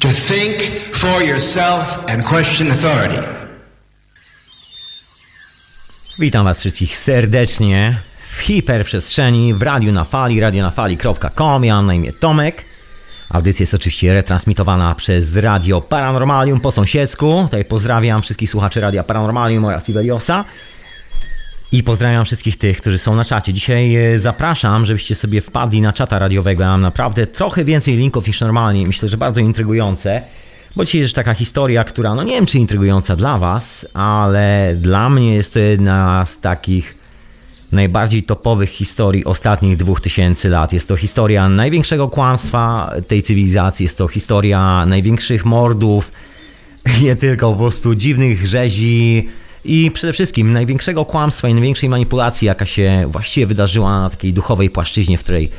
To think for yourself and question authority. Witam Was wszystkich serdecznie w hiperprzestrzeni, w radiu na fali, radionafali.com. Ja mam na imię Tomek. Audycja jest oczywiście retransmitowana przez Radio Paranormalium po sąsiedzku. Tutaj pozdrawiam wszystkich słuchaczy Radia Paranormalium oraz Iveliosa. I pozdrawiam wszystkich tych, którzy są na czacie. Dzisiaj e, zapraszam, żebyście sobie wpadli na czata radiowego. Ja mam naprawdę trochę więcej linków niż normalnie. Myślę, że bardzo intrygujące. Bo dzisiaj jest taka historia, która, no nie wiem czy intrygująca dla Was, ale dla mnie jest to jedna z takich najbardziej topowych historii ostatnich 2000 lat. Jest to historia największego kłamstwa tej cywilizacji, jest to historia największych mordów, nie tylko po prostu dziwnych rzezi i przede wszystkim największego kłamstwa i największej manipulacji, jaka się właściwie wydarzyła na takiej duchowej płaszczyźnie, w której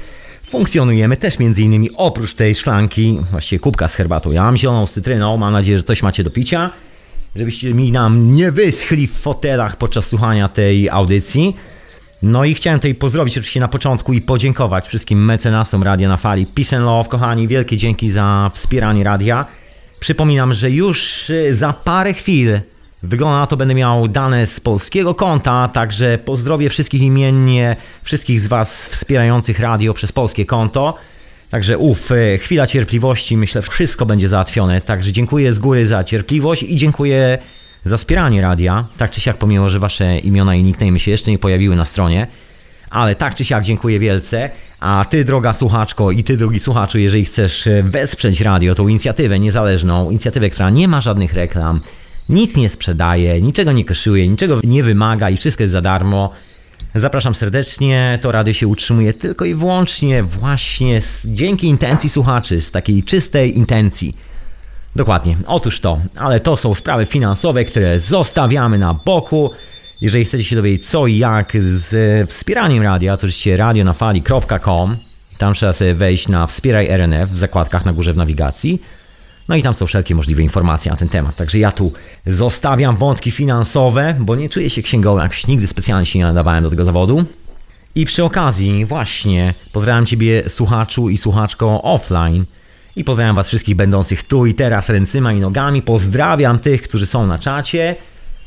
funkcjonujemy też między innymi oprócz tej szklanki, właściwie kubka z herbatą. Ja mam zieloną z cytryną, mam nadzieję, że coś macie do picia, żebyście mi nam nie wyschli w fotelach podczas słuchania tej audycji. No i chciałem tutaj pozdrowić oczywiście na początku i podziękować wszystkim mecenasom Radia na Fali. Peace and Love, kochani, wielkie dzięki za wspieranie radia. Przypominam, że już y, za parę chwil wygląda na to będę miał dane z polskiego konta, także pozdrowię wszystkich imiennie, wszystkich z Was wspierających radio przez polskie konto. Także uf, y, chwila cierpliwości, myślę, wszystko będzie załatwione. Także dziękuję z góry za cierpliwość i dziękuję za wspieranie radia. Tak czy siak, pomimo, że wasze imiona i nicknamy się jeszcze nie pojawiły na stronie. Ale tak czy siak dziękuję wielce. A ty, droga słuchaczko i ty, drogi słuchaczu, jeżeli chcesz e, wesprzeć radio, tą inicjatywę niezależną, inicjatywę, która nie ma żadnych reklam, nic nie sprzedaje, niczego nie koszuje, niczego nie wymaga i wszystko jest za darmo, Zapraszam serdecznie. To radio się utrzymuje tylko i wyłącznie właśnie z, dzięki intencji słuchaczy, z takiej czystej intencji. Dokładnie, otóż to, ale to są sprawy finansowe, które zostawiamy na boku. Jeżeli chcecie się dowiedzieć co i jak z wspieraniem radia, to oczywiście radionafali.com. Tam trzeba sobie wejść na Wspieraj RNF w zakładkach na górze w nawigacji. No i tam są wszelkie możliwe informacje na ten temat. Także ja tu zostawiam wątki finansowe, bo nie czuję się księgowym, jakoś nigdy specjalnie się nie nadawałem do tego zawodu. I przy okazji, właśnie, pozdrawiam Ciebie słuchaczu i słuchaczko offline. I pozdrawiam Was wszystkich będących tu i teraz ręcyma i nogami. Pozdrawiam tych, którzy są na czacie.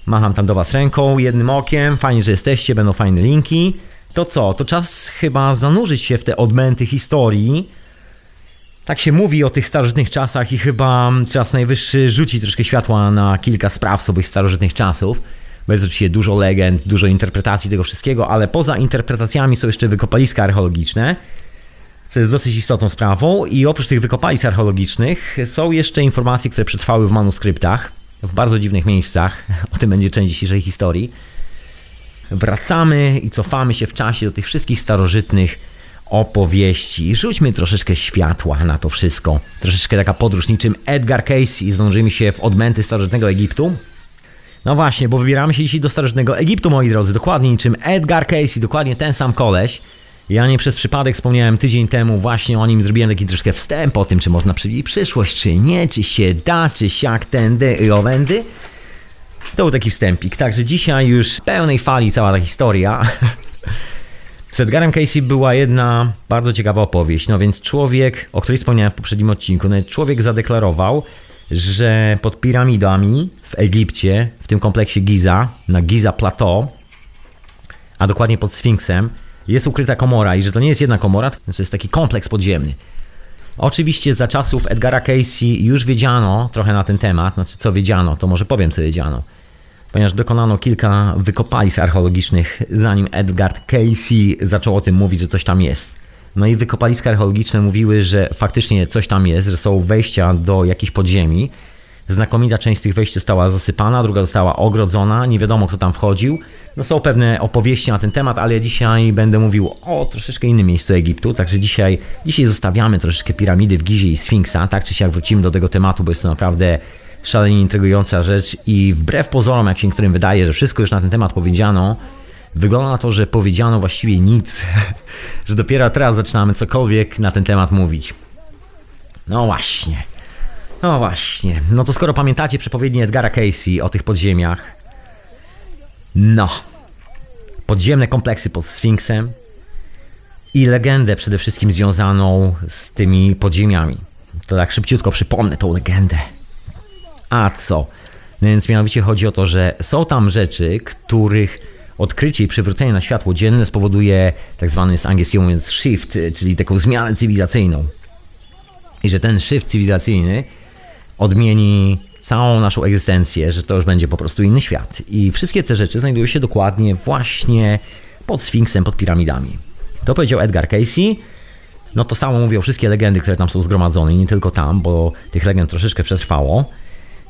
Macham tam do Was ręką, jednym okiem. Fajnie, że jesteście, będą fajne linki. To co? To czas chyba zanurzyć się w te odmęty historii. Tak się mówi o tych starożytnych czasach i chyba czas najwyższy rzucić troszkę światła na kilka spraw sobie starożytnych czasów. Bo jest oczywiście dużo legend, dużo interpretacji tego wszystkiego, ale poza interpretacjami są jeszcze wykopaliska archeologiczne co jest dosyć istotną sprawą. I oprócz tych wykopalisk archeologicznych są jeszcze informacje, które przetrwały w manuskryptach, w bardzo dziwnych miejscach. O tym będzie część dzisiejszej historii. Wracamy i cofamy się w czasie do tych wszystkich starożytnych opowieści. Rzućmy troszeczkę światła na to wszystko. Troszeczkę taka podróż niczym Edgar Cayce i zdążymy się w odmęty starożytnego Egiptu. No właśnie, bo wybieramy się dzisiaj do starożytnego Egiptu, moi drodzy. Dokładnie niczym Edgar Cayce, dokładnie ten sam koleś. Ja nie przez przypadek wspomniałem tydzień temu właśnie o nim, zrobiłem taki troszkę wstęp o tym, czy można przewidzieć przyszłość, czy nie, czy się da, czy siak tędy i owędy. To był taki wstępik, także dzisiaj już w pełnej fali cała ta historia. Z Edgarem Casey była jedna bardzo ciekawa opowieść. No więc człowiek, o której wspomniałem w poprzednim odcinku, no człowiek zadeklarował, że pod piramidami w Egipcie, w tym kompleksie Giza, na Giza Plateau, a dokładnie pod Sfinksem, jest ukryta komora i że to nie jest jedna komora, to jest taki kompleks podziemny. Oczywiście za czasów Edgara Casey już wiedziano trochę na ten temat, znaczy co wiedziano, to może powiem co wiedziano. Ponieważ dokonano kilka wykopalisk archeologicznych, zanim Edgar Casey zaczął o tym mówić, że coś tam jest. No i wykopaliska archeologiczne mówiły, że faktycznie coś tam jest, że są wejścia do jakichś podziemi. Znakomita część z tych wejść została zasypana, druga została ogrodzona, nie wiadomo kto tam wchodził. No są pewne opowieści na ten temat, ale dzisiaj będę mówił o troszeczkę innym miejscu Egiptu, także dzisiaj, dzisiaj zostawiamy troszeczkę piramidy w Gizie i Sfinksa, tak czy siak wrócimy do tego tematu, bo jest to naprawdę szalenie intrygująca rzecz i wbrew pozorom, jak się niektórym wydaje, że wszystko już na ten temat powiedziano, wygląda na to, że powiedziano właściwie nic, że dopiero teraz zaczynamy cokolwiek na ten temat mówić. No właśnie. No właśnie. No to skoro pamiętacie przepowiednie Edgara Casey o tych podziemiach, no. Podziemne kompleksy pod Sfinksem i legendę przede wszystkim związaną z tymi podziemiami. To tak szybciutko przypomnę tą legendę. A co? Więc mianowicie chodzi o to, że są tam rzeczy, których odkrycie i przywrócenie na światło dzienne spowoduje tak zwany z angielskiego mówiąc shift, czyli taką zmianę cywilizacyjną. I że ten shift cywilizacyjny odmieni całą naszą egzystencję, że to już będzie po prostu inny świat. I wszystkie te rzeczy znajdują się dokładnie właśnie pod Sfinksem, pod piramidami. To powiedział Edgar Casey. No to samo mówią wszystkie legendy, które tam są zgromadzone, i nie tylko tam, bo tych legend troszeczkę przetrwało.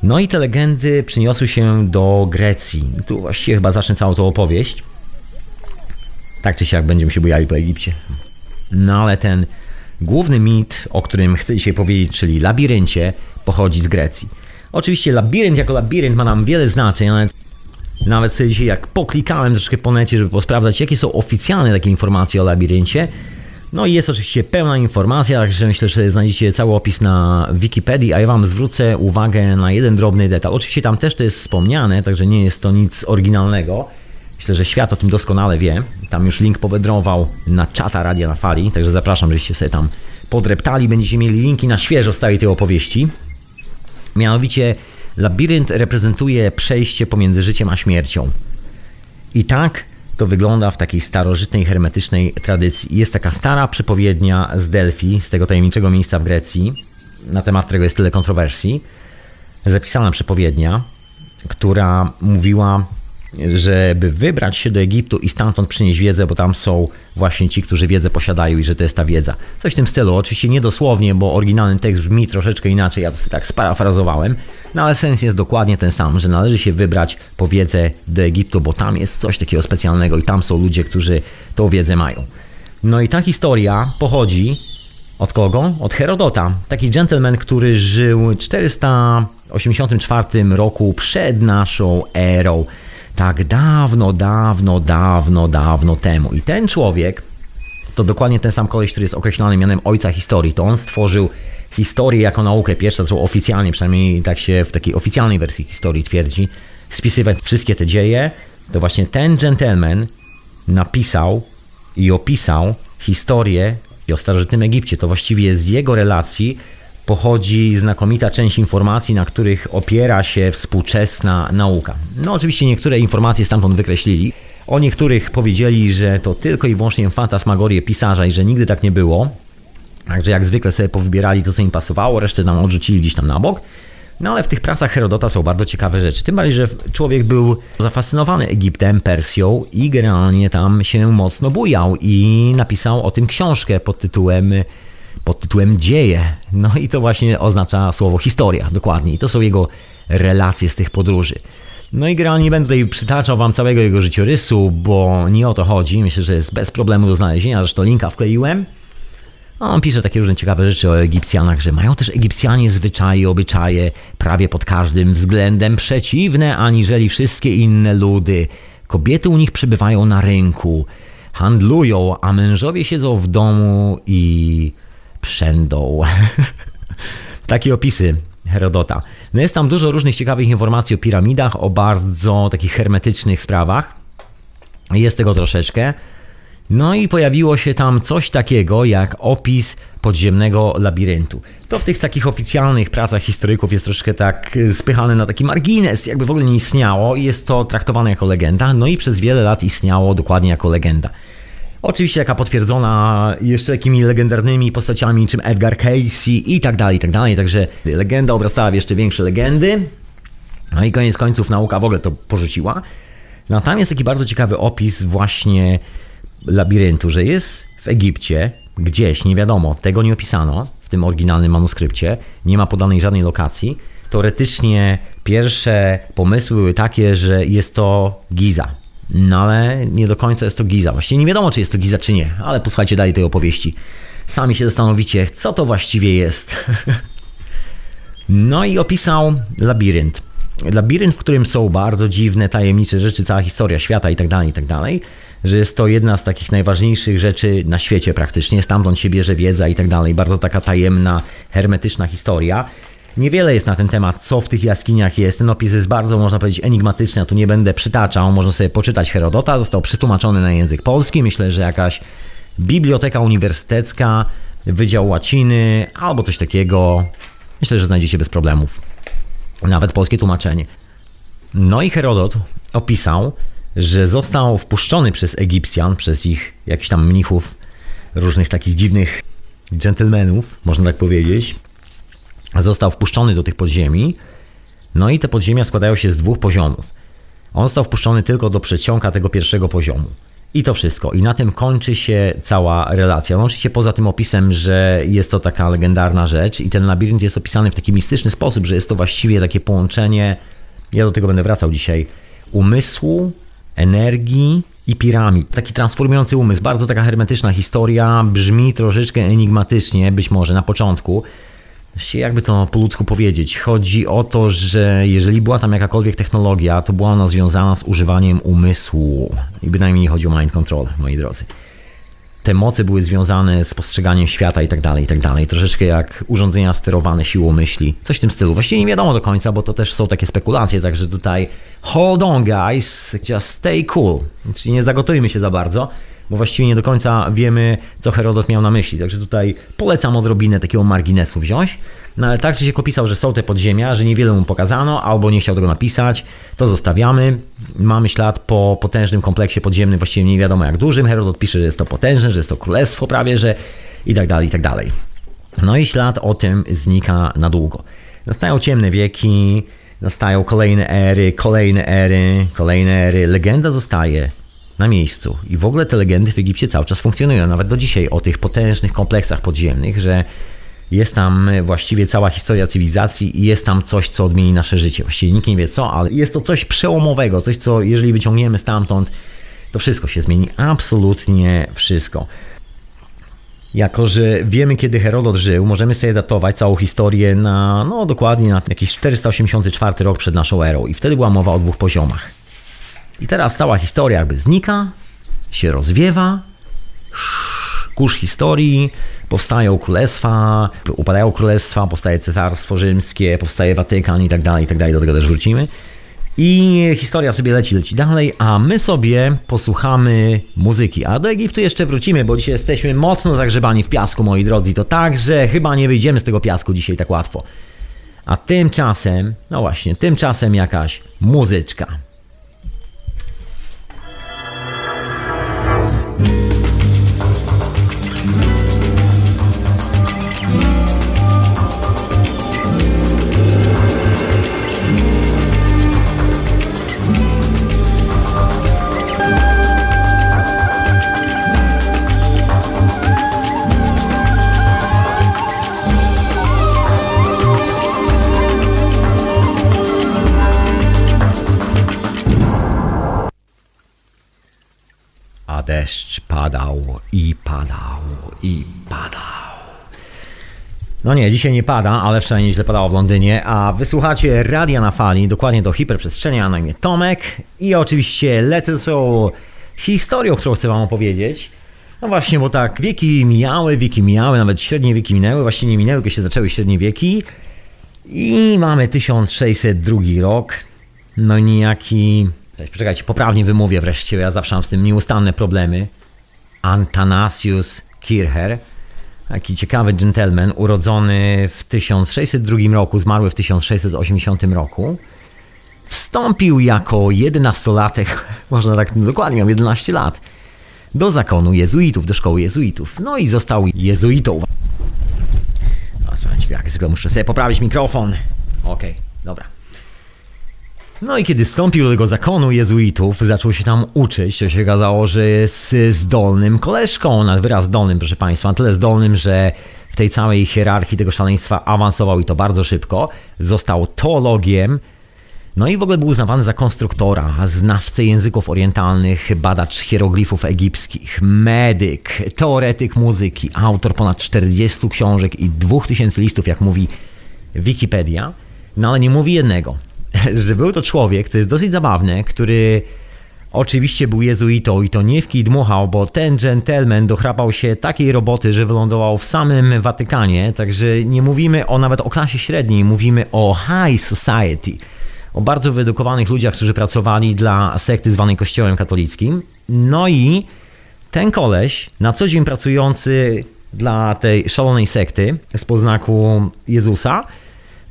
No i te legendy przyniosły się do Grecji. I tu właściwie chyba zacznę całą tą opowieść. Tak czy siak będziemy się bujali po Egipcie. No ale ten główny mit, o którym chcę dzisiaj powiedzieć, czyli labiryncie, pochodzi z Grecji. Oczywiście labirynt jako labirynt ma nam wiele znaczeń, ale nawet sobie dzisiaj jak poklikałem troszkę po necie, żeby posprawdzać, jakie są oficjalne takie informacje o labiryncie. No i jest oczywiście pełna informacja, także myślę, że znajdziecie cały opis na Wikipedii, a ja Wam zwrócę uwagę na jeden drobny detal. Oczywiście tam też to jest wspomniane, także nie jest to nic oryginalnego. Myślę, że świat o tym doskonale wie. Tam już link powędrował na czata Radia na Fali, także zapraszam, żebyście sobie tam podreptali. Będziecie mieli linki na świeżo z całej tej opowieści. Mianowicie labirynt reprezentuje przejście pomiędzy życiem a śmiercią. I tak to wygląda w takiej starożytnej, hermetycznej tradycji. Jest taka stara przepowiednia z Delfi, z tego tajemniczego miejsca w Grecji, na temat którego jest tyle kontrowersji. Zapisana przepowiednia, która mówiła żeby wybrać się do Egiptu i stamtąd przynieść wiedzę, bo tam są właśnie ci, którzy wiedzę posiadają i że to jest ta wiedza. Coś w tym stylu, oczywiście nie dosłownie, bo oryginalny tekst brzmi troszeczkę inaczej, ja to sobie tak sparafrazowałem, no ale sens jest dokładnie ten sam, że należy się wybrać po wiedzę do Egiptu, bo tam jest coś takiego specjalnego i tam są ludzie, którzy tą wiedzę mają. No i ta historia pochodzi od kogo? Od Herodota. Taki gentleman, który żył w 484 roku przed naszą erą tak dawno, dawno, dawno, dawno temu. I ten człowiek to dokładnie ten sam koleś, który jest określony mianem ojca historii. To on stworzył historię jako naukę pierwszą, co oficjalnie, przynajmniej tak się w takiej oficjalnej wersji historii twierdzi, spisywać wszystkie te dzieje. To właśnie ten gentleman napisał i opisał historię o starożytnym Egipcie. To właściwie z jego relacji pochodzi znakomita część informacji, na których opiera się współczesna nauka. No oczywiście niektóre informacje stamtąd wykreślili. O niektórych powiedzieli, że to tylko i wyłącznie fantasmagorie pisarza i że nigdy tak nie było. Także jak zwykle sobie powybierali to, co im pasowało, resztę nam odrzucili gdzieś tam na bok. No ale w tych pracach Herodota są bardzo ciekawe rzeczy. Tym bardziej, że człowiek był zafascynowany Egiptem, Persją i generalnie tam się mocno bujał i napisał o tym książkę pod tytułem pod tytułem Dzieje. No i to właśnie oznacza słowo historia, dokładnie. I to są jego relacje z tych podróży. No i generalnie nie będę tutaj przytaczał Wam całego jego życiorysu, bo nie o to chodzi. Myślę, że jest bez problemu do znalezienia, zresztą linka wkleiłem. On pisze takie różne ciekawe rzeczy o Egipcjanach, że mają też Egipcjanie zwyczaje, obyczaje prawie pod każdym względem przeciwne aniżeli wszystkie inne ludy. Kobiety u nich przebywają na rynku, handlują, a mężowie siedzą w domu i przędą. Takie opisy Herodota. No jest tam dużo różnych ciekawych informacji o piramidach, o bardzo takich hermetycznych sprawach. Jest tego troszeczkę. No i pojawiło się tam coś takiego jak opis podziemnego labiryntu. To w tych takich oficjalnych pracach historyków jest troszkę tak spychane na taki margines, jakby w ogóle nie istniało i jest to traktowane jako legenda, no i przez wiele lat istniało dokładnie jako legenda. Oczywiście jaka potwierdzona jeszcze takimi legendarnymi postaciami, czym Edgar Casey i tak dalej, i tak dalej. Także legenda obrastała w jeszcze większe legendy. No i koniec końców nauka w ogóle to porzuciła. No tam jest taki bardzo ciekawy opis właśnie labiryntu, że jest w Egipcie, gdzieś, nie wiadomo, tego nie opisano w tym oryginalnym manuskrypcie, nie ma podanej żadnej lokacji. Teoretycznie pierwsze pomysły były takie, że jest to Giza, no ale nie do końca jest to Giza. Właściwie nie wiadomo, czy jest to Giza, czy nie, ale posłuchajcie dalej tej opowieści. Sami się zastanowicie, co to właściwie jest. no i opisał labirynt. Labirynt, w którym są bardzo dziwne, tajemnicze rzeczy, cała historia świata itd., tak itd., tak że jest to jedna z takich najważniejszych rzeczy na świecie praktycznie, stamtąd się bierze wiedza i tak dalej. Bardzo taka tajemna, hermetyczna historia. Niewiele jest na ten temat, co w tych jaskiniach jest. Ten opis jest bardzo, można powiedzieć, enigmatyczny. Ja tu nie będę przytaczał, można sobie poczytać Herodota. Został przetłumaczony na język polski. Myślę, że jakaś biblioteka uniwersytecka Wydział Łaciny albo coś takiego. Myślę, że znajdziecie bez problemów. Nawet polskie tłumaczenie. No i Herodot opisał, że został wpuszczony przez Egipcjan, przez ich jakichś tam mnichów, różnych takich dziwnych dżentelmenów, można tak powiedzieć. Został wpuszczony do tych podziemi. No i te podziemia składają się z dwóch poziomów. On został wpuszczony tylko do przedsionka tego pierwszego poziomu. I to wszystko. I na tym kończy się cała relacja. No oczywiście poza tym opisem, że jest to taka legendarna rzecz i ten labirynt jest opisany w taki mistyczny sposób, że jest to właściwie takie połączenie, ja do tego będę wracał dzisiaj, umysłu, energii i piramid. Taki transformujący umysł, bardzo taka hermetyczna historia, brzmi troszeczkę enigmatycznie, być może na początku, jakby to po ludzku powiedzieć, chodzi o to, że jeżeli była tam jakakolwiek technologia, to była ona związana z używaniem umysłu. I bynajmniej nie chodzi o mind control, moi drodzy. Te mocy były związane z postrzeganiem świata i tak dalej, i tak dalej. Troszeczkę jak urządzenia sterowane siłą myśli. Coś w tym stylu. Właściwie nie wiadomo do końca, bo to też są takie spekulacje, także tutaj hold on guys, just stay cool. Czyli nie zagotujmy się za bardzo bo właściwie nie do końca wiemy, co Herodot miał na myśli. Także tutaj polecam odrobinę takiego marginesu wziąć. No ale tak czy się opisał, że są te podziemia, że niewiele mu pokazano, albo nie chciał tego napisać, to zostawiamy. Mamy ślad po potężnym kompleksie podziemnym, właściwie nie wiadomo jak dużym. Herodot pisze, że jest to potężne, że jest to królestwo prawie, że i tak dalej, i tak dalej. No i ślad o tym znika na długo. Nastają ciemne wieki, nastają kolejne ery, kolejne ery, kolejne ery. Legenda zostaje na miejscu. I w ogóle te legendy w Egipcie cały czas funkcjonują, nawet do dzisiaj, o tych potężnych kompleksach podziemnych, że jest tam właściwie cała historia cywilizacji i jest tam coś, co odmieni nasze życie. Właściwie nikt nie wie co, ale jest to coś przełomowego, coś, co jeżeli wyciągniemy stamtąd, to wszystko się zmieni. Absolutnie wszystko. Jako, że wiemy, kiedy Herodot żył, możemy sobie datować całą historię na, no dokładnie na jakiś 484 rok przed naszą erą. I wtedy była mowa o dwóch poziomach. I teraz cała historia jakby znika, się rozwiewa, kurz historii, powstają królestwa, upadają królestwa, powstaje cesarstwo rzymskie, powstaje Watykan i tak dalej, i tak dalej, do tego też wrócimy. I historia sobie leci, leci dalej, a my sobie posłuchamy muzyki. A do Egiptu jeszcze wrócimy, bo dzisiaj jesteśmy mocno zagrzebani w piasku, moi drodzy. To tak, że chyba nie wyjdziemy z tego piasku dzisiaj tak łatwo. A tymczasem, no właśnie, tymczasem jakaś muzyczka. Deszcz padał i padał i padał. No nie, dzisiaj nie pada, ale wczoraj nieźle padało w Londynie, a wysłuchacie radia na fali, dokładnie do hiperprzestrzenia, na imię Tomek i oczywiście lecę swoją historią, którą chcę wam opowiedzieć. No właśnie, bo tak, wieki mijały, wieki mijały, nawet średnie wieki minęły, właśnie nie minęły, kiedy się zaczęły średnie wieki i mamy 1602 rok, no niejaki Poczekajcie, poprawnie wymówię wreszcie, ja zawsze mam z tym nieustanne problemy. Antanasius Kircher, taki ciekawy gentleman, urodzony w 1602 roku, zmarły w 1680 roku. Wstąpił jako jedenastolatek, można tak dokładnie, miał 11 lat, do zakonu jezuitów, do szkoły jezuitów. No i został jezuitą. A słuchajcie, jak muszę sobie poprawić mikrofon. Okej, okay, dobra. No i kiedy wstąpił do tego zakonu jezuitów, zaczął się tam uczyć, to się okazało, że jest zdolnym koleżką, nad wyraz zdolnym, proszę Państwa, na tyle zdolnym, że w tej całej hierarchii tego szaleństwa awansował i to bardzo szybko. Został teologiem, no i w ogóle był uznawany za konstruktora, znawcę języków orientalnych, badacz hieroglifów egipskich, medyk, teoretyk muzyki, autor ponad 40 książek i 2000 listów, jak mówi Wikipedia. No ale nie mówi jednego – że był to człowiek, co jest dosyć zabawne, który oczywiście był jezuitą i to nie w kij dmuchał, bo ten gentleman dochrapał się takiej roboty, że wylądował w samym Watykanie, także nie mówimy o nawet o klasie średniej, mówimy o high society, o bardzo wyedukowanych ludziach, którzy pracowali dla sekty zwanej Kościołem katolickim. No i ten koleś, na co dzień pracujący dla tej szalonej sekty z poznaku Jezusa,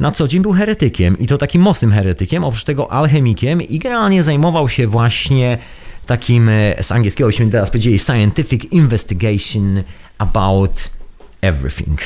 na co dzień był heretykiem i to takim mocnym heretykiem, oprócz tego alchemikiem i generalnie zajmował się właśnie takim, e, z angielskiego byśmy teraz powiedzieli, scientific investigation about everything.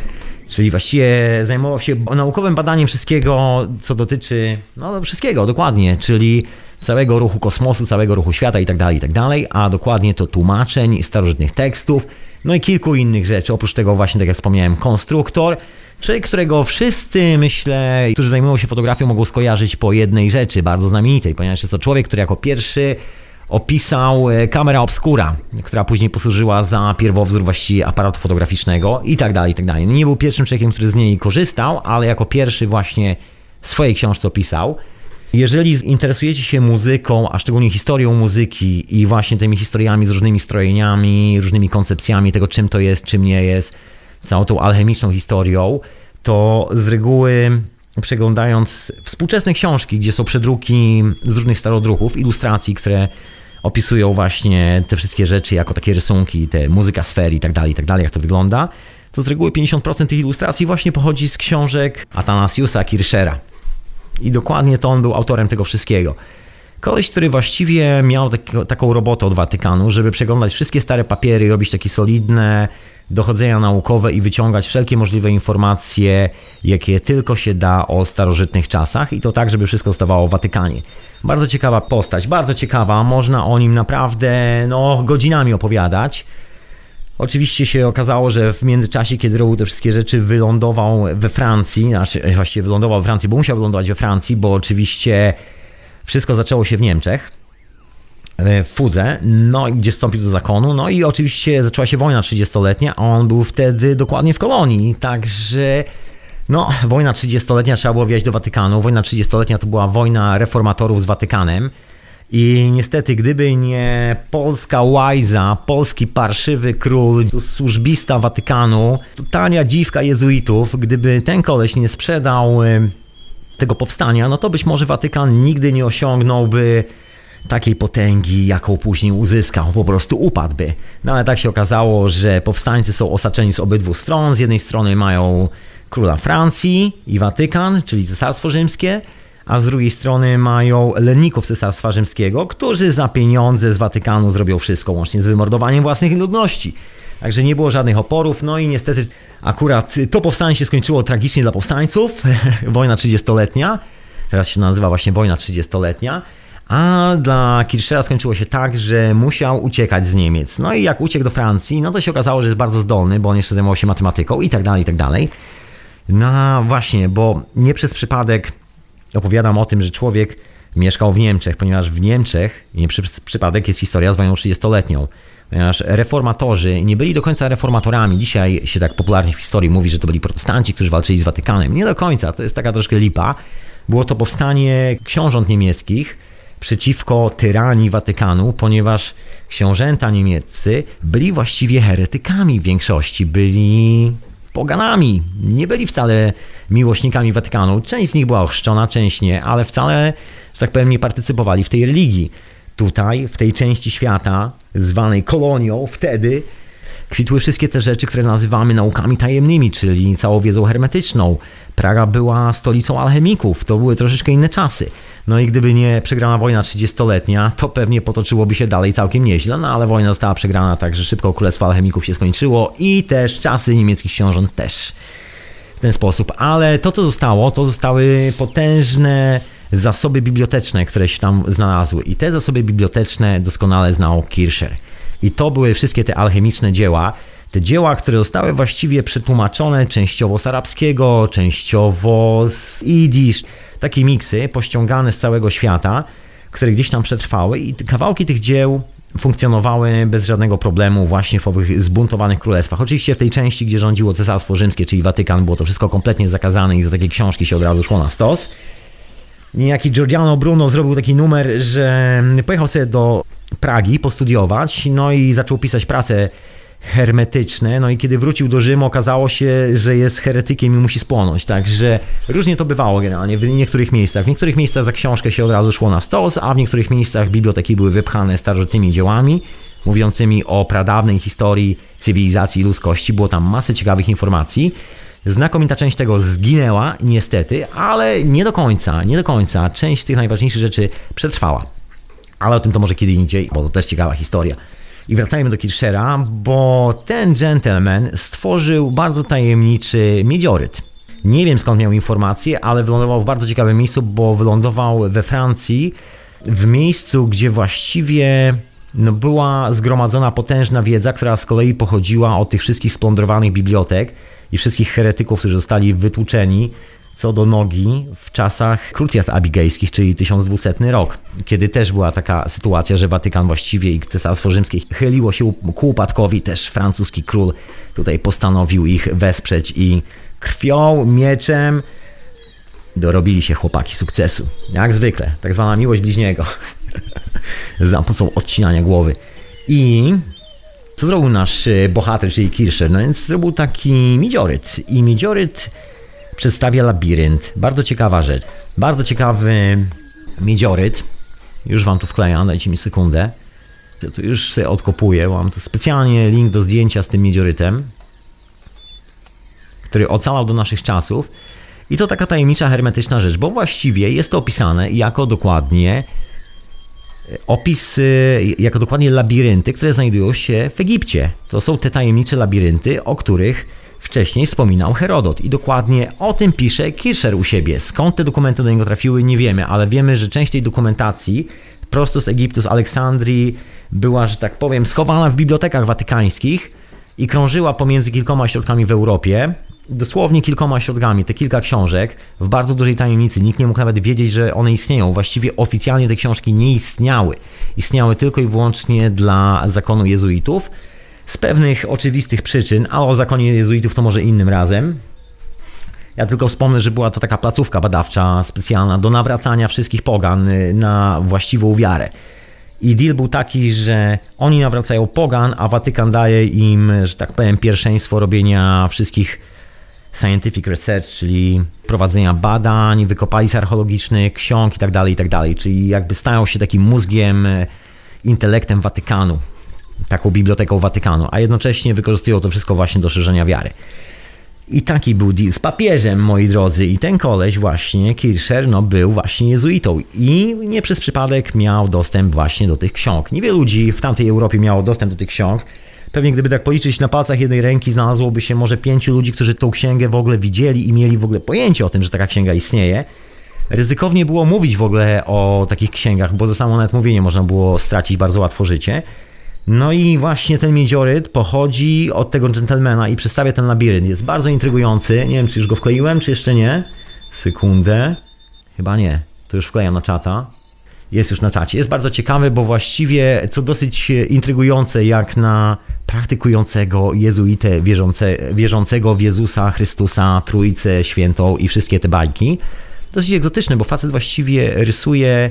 Czyli właściwie zajmował się naukowym badaniem wszystkiego, co dotyczy, no wszystkiego, dokładnie, czyli całego ruchu kosmosu, całego ruchu świata i tak dalej, i tak a dokładnie to tłumaczeń starożytnych tekstów, no i kilku innych rzeczy. Oprócz tego właśnie, tak jak wspomniałem, konstruktor, czyli którego wszyscy, myślę, którzy zajmują się fotografią, mogą skojarzyć po jednej rzeczy, bardzo znamienitej, ponieważ jest to człowiek, który jako pierwszy opisał e, kamera obscura, która później posłużyła za pierwowzór właściwie aparatu fotograficznego i tak dalej, i tak dalej. Nie był pierwszym człowiekiem, który z niej korzystał, ale jako pierwszy właśnie w swojej książce opisał. Jeżeli interesujecie się muzyką, a szczególnie historią muzyki i właśnie tymi historiami z różnymi strojeniami, różnymi koncepcjami tego, czym to jest, czym nie jest, całą tą alchemiczną historią, to z reguły przeglądając współczesne książki, gdzie są przedruki z różnych starodruchów, ilustracji, które opisują właśnie te wszystkie rzeczy jako takie rysunki, te muzyka sfery i tak dalej, i tak dalej, jak to wygląda, to z reguły 50% tych ilustracji właśnie pochodzi z książek Athanasiusa Kirschera. I dokładnie to on był autorem tego wszystkiego. Koleś, który właściwie miał taki, taką robotę od Watykanu, żeby przeglądać wszystkie stare papiery, robić takie solidne dochodzenia naukowe i wyciągać wszelkie możliwe informacje, jakie tylko się da o starożytnych czasach i to tak, żeby wszystko zostawało w Watykanie. Bardzo ciekawa postać, bardzo ciekawa, można o nim naprawdę no, godzinami opowiadać. Oczywiście się okazało, że w międzyczasie, kiedy robił te wszystkie rzeczy, wylądował we Francji, znaczy właściwie wylądował we Francji, bo musiał wylądować we Francji, bo oczywiście wszystko zaczęło się w Niemczech, Fudze, no gdzie wstąpił do zakonu, no i oczywiście zaczęła się wojna 30-letnia, a on był wtedy dokładnie w kolonii, także no, wojna 30-letnia trzeba było wjechać do Watykanu. Wojna 30-letnia to była wojna reformatorów z Watykanem. I niestety, gdyby nie polska łajza, polski parszywy król, służbista Watykanu, tania dziwka jezuitów, gdyby ten koleś nie sprzedał tego powstania, no to być może Watykan nigdy nie osiągnąłby takiej potęgi, jaką później uzyskał, po prostu upadłby. No ale tak się okazało, że powstańcy są osaczeni z obydwu stron. Z jednej strony mają króla Francji i Watykan, czyli Cesarstwo Rzymskie, a z drugiej strony mają lenników Cesarstwa Rzymskiego, którzy za pieniądze z Watykanu zrobią wszystko, łącznie z wymordowaniem własnych ludności. Także nie było żadnych oporów, no i niestety akurat to powstanie się skończyło tragicznie dla powstańców, wojna 30-letnia, teraz się nazywa właśnie wojna 30-letnia, a dla Kirschera skończyło się tak, że musiał uciekać z Niemiec. No i jak uciekł do Francji, no to się okazało, że jest bardzo zdolny, bo on jeszcze zajmował się matematyką i tak dalej, i tak dalej. No właśnie, bo nie przez przypadek opowiadam o tym, że człowiek mieszkał w Niemczech, ponieważ w Niemczech, nie przez przypadek, jest historia z wojną 30-letnią. Ponieważ reformatorzy nie byli do końca reformatorami. Dzisiaj się tak popularnie w historii mówi, że to byli protestanci, którzy walczyli z Watykanem. Nie do końca, to jest taka troszkę lipa. Było to powstanie książąt niemieckich przeciwko tyranii Watykanu, ponieważ książęta niemieccy byli właściwie heretykami w większości, byli poganami, nie byli wcale miłośnikami Watykanu. Część z nich była ochrzczona, część nie, ale wcale, że tak powiem, nie partycypowali w tej religii. Tutaj, w tej części świata, zwanej kolonią, wtedy kwitły wszystkie te rzeczy, które nazywamy naukami tajemnymi, czyli całą wiedzą hermetyczną. Praga była stolicą alchemików, to były troszeczkę inne czasy. No i gdyby nie przegrana wojna 30-letnia, to pewnie potoczyłoby się dalej całkiem nieźle, no ale wojna została przegrana, także szybko Królestwo Alchemików się skończyło i też czasy niemieckich książąt też w ten sposób. Ale to, co zostało, to zostały potężne zasoby biblioteczne, które się tam znalazły. I te zasoby biblioteczne doskonale znał Kircher. I to były wszystkie te alchemiczne dzieła, te dzieła, które zostały właściwie przetłumaczone częściowo z arabskiego, częściowo z idisz, takie miksy pościągane z całego świata, które gdzieś tam przetrwały i kawałki tych dzieł funkcjonowały bez żadnego problemu właśnie w owych zbuntowanych królestwach. Oczywiście w tej części, gdzie rządziło Cesarstwo Rzymskie, czyli Watykan, było to wszystko kompletnie zakazane i za takie książki się od razu szło na stos. Niejaki Giordano Bruno zrobił taki numer, że pojechał sobie do Pragi postudiować, no i zaczął pisać pracę hermetyczne, no i kiedy wrócił do Rzymu okazało się, że jest heretykiem i musi spłonąć, także różnie to bywało generalnie w niektórych miejscach. W niektórych miejscach za książkę się od razu szło na stos, a w niektórych miejscach biblioteki były wypchane starożytnymi dziełami, mówiącymi o pradawnej historii cywilizacji ludzkości. Było tam masę ciekawych informacji. Znakomita część tego zginęła, niestety, ale nie do końca, nie do końca. Część tych najważniejszych rzeczy przetrwała. Ale o tym to może kiedy indziej, bo to też ciekawa historia. I wracajmy do Kirschera, bo ten gentleman stworzył bardzo tajemniczy miedzioryt. Nie wiem skąd miał informacje, ale wylądował w bardzo ciekawym miejscu, bo wylądował we Francji, w miejscu, gdzie właściwie no, była zgromadzona potężna wiedza, która z kolei pochodziła od tych wszystkich splądrowanych bibliotek i wszystkich heretyków, którzy zostali wytłuczeni co do nogi w czasach krucjat abigejskich, czyli 1200 rok, kiedy też była taka sytuacja, że Watykan właściwie i Cesarstwo Rzymskie chyliło się ku upadkowi, też francuski król tutaj postanowił ich wesprzeć i krwią, mieczem dorobili się chłopaki sukcesu. Jak zwykle, tak zwana miłość bliźniego. Za pomocą odcinania głowy. I co zrobił nasz bohater, czyli Kirscher? No więc zrobił taki midzioryt. I midzioryt przedstawia labirynt. Bardzo ciekawa rzecz. Bardzo ciekawy miedzioryt. Już wam tu wklejam, dajcie mi sekundę. To, już sobie odkopuję. Mam tu specjalnie link do zdjęcia z tym miedziorytem, który ocalał do naszych czasów. I to taka tajemnicza, hermetyczna rzecz, bo właściwie jest to opisane jako dokładnie opis, jako dokładnie labirynty, które znajdują się w Egipcie. To są te tajemnicze labirynty, o których wcześniej wspominał Herodot i dokładnie o tym pisze Kirscher u siebie. Skąd te dokumenty do niego trafiły, nie wiemy, ale wiemy, że część tej dokumentacji prosto z Egiptu, z Aleksandrii była, że tak powiem, schowana w bibliotekach watykańskich i krążyła pomiędzy kilkoma środkami w Europie, dosłownie kilkoma środkami, te kilka książek w bardzo dużej tajemnicy. Nikt nie mógł nawet wiedzieć, że one istnieją. Właściwie oficjalnie te książki nie istniały. Istniały tylko i wyłącznie dla zakonu jezuitów z pewnych oczywistych przyczyn, a o zakonie jezuitów to może innym razem. Ja tylko wspomnę, że była to taka placówka badawcza specjalna do nawracania wszystkich pogan y, na właściwą wiarę. I deal był taki, że oni nawracają pogan, a Watykan daje im, że tak powiem, pierwszeństwo robienia wszystkich scientific research, czyli prowadzenia badań, wykopalisk archeologicznych, ksiąg itd., tak itd., tak czyli jakby stają się takim mózgiem, y, intelektem Watykanu taką biblioteką Watykanu, a jednocześnie wykorzystują to wszystko właśnie do szerzenia wiary. I taki był deal z papieżem, moi drodzy. I ten koleś właśnie, Kircher, no był właśnie jezuitą. I nie przez przypadek miał dostęp właśnie do tych ksiąg. Niewielu ludzi w tamtej Europie miało dostęp do tych ksiąg. Pewnie gdyby tak policzyć na palcach jednej ręki, znalazłoby się może pięciu ludzi, którzy tą księgę w ogóle widzieli i mieli w ogóle pojęcie o tym, że taka księga istnieje. Ryzykownie było mówić w ogóle o takich księgach, bo za samo nawet mówienie można było stracić bardzo łatwo życie. No i właśnie ten miedzioryt pochodzi od tego gentlemana i przedstawia ten labirynt. Jest bardzo intrygujący. Nie wiem, czy już go wkleiłem, czy jeszcze nie. Sekundę. Chyba nie. To już wklejam na czata. Jest już na czacie. Jest bardzo ciekawy, bo właściwie, co dosyć intrygujące, jak na praktykującego jezuitę wierzące, wierzącego w Jezusa Chrystusa, Trójcę Świętą i wszystkie te bajki. Dosyć egzotyczne, bo facet właściwie rysuje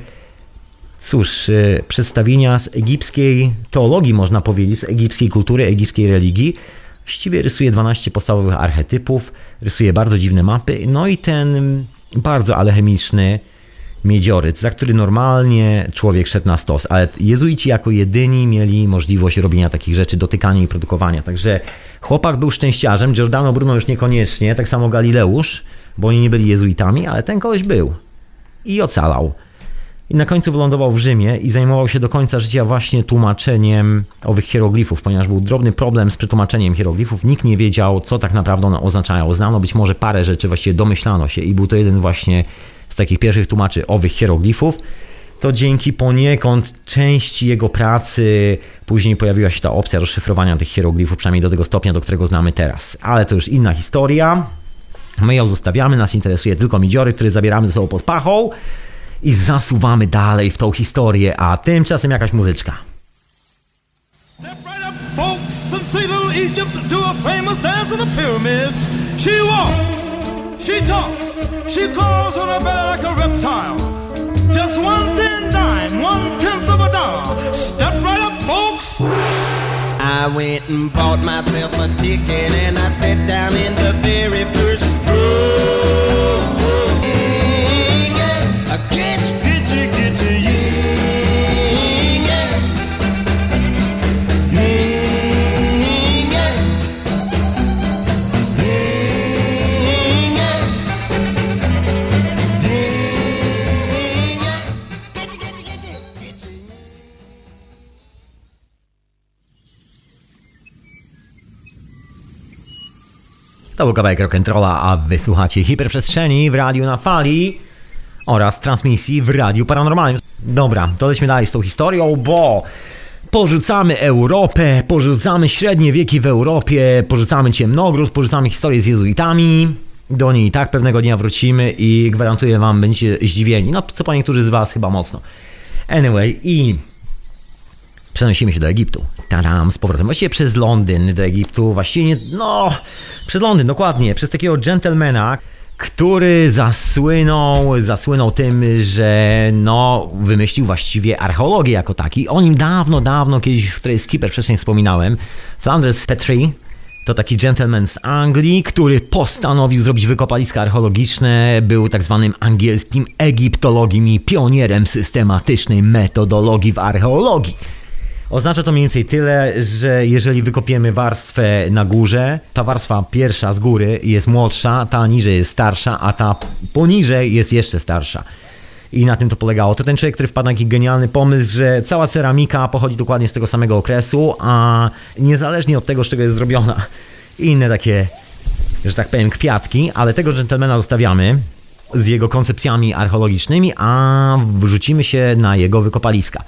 Cóż, e, przedstawienia z egipskiej teologii, można powiedzieć, z egipskiej kultury, egipskiej religii. Właściwie rysuje 12 podstawowych archetypów, rysuje bardzo dziwne mapy, no i ten bardzo alchemiczny miedzioryt, za który normalnie człowiek szedł na stos, ale jezuici jako jedyni mieli możliwość robienia takich rzeczy, dotykania i produkowania. Także chłopak był szczęściarzem, Giordano Bruno już niekoniecznie, tak samo Galileusz, bo oni nie byli jezuitami, ale ten koleś był i ocalał. I na końcu wylądował w Rzymie i zajmował się do końca życia właśnie tłumaczeniem owych hieroglifów, ponieważ był drobny problem z przetłumaczeniem hieroglifów. Nikt nie wiedział, co tak naprawdę one oznaczają. Znano być może parę rzeczy, właściwie domyślano się i był to jeden właśnie z takich pierwszych tłumaczy owych hieroglifów. To dzięki poniekąd części jego pracy później pojawiła się ta opcja rozszyfrowania tych hieroglifów, przynajmniej do tego stopnia, do którego znamy teraz. Ale to już inna historia. My ją zostawiamy, nas interesuje tylko midziory, które zabieramy ze sobą pod pachą i zasuwamy dalej w tą historię, a tymczasem jakaś muzyczka. Step right up, folks, and see little Egypt do a famous dance in the pyramids. She walks, she talks, she crawls on her belly like a reptile. Just one thin dime, one tenth of a dollar. Step right up, folks. I went and bought myself a ticket and I sat down in the very first row. To był kawałek rock'n'rolla, a wysłuchacie hiperprzestrzeni w radiu na fali oraz transmisji w radiu paranormalnym. Dobra, to lećmy dalej z tą historią, bo porzucamy Europę, porzucamy średnie wieki w Europie, porzucamy ciemnogród, porzucamy historię z jezuitami. Do niej i tak pewnego dnia wrócimy i gwarantuję wam, będziecie zdziwieni. No, co po niektórzy z was chyba mocno. Anyway, i przenosimy się do Egiptu. Tadam, z powrotem. Właściwie przez Londyn do Egiptu. Właściwie, nie, no, przez Londyn, dokładnie. Przez takiego gentlemana, który zasłynął, zasłynął tym, że no, wymyślił właściwie archeologię jako taki. O nim dawno, dawno kiedyś w której Skipper wcześniej wspominałem. Flanders Petrie, to taki gentleman z Anglii, który postanowił zrobić wykopaliska archeologiczne, był tak zwanym angielskim egiptologiem i pionierem systematycznej metodologii w archeologii. Oznacza to mniej więcej tyle, że jeżeli wykopiemy warstwę na górze, ta warstwa pierwsza z góry jest młodsza, ta niżej jest starsza, a ta poniżej jest jeszcze starsza. I na tym to polegało. To ten człowiek, który wpadł na taki genialny pomysł, że cała ceramika pochodzi dokładnie z tego samego okresu, a niezależnie od tego, z czego jest zrobiona, inne takie, że tak powiem, kwiatki, ale tego dżentelmena zostawiamy z jego koncepcjami archeologicznymi, a wrzucimy się na jego wykopaliska.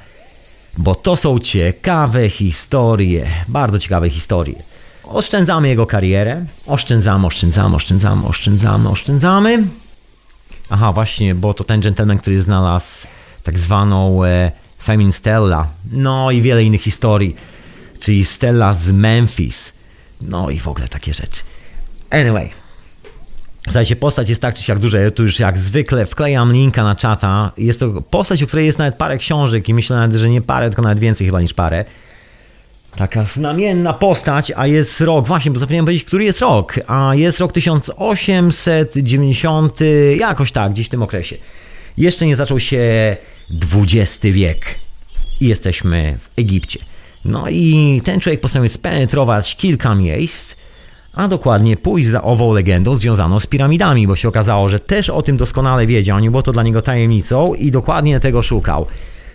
Bo to są ciekawe historie, bardzo ciekawe historie. Oszczędzamy jego karierę, oszczędzamy, oszczędzamy, oszczędzamy, oszczędzamy, oszczędzamy. Aha, właśnie, bo to ten gentleman, który znalazł tak zwaną e, Femin Stella. No i wiele innych historii, czyli Stella z Memphis. No i w ogóle takie rzeczy. Anyway. Słuchajcie, postać jest tak czy siak duża, ja tu już jak zwykle wklejam linka na czata. Jest to postać, u której jest nawet parę książek i myślę nawet, że nie parę, tylko nawet więcej chyba niż parę. Taka znamienna postać, a jest rok, właśnie, bo zapomniałem powiedzieć, który jest rok, a jest rok 1890, jakoś tak, gdzieś w tym okresie. Jeszcze nie zaczął się XX wiek i jesteśmy w Egipcie. No i ten człowiek postanowił spenetrować kilka miejsc, a dokładnie pójść za ową legendą związaną z piramidami, bo się okazało, że też o tym doskonale wiedział, nie było to dla niego tajemnicą i dokładnie tego szukał.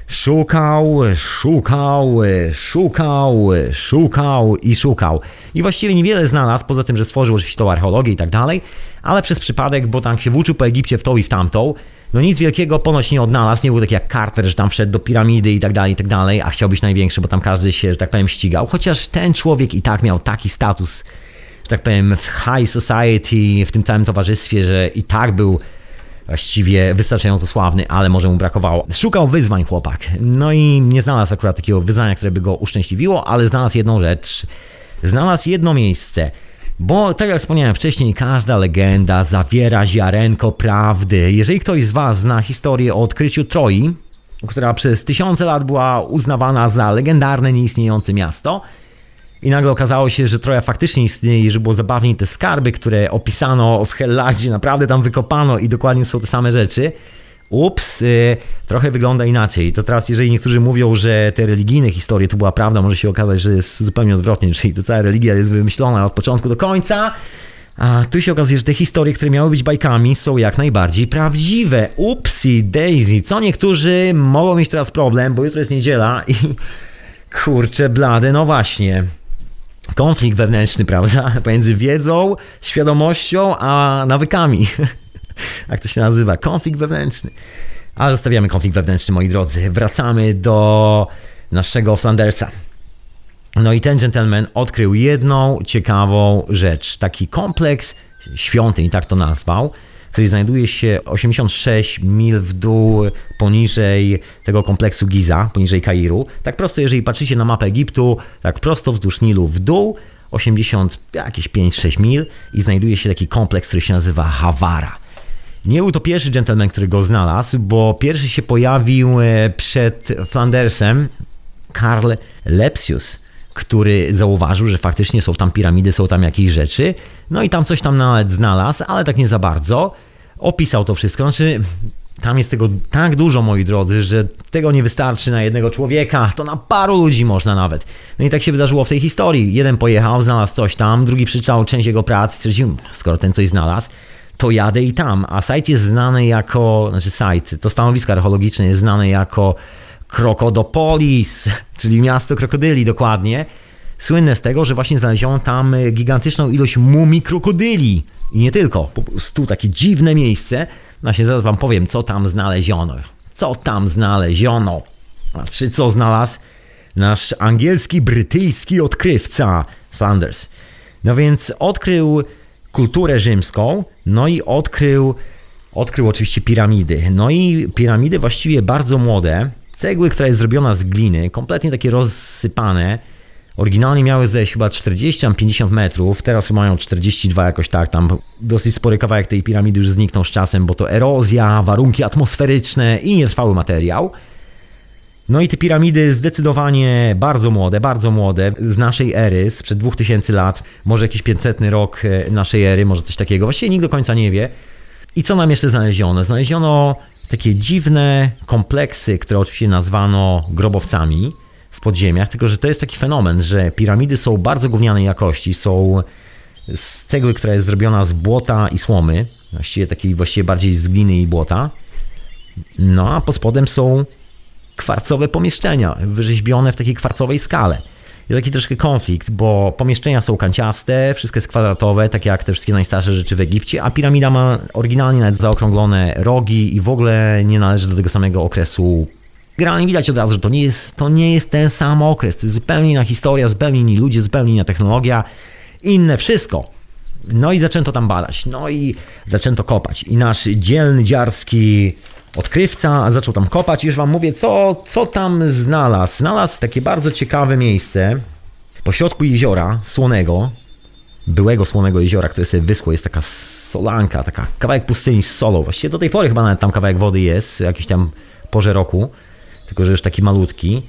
Szukał, szukał, szukał, szukał i szukał. I właściwie niewiele znalazł, poza tym, że stworzył oczywiście tą archeologię i tak dalej, ale przez przypadek, bo tam się włóczył po Egipcie w tą i w tamtą, no nic wielkiego ponoć nie odnalazł, nie był taki jak Carter, że tam wszedł do piramidy i tak dalej, i tak dalej, a chciał być największy, bo tam każdy się, że tak powiem, ścigał. Chociaż ten człowiek i tak miał taki status, tak powiem, w high society, w tym całym towarzystwie, że i tak był właściwie wystarczająco sławny, ale może mu brakowało. Szukał wyzwań chłopak. No i nie znalazł akurat takiego wyznania, które by go uszczęśliwiło, ale znalazł jedną rzecz. Znalazł jedno miejsce. Bo tak jak wspomniałem wcześniej, każda legenda zawiera ziarenko prawdy. Jeżeli ktoś z Was zna historię o odkryciu Troi, która przez tysiące lat była uznawana za legendarne, nieistniejące miasto, i nagle okazało się, że Troja faktycznie istnieje i że było zabawniej te skarby, które opisano w Helladzie, naprawdę tam wykopano i dokładnie są te same rzeczy. Ups, y, trochę wygląda inaczej. To teraz, jeżeli niektórzy mówią, że te religijne historie to była prawda, może się okazać, że jest zupełnie odwrotnie, czyli to cała religia jest wymyślona od początku do końca. A tu się okazuje, że te historie, które miały być bajkami, są jak najbardziej prawdziwe. Upsi daisy. Co niektórzy mogą mieć teraz problem, bo jutro jest niedziela i kurczę blady, no właśnie konflikt wewnętrzny, prawda? Pomiędzy wiedzą, świadomością, a nawykami. Jak to się nazywa? Konflikt wewnętrzny. Ale zostawiamy konflikt wewnętrzny, moi drodzy. Wracamy do naszego Flandersa. No i ten gentleman odkrył jedną ciekawą rzecz. Taki kompleks świątyń, tak to nazwał, który znajduje się 86 mil w dół poniżej tego kompleksu Giza, poniżej Kairu. Tak prosto, jeżeli patrzycie na mapę Egiptu, tak prosto wzdłuż Nilu w dół, 80, jakieś 5-6 mil i znajduje się taki kompleks, który się nazywa Hawara. Nie był to pierwszy gentleman, który go znalazł, bo pierwszy się pojawił e, przed Flandersem Karl Lepsius, który zauważył, że faktycznie są tam piramidy, są tam jakieś rzeczy. No i tam coś tam nawet znalazł, ale tak nie za bardzo. Opisał to wszystko. Znaczy, tam jest tego tak dużo, moi drodzy, że tego nie wystarczy na jednego człowieka, to na paru ludzi można nawet. No i tak się wydarzyło w tej historii. Jeden pojechał, znalazł coś tam, drugi przeczytał część jego prac, stwierdził, skoro ten coś znalazł, to jadę i tam. A site jest znany jako, znaczy site, to stanowisko archeologiczne jest znane jako Krokodopolis, czyli miasto krokodyli dokładnie. słynne z tego, że właśnie znaleziono tam gigantyczną ilość mumii krokodyli. I nie tylko, po prostu takie dziwne miejsce. Właśnie zaraz wam powiem, co tam znaleziono. Co tam znaleziono? Znaczy, co znalazł nasz angielski, brytyjski odkrywca Flanders. No więc odkrył kulturę rzymską, no i odkrył, odkrył oczywiście piramidy. No i piramidy właściwie bardzo młode, cegły, która jest zrobiona z gliny, kompletnie takie rozsypane. Oryginalnie miały zdaje chyba 40-50 metrów, teraz mają 42 jakoś tak, tam dosyć spory kawałek tej piramidy już zniknął z czasem, bo to erozja, warunki atmosferyczne i nietrwały materiał. No i te piramidy zdecydowanie bardzo młode, bardzo młode, z naszej ery, sprzed 2000 lat, może jakiś 500 rok e, naszej ery, może coś takiego. Właściwie nikt do końca nie wie. I co nam jeszcze znaleziono? Znaleziono takie dziwne kompleksy, które oczywiście nazwano grobowcami w podziemiach, tylko że to jest taki fenomen, że piramidy są bardzo gównianej jakości, są z cegły, która jest zrobiona z błota i słomy, właściwie takiej właściwie bardziej z gliny i błota. No a pod spodem są kwarcowe pomieszczenia, wyrzeźbione w takiej kwarcowej skale. I taki troszkę konflikt, bo pomieszczenia są kanciaste, wszystko jest kwadratowe, tak jak te wszystkie najstarsze rzeczy w Egipcie, a piramida ma oryginalnie nawet zaokrąglone rogi i w ogóle nie należy do tego samego okresu. Generalnie widać od razu, że to nie jest, to nie jest ten sam okres, to jest zupełnie inna historia, zupełnie inni ludzie, zupełnie inna technologia, inne wszystko. No i zaczęto tam badać, no i zaczęto kopać. I nasz dzielny, dziarski odkrywca zaczął tam kopać już wam mówię, co, co tam znalazł. Znalazł takie bardzo ciekawe miejsce pośrodku jeziora słonego, byłego słonego jeziora, które sobie wyschło, jest taka solanka, taka kawałek pustyni z solą. Właściwie do tej pory chyba nawet tam kawałek wody jest, jakiś tam porze roku, tylko że już taki malutki,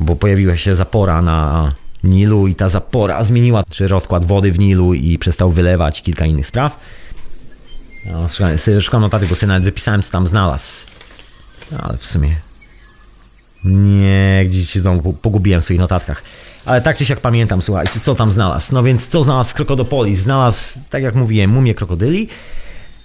bo pojawiła się zapora na Nilu i ta zapora zmieniła czy rozkład wody w Nilu i przestał wylewać kilka innych spraw. No, szukam, szukam notatek, bo sobie nawet wypisałem, co tam znalazł. No, ale w sumie... Nie, gdzieś się znowu pogubiłem w swoich notatkach. Ale tak czy siak pamiętam, słuchajcie, co tam znalazł. No więc co znalazł w Krokodopolis? Znalazł, tak jak mówiłem, mumię krokodyli.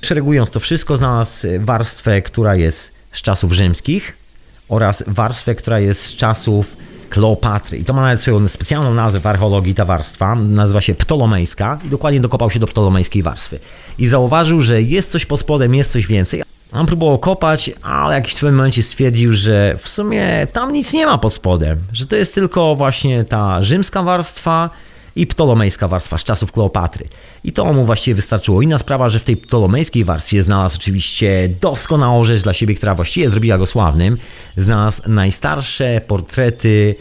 Szeregując to wszystko, znalazł warstwę, która jest z czasów rzymskich oraz warstwę, która jest z czasów Kleopatry. I to ma nawet swoją specjalną nazwę w archeologii, ta warstwa. Nazywa się ptolomejska i dokładnie dokopał się do ptolomejskiej warstwy. I zauważył, że jest coś pod spodem, jest coś więcej. On próbował kopać, ale jakiś w pewnym momencie stwierdził, że w sumie tam nic nie ma pod spodem. Że to jest tylko właśnie ta rzymska warstwa i ptolomejska warstwa z czasów Kleopatry. I to mu właściwie wystarczyło. Inna sprawa, że w tej ptolomejskiej warstwie znalazł oczywiście doskonałą rzecz dla siebie, która właściwie zrobiła go sławnym. Znalazł najstarsze portrety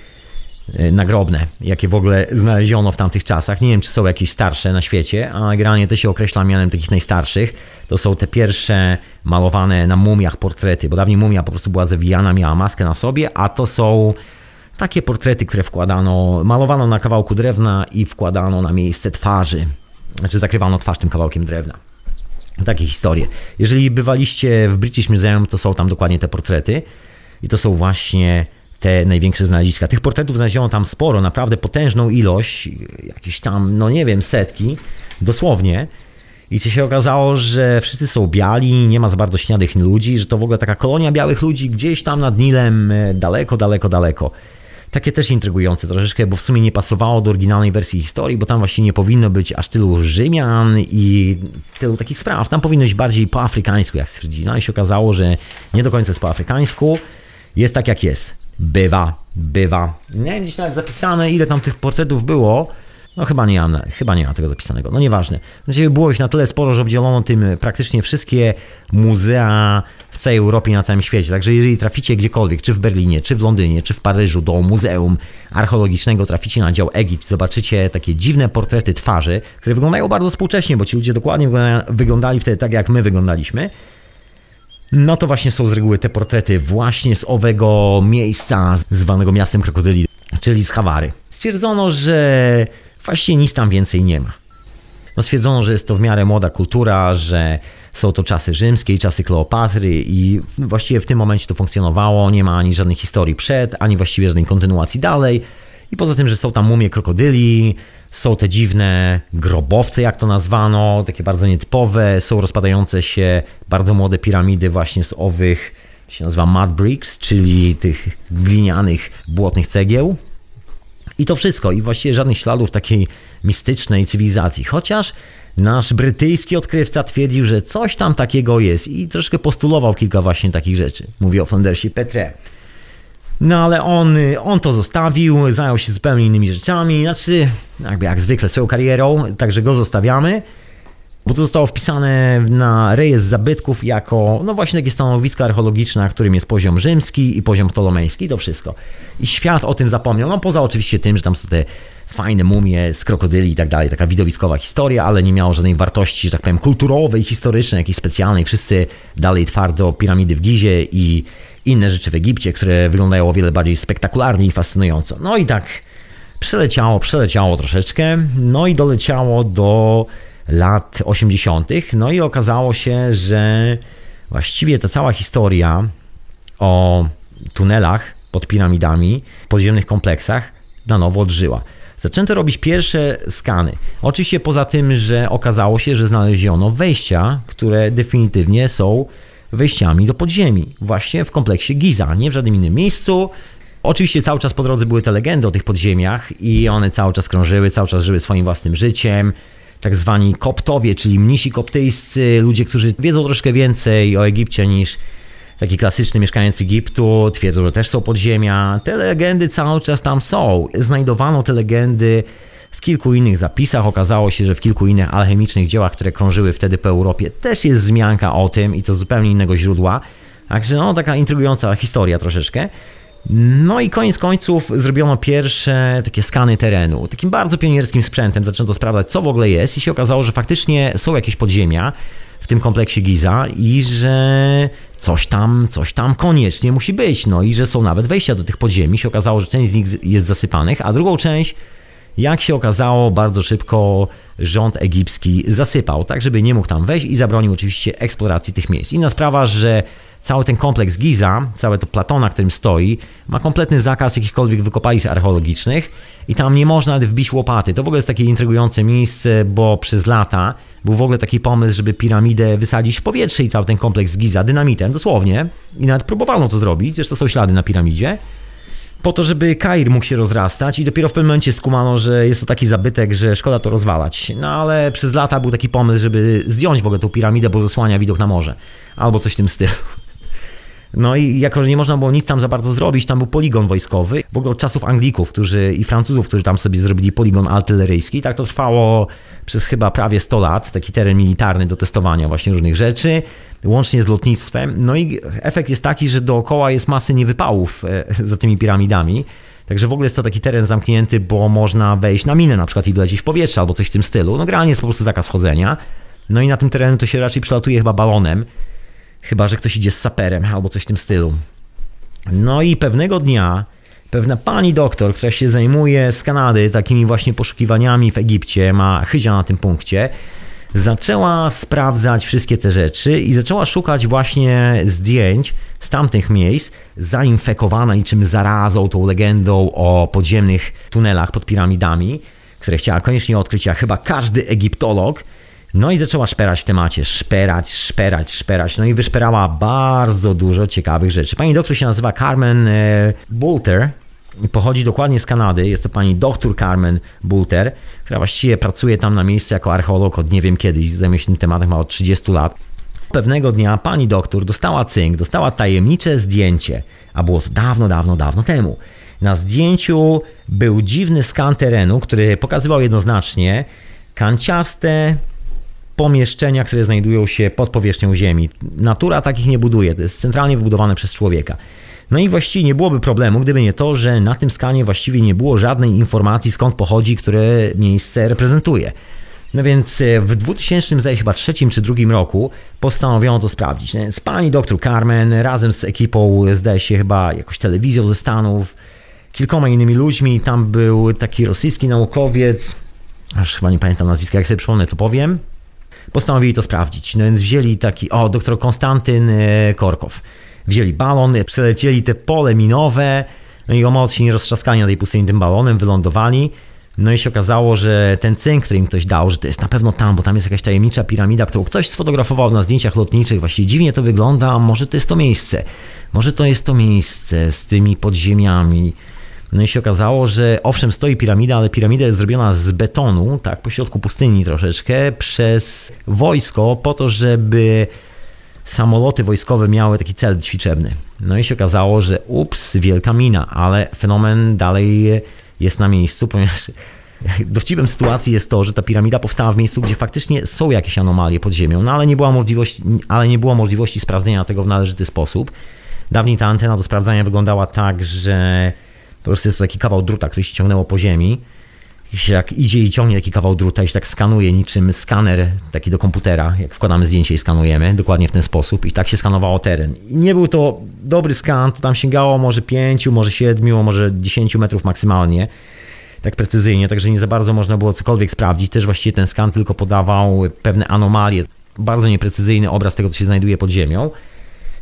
e, nagrobne, jakie w ogóle znaleziono w tamtych czasach. Nie wiem, czy są jakieś starsze na świecie, a generalnie to się określa mianem takich najstarszych. To są te pierwsze malowane na mumiach portrety, bo dawniej mumia po prostu była zawijana, miała maskę na sobie, a to są takie portrety, które wkładano, malowano na kawałku drewna i wkładano na miejsce twarzy. Znaczy zakrywano twarz tym kawałkiem drewna. Takie historie. Jeżeli bywaliście w British Museum, to są tam dokładnie te portrety. I to są właśnie te największe znaleziska. Tych portretów znaleziono tam sporo, naprawdę potężną ilość, jakieś tam, no nie wiem, setki, dosłownie. I się okazało, że wszyscy są biali, nie ma za bardzo śniadych ludzi, że to w ogóle taka kolonia białych ludzi gdzieś tam nad Nilem, e, daleko, daleko, daleko. Takie też intrygujące troszeczkę, bo w sumie nie pasowało do oryginalnej wersji historii, bo tam właśnie nie powinno być aż tylu Rzymian i tylu takich spraw. Tam powinno być bardziej po afrykańsku, jak stwierdzili. No i się okazało, że nie do końca jest po afrykańsku. Jest tak jak jest. Bywa, bywa. Nie wiem, gdzieś nawet zapisane, ile tam tych portretów było. No chyba nie mam, chyba nie ma tego zapisanego. No nieważne. Znaczy było ich na tyle sporo, że obdzielono tym praktycznie wszystkie muzea w całej Europie i na całym świecie. Także jeżeli traficie gdziekolwiek, czy w Berlinie, czy w Londynie, czy w Paryżu do Muzeum Archeologicznego, traficie na dział Egipt, zobaczycie takie dziwne portrety twarzy, które wyglądają bardzo współcześnie, bo ci ludzie dokładnie wyglądali wtedy tak, jak my wyglądaliśmy. No to właśnie są z reguły te portrety właśnie z owego miejsca zwanego miastem krokodyli, czyli z Hawary. Stwierdzono, że właściwie nic tam więcej nie ma. No stwierdzono, że jest to w miarę młoda kultura, że są to czasy rzymskie i czasy Kleopatry i właściwie w tym momencie to funkcjonowało, nie ma ani żadnej historii przed, ani właściwie żadnej kontynuacji dalej. I poza tym, że są tam mumie krokodyli, są te dziwne grobowce, jak to nazwano, takie bardzo nietypowe, są rozpadające się bardzo młode piramidy właśnie z owych, się nazywa mud bricks, czyli tych glinianych, błotnych cegieł. I to wszystko. I właściwie żadnych śladów takiej mistycznej cywilizacji. Chociaż nasz brytyjski odkrywca twierdził, że coś tam takiego jest i troszkę postulował kilka właśnie takich rzeczy. Mówię o Flandersie Petre. No ale on, on to zostawił, zajął się zupełnie innymi rzeczami, znaczy jakby jak zwykle swoją karierą, także go zostawiamy, bo to zostało wpisane na rejestr zabytków jako, no właśnie takie stanowisko archeologiczne, na którym jest poziom rzymski i poziom ptolomejski, to wszystko. I świat o tym zapomniał, no poza oczywiście tym, że tam są te fajne mumie z krokodyli i tak dalej, taka widowiskowa historia, ale nie miało żadnej wartości, że tak powiem, kulturowej, historycznej, jakiejś specjalnej. Wszyscy dalej twardo piramidy w Gizie i inne rzeczy w Egipcie, które wyglądają o wiele bardziej spektakularnie i fascynująco. No i tak przeleciało, przeleciało troszeczkę, no i doleciało do lat 80., no i okazało się, że właściwie ta cała historia o tunelach pod piramidami, podziemnych kompleksach na nowo odżyła. Zaczęto robić pierwsze skany. Oczywiście poza tym, że okazało się, że znaleziono wejścia, które definitywnie są wejściami do podziemi, właśnie w kompleksie Giza, nie w żadnym innym miejscu. Oczywiście cały czas po drodze były te legendy o tych podziemiach i one cały czas krążyły, cały czas żyły swoim własnym życiem. Tak zwani koptowie, czyli mnisi koptyjscy, ludzie, którzy wiedzą troszkę więcej o Egipcie niż taki klasyczny mieszkaniec Egiptu, twierdzą, że też są podziemia. Te legendy cały czas tam są. Znajdowano te legendy w kilku innych zapisach. Okazało się, że w kilku innych alchemicznych dziełach, które krążyły wtedy po Europie, też jest wzmianka o tym i to z zupełnie innego źródła. Także no, taka intrygująca historia troszeczkę. No i koniec końców zrobiono pierwsze takie skany terenu. Takim bardzo pionierskim sprzętem zaczęto sprawdzać, co w ogóle jest i się okazało, że faktycznie są jakieś podziemia w tym kompleksie Giza i że coś tam, coś tam koniecznie musi być. No i że są nawet wejścia do tych podziemi. Się okazało, że część z nich jest zasypanych, a drugą część, jak się okazało, bardzo szybko rząd egipski zasypał, tak żeby nie mógł tam wejść i zabronił oczywiście eksploracji tych miejsc. Inna sprawa, że cały ten kompleks Giza, całe to Platona, na którym stoi, ma kompletny zakaz jakichkolwiek wykopalisk archeologicznych i tam nie można wbić łopaty. To w ogóle jest takie intrygujące miejsce, bo przez lata był w ogóle taki pomysł, żeby piramidę wysadzić w powietrze i cały ten kompleks Giza dynamitem, dosłownie. I nawet próbowano to zrobić, zresztą są ślady na piramidzie po to, żeby Kair mógł się rozrastać i dopiero w pewnym momencie skumano, że jest to taki zabytek, że szkoda to rozwalać. No ale przez lata był taki pomysł, żeby zdjąć w ogóle tą piramidę, bo zasłania widok na morze. Albo coś w tym stylu. No i jako nie można było nic tam za bardzo zrobić, tam był poligon wojskowy, w ogóle od czasów Anglików którzy, i Francuzów, którzy tam sobie zrobili poligon artyleryjski. Tak to trwało przez chyba prawie 100 lat, taki teren militarny do testowania właśnie różnych rzeczy, łącznie z lotnictwem. No i efekt jest taki, że dookoła jest masy niewypałów e, za tymi piramidami. Także w ogóle jest to taki teren zamknięty, bo można wejść na minę na przykład i lecieć w powietrze albo coś w tym stylu. No generalnie jest po prostu zakaz wchodzenia. No i na tym terenie to się raczej przelatuje chyba balonem. Chyba, że ktoś idzie z saperem albo coś w tym stylu. No i pewnego dnia pewna pani doktor, która się zajmuje z Kanady takimi właśnie poszukiwaniami w Egipcie, ma chyzia na tym punkcie, zaczęła sprawdzać wszystkie te rzeczy i zaczęła szukać właśnie zdjęć z tamtych miejsc, zainfekowana niczym zarazą, tą legendą o podziemnych tunelach pod piramidami, które chciała koniecznie odkryć, jak chyba każdy egiptolog. No i zaczęła szperać w temacie, szperać, szperać, szperać. No i wyszperała bardzo dużo ciekawych rzeczy. Pani doktor się nazywa Carmen e, Bolter, pochodzi dokładnie z Kanady. Jest to pani doktor Carmen Bulter, która właściwie pracuje tam na miejscu jako archeolog od nie wiem kiedy, zajmuje się tym tematem ma od 30 lat. Pewnego dnia pani doktor dostała cynk, dostała tajemnicze zdjęcie, a było to dawno, dawno, dawno temu. Na zdjęciu był dziwny skan terenu, który pokazywał jednoznacznie kanciaste pomieszczenia, które znajdują się pod powierzchnią Ziemi. Natura takich nie buduje, to jest centralnie wybudowane przez człowieka. No i właściwie nie byłoby problemu, gdyby nie to, że na tym skanie właściwie nie było żadnej informacji skąd pochodzi, które miejsce reprezentuje. No więc e, w 2000, zdaje się chyba trzecim czy drugim roku postanowiono to sprawdzić. No więc pani doktor Carmen razem z ekipą, zdaje się chyba jakoś telewizją ze Stanów, kilkoma innymi ludźmi, tam był taki rosyjski naukowiec, aż chyba nie pamiętam nazwiska, jak sobie przypomnę to powiem, postanowili to sprawdzić. No więc wzięli taki, o, doktor Konstantyn e, Korkow wzięli balon, przelecieli te pole minowe, no i o moc się nie roztrzaskali na tej pustyni tym balonem, wylądowali. No i się okazało, że ten cynk, który im ktoś dał, że to jest na pewno tam, bo tam jest jakaś tajemnicza piramida, którą ktoś sfotografował na zdjęciach lotniczych. Właściwie dziwnie to wygląda, a może to jest to miejsce. Może to jest to miejsce z tymi podziemiami. No i się okazało, że owszem stoi piramida, ale piramida jest zrobiona z betonu, tak, pośrodku pustyni troszeczkę, przez wojsko po to, żeby samoloty wojskowe miały taki cel ćwiczebny. No i się okazało, że ups, wielka mina, ale fenomen dalej jest na miejscu, ponieważ dowcipem sytuacji jest to, że ta piramida powstała w miejscu, gdzie faktycznie są jakieś anomalie pod ziemią, no ale nie, była możliwości, ale nie było możliwości sprawdzenia tego w należyty sposób. Dawniej ta antena do sprawdzania wyglądała tak, że po prostu jest to taki kawał druta, który się ciągnęło po ziemi. I się jak idzie i ciągnie taki kawał druta i się tak skanuje niczym skaner taki do komputera, jak wkładamy zdjęcie i skanujemy, dokładnie w ten sposób. I tak się skanowało teren. I nie był to dobry skan, to tam sięgało może 5, może 7, może 10 metrów maksymalnie. Tak precyzyjnie, także nie za bardzo można było cokolwiek sprawdzić. Też właściwie ten skan tylko podawał pewne anomalie. Bardzo nieprecyzyjny obraz tego, co się znajduje pod ziemią.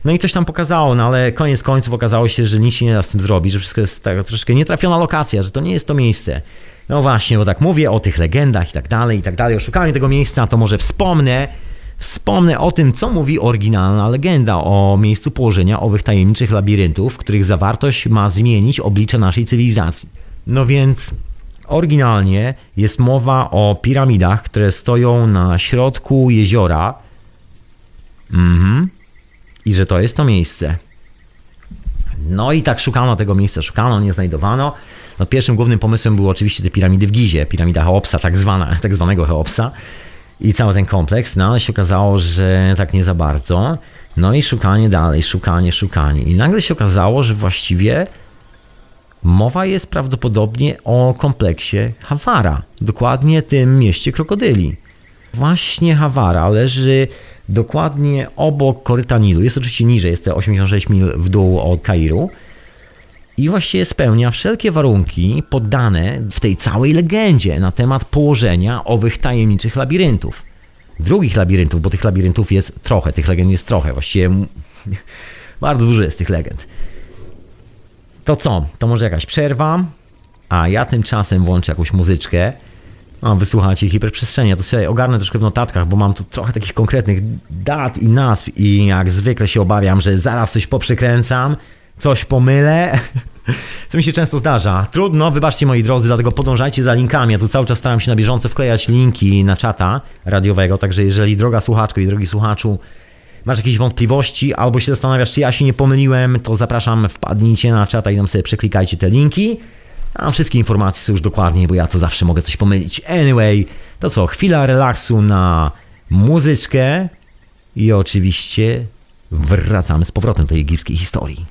No i coś tam pokazało, no ale koniec końców okazało się, że nic się nie da z tym zrobić, że wszystko jest taka troszeczkę nietrafiona lokacja, że to nie jest to miejsce. No właśnie, bo tak mówię o tych legendach i tak dalej, i tak dalej, o szukaniu tego miejsca, to może wspomnę, wspomnę o tym, co mówi oryginalna legenda o miejscu położenia owych tajemniczych labiryntów, których zawartość ma zmienić oblicze naszej cywilizacji. No więc oryginalnie jest mowa o piramidach, które stoją na środku jeziora. Mhm i że to jest to miejsce. No i tak szukano tego miejsca, szukano, nie znajdowano. No pierwszym głównym pomysłem były oczywiście te piramidy w Gizie, piramida Cheopsa, tak, zwana, tak zwanego Cheopsa i cały ten kompleks, no ale się okazało, że tak nie za bardzo. No i szukanie dalej, szukanie, szukanie. I nagle się okazało, że właściwie mowa jest prawdopodobnie o kompleksie Hawara, dokładnie tym mieście krokodyli. Właśnie Hawara leży dokładnie obok koryta Nilu. Jest oczywiście niżej, jest to 86 mil w dół od Kairu. I właściwie spełnia wszelkie warunki poddane w tej całej legendzie na temat położenia owych tajemniczych labiryntów. Drugich labiryntów, bo tych labiryntów jest trochę, tych legend jest trochę, właściwie bardzo dużo jest tych legend. To co? To może jakaś przerwa? A ja tymczasem włączę jakąś muzyczkę. Mam wysłuchać hiperprzestrzenia, to sobie ogarnę troszkę w notatkach, bo mam tu trochę takich konkretnych dat i nazw i jak zwykle się obawiam, że zaraz coś poprzykręcam, coś pomylę. Co mi się często zdarza. Trudno, wybaczcie moi drodzy, dlatego podążajcie za linkami. Ja tu cały czas staram się na bieżąco wklejać linki na czata radiowego, także jeżeli droga słuchaczko i drogi słuchaczu masz jakieś wątpliwości albo się zastanawiasz, czy ja się nie pomyliłem, to zapraszam, wpadnijcie na czata i tam sobie przeklikajcie te linki. A wszystkie informacje są już dokładnie, bo ja to zawsze mogę coś pomylić. Anyway, to co, chwila relaksu na muzyczkę i oczywiście wracamy z powrotem do egipskiej historii.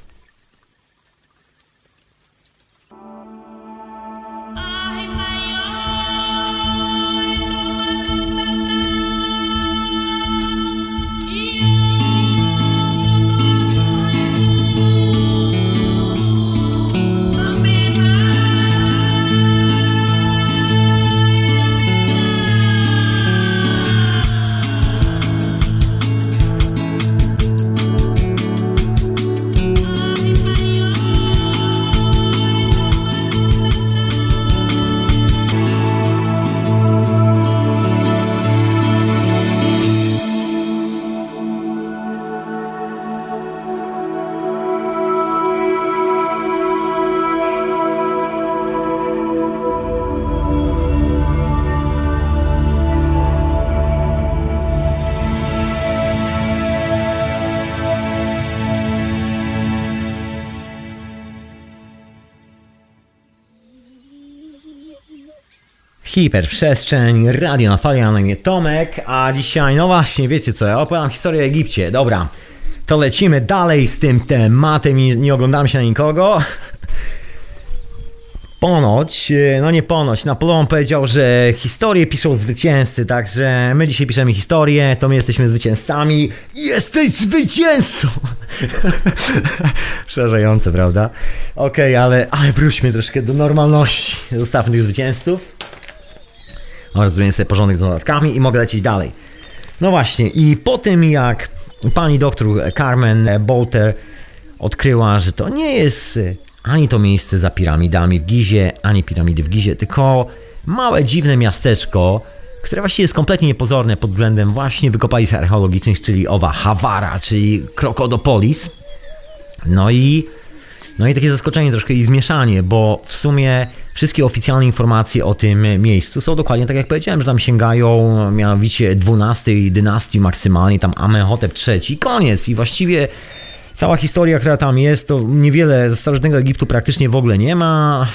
Hiperprzestrzeń, radio na fali, na imię Tomek, a dzisiaj, no właśnie, wiecie co, ja opowiadam historię o Egipcie, dobra, to lecimy dalej z tym tematem i nie oglądamy się na nikogo. Ponoć, no nie ponoć, Napoleon powiedział, że historię piszą zwycięzcy, także my dzisiaj piszemy historię, to my jesteśmy zwycięzcami. Jesteś zwycięzcą! Przerażające, prawda? Okej, okay, ale, ale wróćmy troszkę do normalności. Zostawmy tych zwycięzców. Oraz zrobię sobie porządek z dodatkami i mogę lecieć dalej. No właśnie, i po tym jak pani doktor Carmen Bolter odkryła, że to nie jest ani to miejsce za piramidami w Gizie, ani piramidy w Gizie, tylko małe, dziwne miasteczko, które właściwie jest kompletnie niepozorne pod względem właśnie wykopalisk archeologicznych, czyli owa Hawara, czyli Krokodopolis. No i No i takie zaskoczenie troszkę i zmieszanie, bo w sumie wszystkie oficjalne informacje o tym miejscu są dokładnie tak jak powiedziałem, że tam sięgają mianowicie 12 dynastii maksymalnie, tam Amenhotep III, koniec i właściwie cała historia, która tam jest, to niewiele z starożytnego Egiptu praktycznie w ogóle nie ma.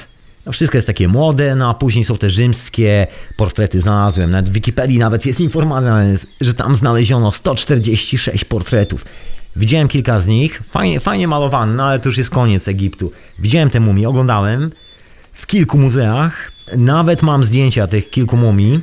No wszystko jest takie młode, no a później są te rzymskie portrety, znalazłem. Nawet w Wikipedii nawet jest informacja, że tam znaleziono 146 portretów. Widziałem kilka z nich, fajnie, fajnie malowane, no ale to już jest koniec Egiptu. Widziałem te mumie, oglądałem w kilku muzeach. Nawet mam zdjęcia tych kilku mumii.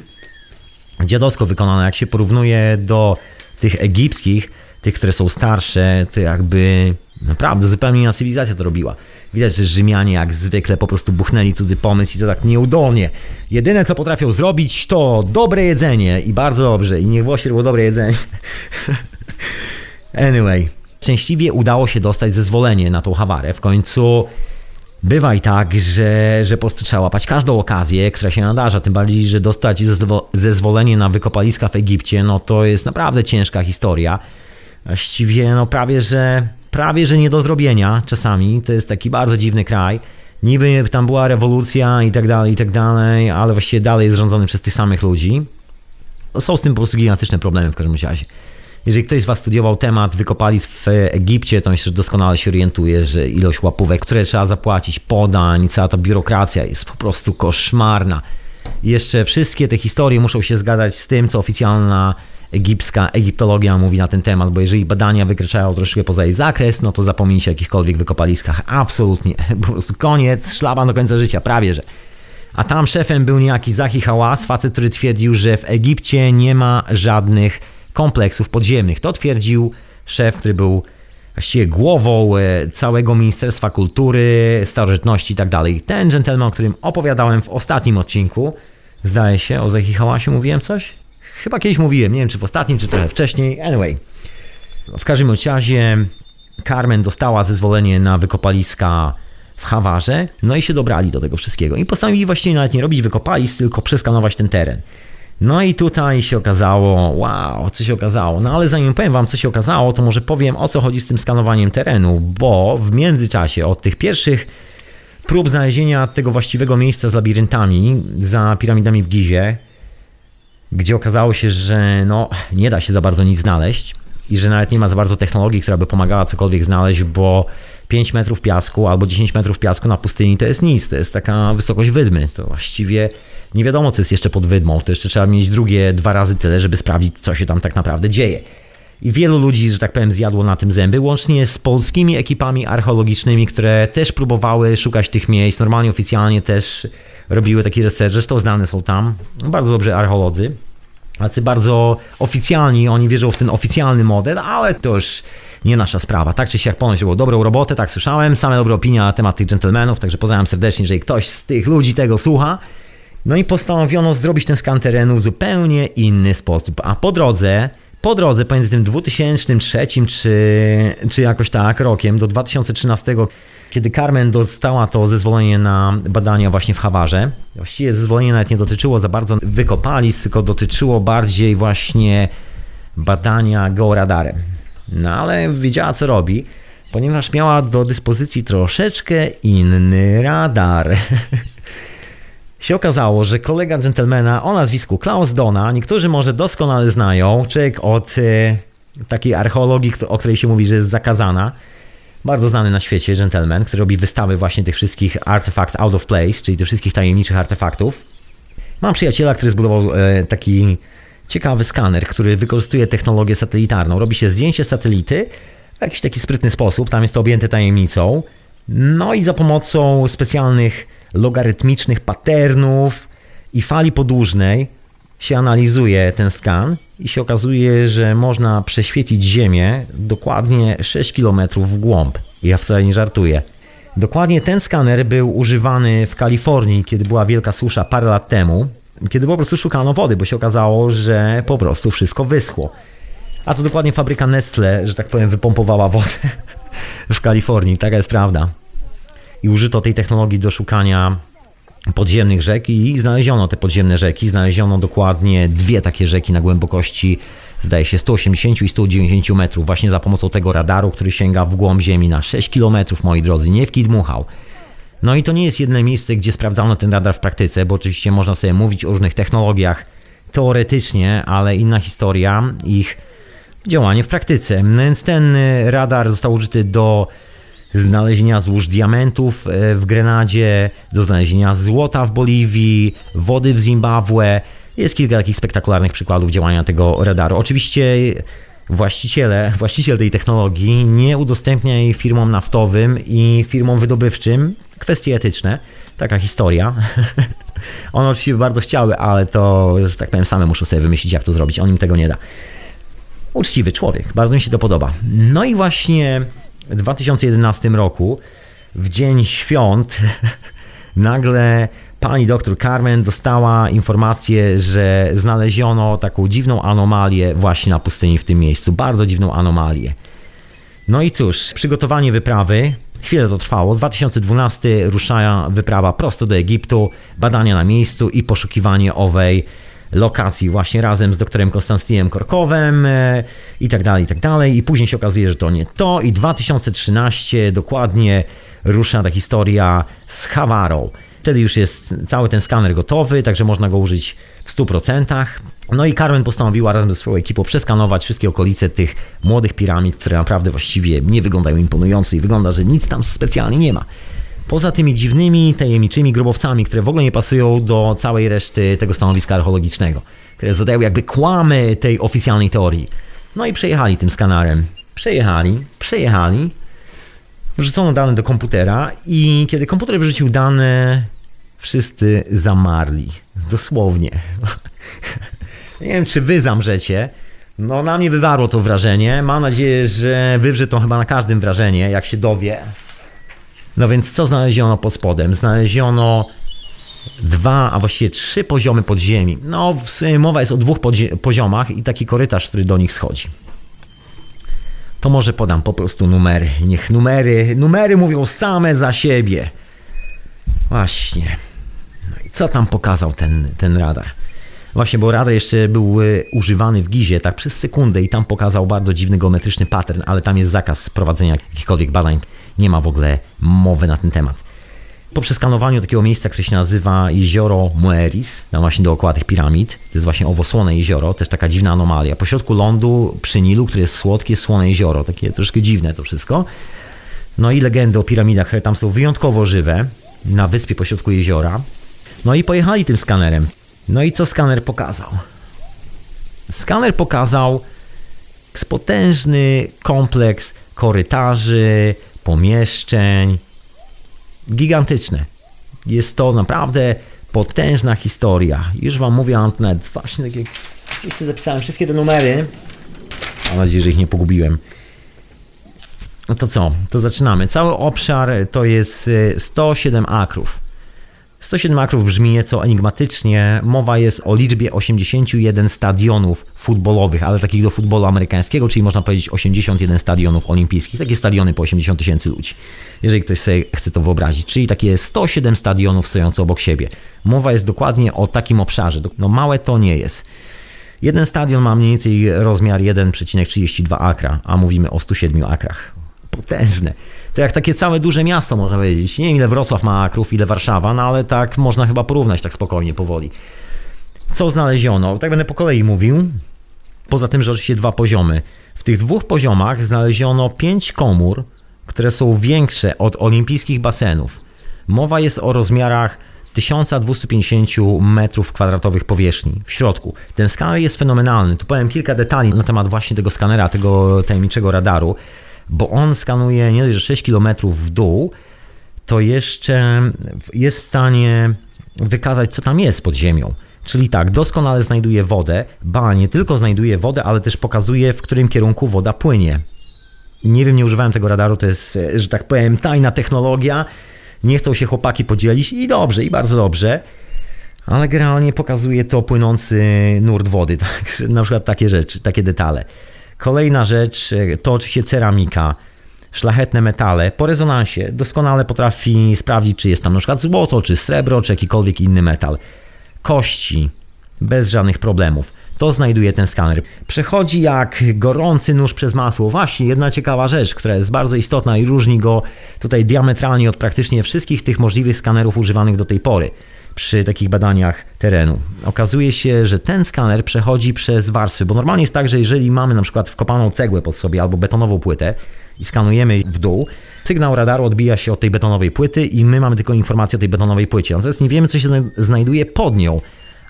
Dziadowsko wykonane, jak się porównuje do tych egipskich, tych, które są starsze, to jakby naprawdę zupełnie inna cywilizacja to robiła. Widać, że Rzymianie jak zwykle po prostu buchnęli cudzy pomysł i to tak nieudolnie. Jedyne co potrafią zrobić to dobre jedzenie i bardzo dobrze. I niech właśnie było dobre jedzenie. anyway. Szczęśliwie udało się dostać zezwolenie na tą hawarę. W końcu bywa i tak, że, że po prostu trzeba łapać każdą okazję, która się nadarza. Tym bardziej, że dostać zezwolenie na wykopaliska w Egipcie, no to jest naprawdę ciężka historia. Właściwie no prawie, że prawie, że nie do zrobienia czasami. To jest taki bardzo dziwny kraj. Niby tam była rewolucja i tak dalej, i tak dalej, ale właściwie dalej jest rządzony przez tych samych ludzi. Są z tym po prostu gigantyczne problemy w każdym razie. Jeżeli ktoś z Was studiował temat wykopalisk w Egipcie, to myślę, że doskonale się orientuje, że ilość łapówek, które trzeba zapłacić, podań, cała ta biurokracja jest po prostu koszmarna. I jeszcze wszystkie te historie muszą się zgadzać z tym, co oficjalna egipska egiptologia mówi na ten temat, bo jeżeli badania wykraczają troszkę poza jej zakres, no to zapomnijcie o jakichkolwiek wykopaliskach. Absolutnie. Po prostu koniec, szlaban do końca życia, prawie że. A tam szefem był niejaki Zahi Hałas, facet, który twierdził, że w Egipcie nie ma żadnych kompleksów podziemnych. To twierdził szef, który był właściwie głową e, całego Ministerstwa Kultury, Starożytności i tak dalej. Ten gentleman, o którym opowiadałem w ostatnim odcinku, zdaje się, o Zahi Hałasie mówiłem coś? Chyba kiedyś mówiłem, nie wiem czy w ostatnim, czy trochę wcześniej. Anyway, w każdym razie Carmen dostała zezwolenie na wykopaliska w Hawarze, no i się dobrali do tego wszystkiego. I postanowili właściwie nawet nie robić wykopalisk, tylko przeskanować ten teren. No i tutaj się okazało, wow, co się okazało. No ale zanim powiem wam, co się okazało, to może powiem o co chodzi z tym skanowaniem terenu, bo w międzyczasie od tych pierwszych prób znalezienia tego właściwego miejsca z labiryntami za piramidami w Gizie, gdzie okazało się, że no, nie da się za bardzo nic znaleźć i że nawet nie ma za bardzo technologii, która by pomagała cokolwiek znaleźć, bo 5 metrów piasku albo 10 metrów piasku na pustyni to jest nic, to jest taka wysokość wydmy. To właściwie nie wiadomo, co jest jeszcze pod wydmą. To jeszcze trzeba mieć drugie dwa razy tyle, żeby sprawdzić, co się tam tak naprawdę dzieje. I wielu ludzi, że tak powiem, zjadło na tym zęby, łącznie z polskimi ekipami archeologicznymi, które też próbowały szukać tych miejsc. Normalnie, oficjalnie też robiły taki research, zresztą znane są tam. Bardzo dobrzy archeolodzy. Tacy bardzo oficjalni, oni wierzą w ten oficjalny model, ale to już nie nasza sprawa. Tak czy siak ponoć było dobrą robotę, tak słyszałem, same dobre opinie na temat tych gentlemanów, także pozdrawiam serdecznie, jeżeli ktoś z tych ludzi tego słucha. No i postanowiono zrobić ten skan terenu w zupełnie inny sposób, a po drodze po drodze pomiędzy tym 2003 czy, czy jakoś tak rokiem do 2013 kiedy Carmen dostała to zezwolenie na badania właśnie w Hawarze, właściwie zezwolenie nawet nie dotyczyło za bardzo wykopalisk, tylko dotyczyło bardziej właśnie badania georadarem. No ale wiedziała co robi, ponieważ miała do dyspozycji troszeczkę inny radar. się okazało, że kolega gentlemana o nazwisku Klaus Dona, niektórzy może doskonale znają, człowiek od e, takiej archeologii, o której się mówi, że jest zakazana, bardzo znany na świecie gentleman, który robi wystawy właśnie tych wszystkich artifacts out of place, czyli tych wszystkich tajemniczych artefaktów. Mam przyjaciela, który zbudował e, taki ciekawy skaner, który wykorzystuje technologię satelitarną. Robi się zdjęcie satelity w jakiś taki sprytny sposób, tam jest to objęte tajemnicą. No i za pomocą specjalnych logarytmicznych patternów i fali podłużnej się analizuje ten skan i się okazuje, że można przeświecić Ziemię dokładnie 6 km w głąb. Ja wcale nie żartuję. Dokładnie ten skaner był używany w Kalifornii, kiedy była wielka susza parę lat temu, kiedy po prostu szukano wody, bo się okazało, że po prostu wszystko wyschło. A to dokładnie fabryka Nestle, że tak powiem, wypompowała wodę w Kalifornii. Taka jest prawda. I użyto tej technologii do szukania podziemnych rzek i znaleziono te podziemne rzeki. Znaleziono dokładnie dwie takie rzeki na głębokości zdaje się 180 i 190 metrów właśnie za pomocą tego radaru, który sięga w głąb Ziemi na 6 km, moi drodzy, nie w kit dmuchał. No i to nie jest jedno miejsce, gdzie sprawdzano ten radar w praktyce, bo oczywiście można sobie mówić o różnych technologiach teoretycznie, ale inna historia ich działanie w praktyce. No więc ten radar został użyty do znalezienia złóż diamentów e, w Grenadzie, do znalezienia złota w Boliwii, wody w Zimbabwe. Jest kilka takich spektakularnych przykładów działania tego radaru. Oczywiście właściciele, właściciel tej technologii nie udostępnia jej firmom naftowym i firmom wydobywczym. Kwestie etyczne. Taka historia. One oczywiście bardzo chciały, ale to, że tak powiem, same muszą sobie wymyślić, jak to zrobić. On im tego nie da. Uczciwy człowiek, bardzo mi się to podoba. No i właśnie 2011 roku, w dzień świąt, nagle pani doktor Carmen dostała informację, że znaleziono taką dziwną anomalię właśnie na pustyni w tym miejscu. Bardzo dziwną anomalię. No i cóż, przygotowanie wyprawy. Chwilę to trwało. 2012 rusza wyprawa prosto do Egiptu, badania na miejscu i poszukiwanie owej lokacji właśnie razem z doktorem Konstantinem Korkowem e, i tak dalej, i tak dalej. I później się okazuje, że to nie to. I 2013 dokładnie rusza ta historia z Hawarą. Wtedy już jest cały ten skaner gotowy, także można go użyć w 100%. No i Carmen postanowiła razem ze swoją ekipą przeskanować wszystkie okolice tych młodych piramid, które naprawdę właściwie nie wyglądają imponująco i wygląda, że nic tam specjalnie nie ma. Poza tymi dziwnymi, tajemniczymi grobowcami, które w ogóle nie pasują do całej reszty tego stanowiska archeologicznego, które zadają jakby kłamy tej oficjalnej teorii. No i przejechali tym skanerem. Przejechali, przejechali, wrzucono dane do komputera i kiedy komputer wrzucił dane, wszyscy zamarli. Dosłownie. Nie wiem, czy wy zamrzecie. No, na mnie wywarło to wrażenie. Mam nadzieję, że wywrze to chyba na każdym wrażenie, jak się dowie. No więc co znaleziono pod spodem? Znaleziono dwa, a właściwie trzy poziomy podziemi. No, mowa jest o dwóch poziomach i taki korytarz, który do nich schodzi. To może podam po prostu numery. Niech numery, numery mówią same za siebie. Właśnie. No i co tam pokazał ten, ten radar? Właśnie, bo radar jeszcze był e, używany w Gizie tak przez sekundę i tam pokazał bardzo dziwny geometryczny pattern, ale tam jest zakaz prowadzenia jakichkolwiek badań. Nie ma w ogóle mowy na ten temat. Po przeskanowaniu takiego miejsca, które się nazywa jezioro Moeris, tam właśnie dookoła tych piramid, to jest właśnie owosłone jezioro, też taka dziwna anomalia. Po środku lądu przy Nilu, które jest słodkie, słone jezioro, takie troszkę dziwne to wszystko. No i legendy o piramidach, które tam są wyjątkowo żywe, na wyspie pośrodku jeziora. No i pojechali tym skanerem. No i co skaner pokazał? Skaner pokazał potężny kompleks korytarzy, pomieszczeń. Gigantyczne. Jest to naprawdę potężna historia. Już wam mówię, Antnet, właśnie tak jak wszyscy zapisałem wszystkie te numery. Mam nadzieję, że ich nie pogubiłem. No to co? To zaczynamy. Cały obszar to jest 107 y, akrów. 107 akrów brzmi nieco enigmatycznie. Mowa jest o liczbie 81 stadionów futbolowych, ale takich do futbolu amerykańskiego, czyli można powiedzieć 81 stadionów olimpijskich. Takie stadiony po 80 tysięcy ludzi, jeżeli ktoś sobie chce to wyobrazić. Czyli takie 107 stadionów stojące obok siebie. Mowa jest dokładnie o takim obszarze. No małe to nie jest. Jeden stadion ma mniej więcej rozmiar 1,32 akra, a mówimy o 107 akrach. Potężne to jak takie całe duże miasto, można powiedzieć. Nie wiem, ile Wrocław ma akrów, ile Warszawa, no ale tak można chyba porównać tak spokojnie, powoli. Co znaleziono? Tak będę po kolei mówił. Poza tym, że oczywiście dwa poziomy. W tych dwóch poziomach znaleziono pięć komór, które są większe od olimpijskich basenów. Mowa jest o rozmiarach 1250 m2 powierzchni w środku. Ten skaner jest fenomenalny. Tu powiem kilka detali na temat właśnie tego skanera, tego tajemniczego radaru bo on skanuje nie dość, że 6 km w dół, to jeszcze jest w stanie wykazać, co tam jest pod ziemią. Czyli tak, doskonale znajduje wodę, ba, nie tylko znajduje wodę, ale też pokazuje, w którym kierunku woda płynie. Nie wiem, nie używałem tego radaru, to jest, że tak powiem, tajna technologia. Nie chcą się chłopaki podzielić i dobrze, i bardzo dobrze. Ale generalnie pokazuje to płynący nurt wody, tak? na przykład takie rzeczy, takie detale. Kolejna rzecz e, to oczywiście ceramika. Szlachetne metale po rezonansie doskonale potrafi sprawdzić, czy jest tam na przykład złoto, czy srebro, czy jakikolwiek inny metal. Kości bez żadnych problemów. to znajduje ten skaner. Przechodzi jak gorący nóż przez masło. Właśnie jedna ciekawa rzecz, która jest bardzo istotna i różni go tutaj diametralnie od praktycznie wszystkich tych możliwych skanerów używanych do tej pory przy takich badaniach terenu. Okazuje się, że ten skaner przechodzi przez warstwy, bo normalnie jest tak, że jeżeli mamy na przykład wkopaną cegłę pod sobie albo betonową płytę i skanujemy w dół, sygnał radaru odbija się od tej betonowej płyty i my mamy tylko informację o tej betonowej płycie. Natomiast nie wiemy, co się znajduje pod nią.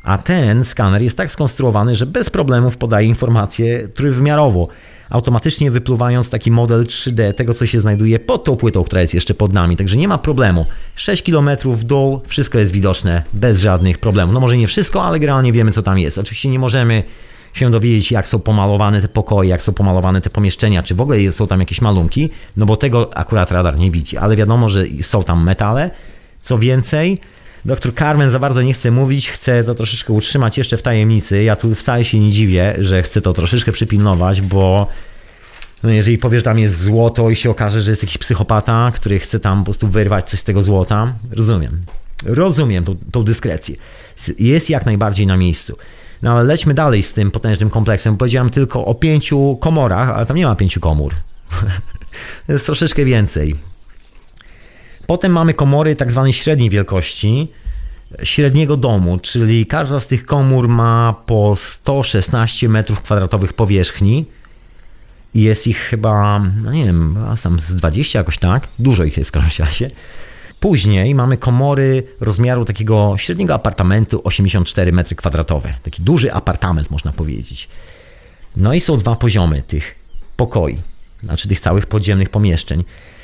A ten skaner jest tak skonstruowany, że bez problemów podaje informacje trójwymiarowo, automatycznie wypluwając taki model 3D tego, co się znajduje pod tą płytą, która jest jeszcze pod nami. Także nie ma problemu. 6 km w dół, wszystko jest widoczne bez żadnych problemów. No może nie wszystko, ale generalnie wiemy, co tam jest. Oczywiście nie możemy się dowiedzieć, jak są pomalowane te pokoje, jak są pomalowane te pomieszczenia, czy w ogóle są tam jakieś malunki, no bo tego akurat radar nie widzi, ale wiadomo, że są tam metale. Co więcej, Doktor Carmen za bardzo nie chce mówić, chce to troszeczkę utrzymać jeszcze w tajemnicy. Ja tu wcale się nie dziwię, że chce to troszeczkę przypilnować, bo no jeżeli powiesz, że tam jest złoto i się okaże, że jest jakiś psychopata, który chce tam po prostu wyrwać coś z tego złota, rozumiem. Rozumiem tą, tą dyskrecję. Jest jak najbardziej na miejscu. No ale lećmy dalej z tym potężnym kompleksem. Powiedziałem tylko o pięciu komorach, ale tam nie ma pięciu komór. jest troszeczkę więcej. Potem mamy komory tak zwanej średniej wielkości, średniego domu, czyli każda z tych komór ma po 116 m2 powierzchni. Jest ich chyba, no nie wiem, tam z 20 jakoś tak, dużo ich jest w każdym razie. Później mamy komory rozmiaru takiego średniego apartamentu 84 m2. Taki duży apartament można powiedzieć. No i są dwa poziomy tych pokoi, znaczy tych całych podziemnych pomieszczeń.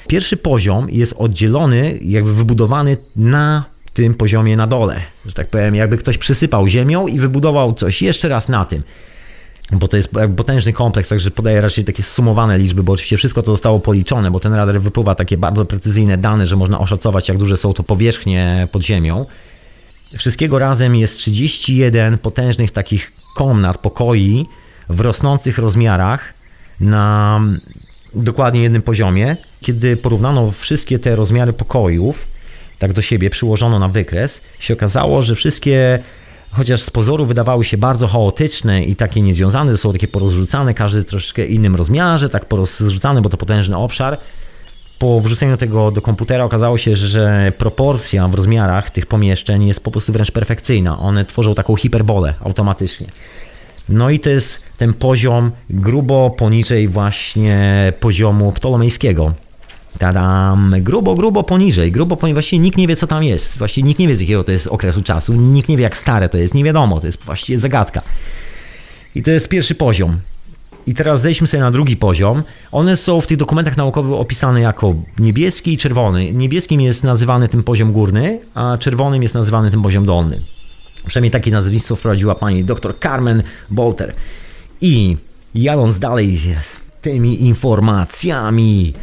Pierwszy poziom jest oddzielony, jakby wybudowany na tym poziomie na dole. Że tak powiem, jakby ktoś przysypał ziemią i wybudował coś jeszcze raz na tym. Bo to jest potężny kompleks, także podaję raczej takie sumowane liczby, bo oczywiście wszystko to zostało policzone, bo ten radar wypływa takie bardzo precyzyjne dane, że można oszacować, jak duże są to powierzchnie pod ziemią. Wszystkiego razem jest 31 potężnych takich komnat, pokoi w rosnących rozmiarach na dokładnie jednym poziomie. Kiedy porównano wszystkie te rozmiary pokojów, tak do siebie przyłożono na wykres, się okazało, że wszystkie, chociaż z pozoru wydawały się bardzo chaotyczne i takie niezwiązane, są takie porozrzucane, każdy troszeczkę innym rozmiarze, tak porozrzucane, bo to potężny obszar. Po wrzuceniu tego do komputera okazało się, że proporcja w rozmiarach tych pomieszczeń jest po prostu wręcz perfekcyjna. One tworzą taką hiperbolę automatycznie. No i to jest ten poziom grubo poniżej właśnie poziomu ptolomejskiego. Tadam, grubo, grubo poniżej, grubo poniżej, właściwie nikt nie wie co tam jest, właściwie nikt nie wie z jakiego to jest okresu czasu, nikt nie wie jak stare to jest, nie wiadomo, to jest właściwie zagadka. I to jest pierwszy poziom. I teraz zejdźmy sobie na drugi poziom. One są w tych dokumentach naukowych opisane jako niebieski i czerwony. Niebieskim jest nazywany ten poziom górny, a czerwonym jest nazywany ten poziom dolny. Przynajmniej takie nazwisko wprowadziła pani dr Carmen Bolter. I jadąc dalej z tymi informacjami,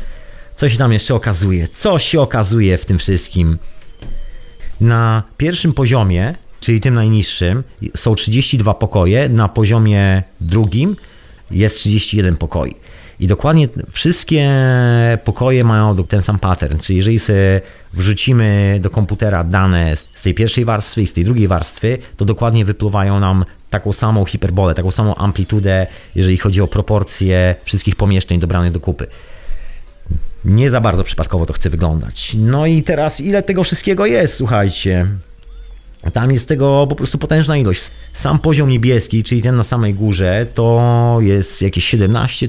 co się tam jeszcze okazuje? Co się okazuje w tym wszystkim? Na pierwszym poziomie, czyli tym najniższym, są 32 pokoje, na poziomie drugim jest 31 pokoi. I dokładnie wszystkie pokoje mają ten sam pattern, czyli jeżeli sobie wrzucimy do komputera dane z tej pierwszej warstwy i z tej drugiej warstwy, to dokładnie wypływają nam taką samą hiperbolę, taką samą amplitudę, jeżeli chodzi o proporcje wszystkich pomieszczeń dobranych do kupy. Nie za bardzo przypadkowo to chce wyglądać. No i teraz ile tego wszystkiego jest, słuchajcie. Tam jest tego po prostu potężna ilość. Sam poziom niebieski, czyli ten na samej górze, to jest jakieś 17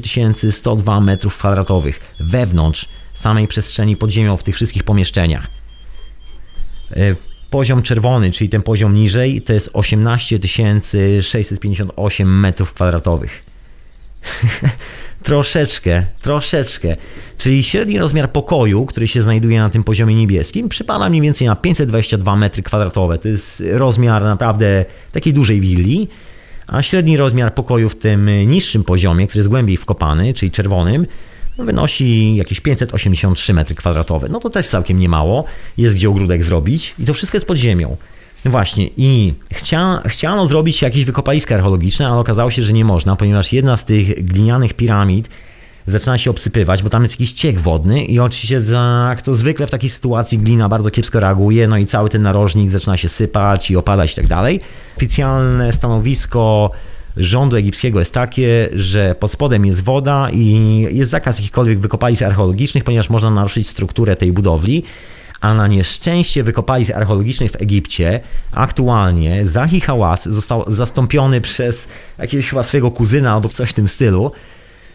102 metrów kwadratowych wewnątrz samej przestrzeni pod ziemią w tych wszystkich pomieszczeniach. E, poziom czerwony, czyli ten poziom niżej, to jest 18 658 metrów kwadratowych. troszeczkę, troszeczkę. Czyli średni rozmiar pokoju, który się znajduje na tym poziomie niebieskim, przypada mniej więcej na 522 metry kwadratowe. To jest rozmiar naprawdę takiej dużej willi. A średni rozmiar pokoju w tym niższym poziomie, który jest głębiej wkopany, czyli czerwonym, wynosi jakieś 583 metry kwadratowe. No to też całkiem niemało. Jest gdzie ogródek zrobić i to wszystko jest pod ziemią. Właśnie, i chcia, chciano zrobić jakieś wykopaliska archeologiczne, ale okazało się, że nie można, ponieważ jedna z tych glinianych piramid zaczyna się obsypywać, bo tam jest jakiś ciek wodny i oczywiście jak to zwykle w takiej sytuacji glina bardzo kiepsko reaguje, no i cały ten narożnik zaczyna się sypać i opadać i tak dalej. Oficjalne stanowisko rządu egipskiego jest takie, że pod spodem jest woda i jest zakaz jakichkolwiek wykopalisk archeologicznych, ponieważ można naruszyć strukturę tej budowli. A na nieszczęście wykopalisk archeologicznych w Egipcie. Aktualnie Zahi Hałas został zastąpiony przez jakiegoś chyba swojego kuzyna albo coś w tym stylu.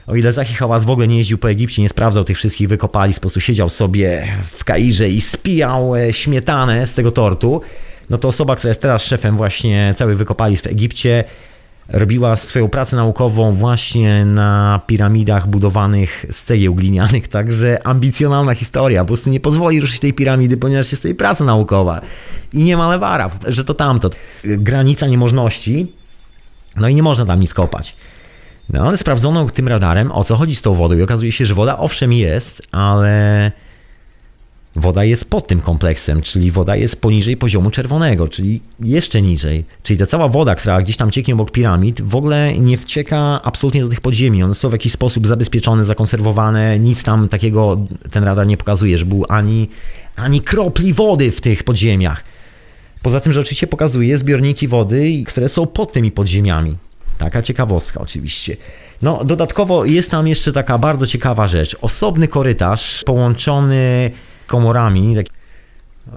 O ile Zahi Hałas w ogóle nie jeździł po Egipcie, nie sprawdzał tych wszystkich wykopalisk, po prostu siedział sobie w Kairze i spijał e, śmietanę z tego tortu, no to osoba, która jest teraz szefem właśnie całych wykopalisk w Egipcie, robiła swoją pracę naukową właśnie na piramidach budowanych z cegieł glinianych, także ambicjonalna historia, po prostu nie pozwoli ruszyć tej piramidy, ponieważ jest tej praca naukowa i nie ma lewara, że to tamto. Granica niemożności, no i nie można tam nic kopać. No ale sprawdzono tym radarem, o co chodzi z tą wodą i okazuje się, że woda owszem jest, ale woda jest pod tym kompleksem, czyli woda jest poniżej poziomu czerwonego, czyli jeszcze niżej. Czyli ta cała woda, która gdzieś tam cieknie obok piramid, w ogóle nie wcieka absolutnie do tych podziemi. One są w jakiś sposób zabezpieczone, zakonserwowane, nic tam takiego ten radar nie pokazuje, że był ani, ani kropli wody w tych podziemiach. Poza tym, że oczywiście pokazuje zbiorniki wody, które są pod tymi podziemiami. Taka ciekawostka oczywiście. No, dodatkowo jest tam jeszcze taka bardzo ciekawa rzecz. Osobny korytarz połączony komorami. Tak,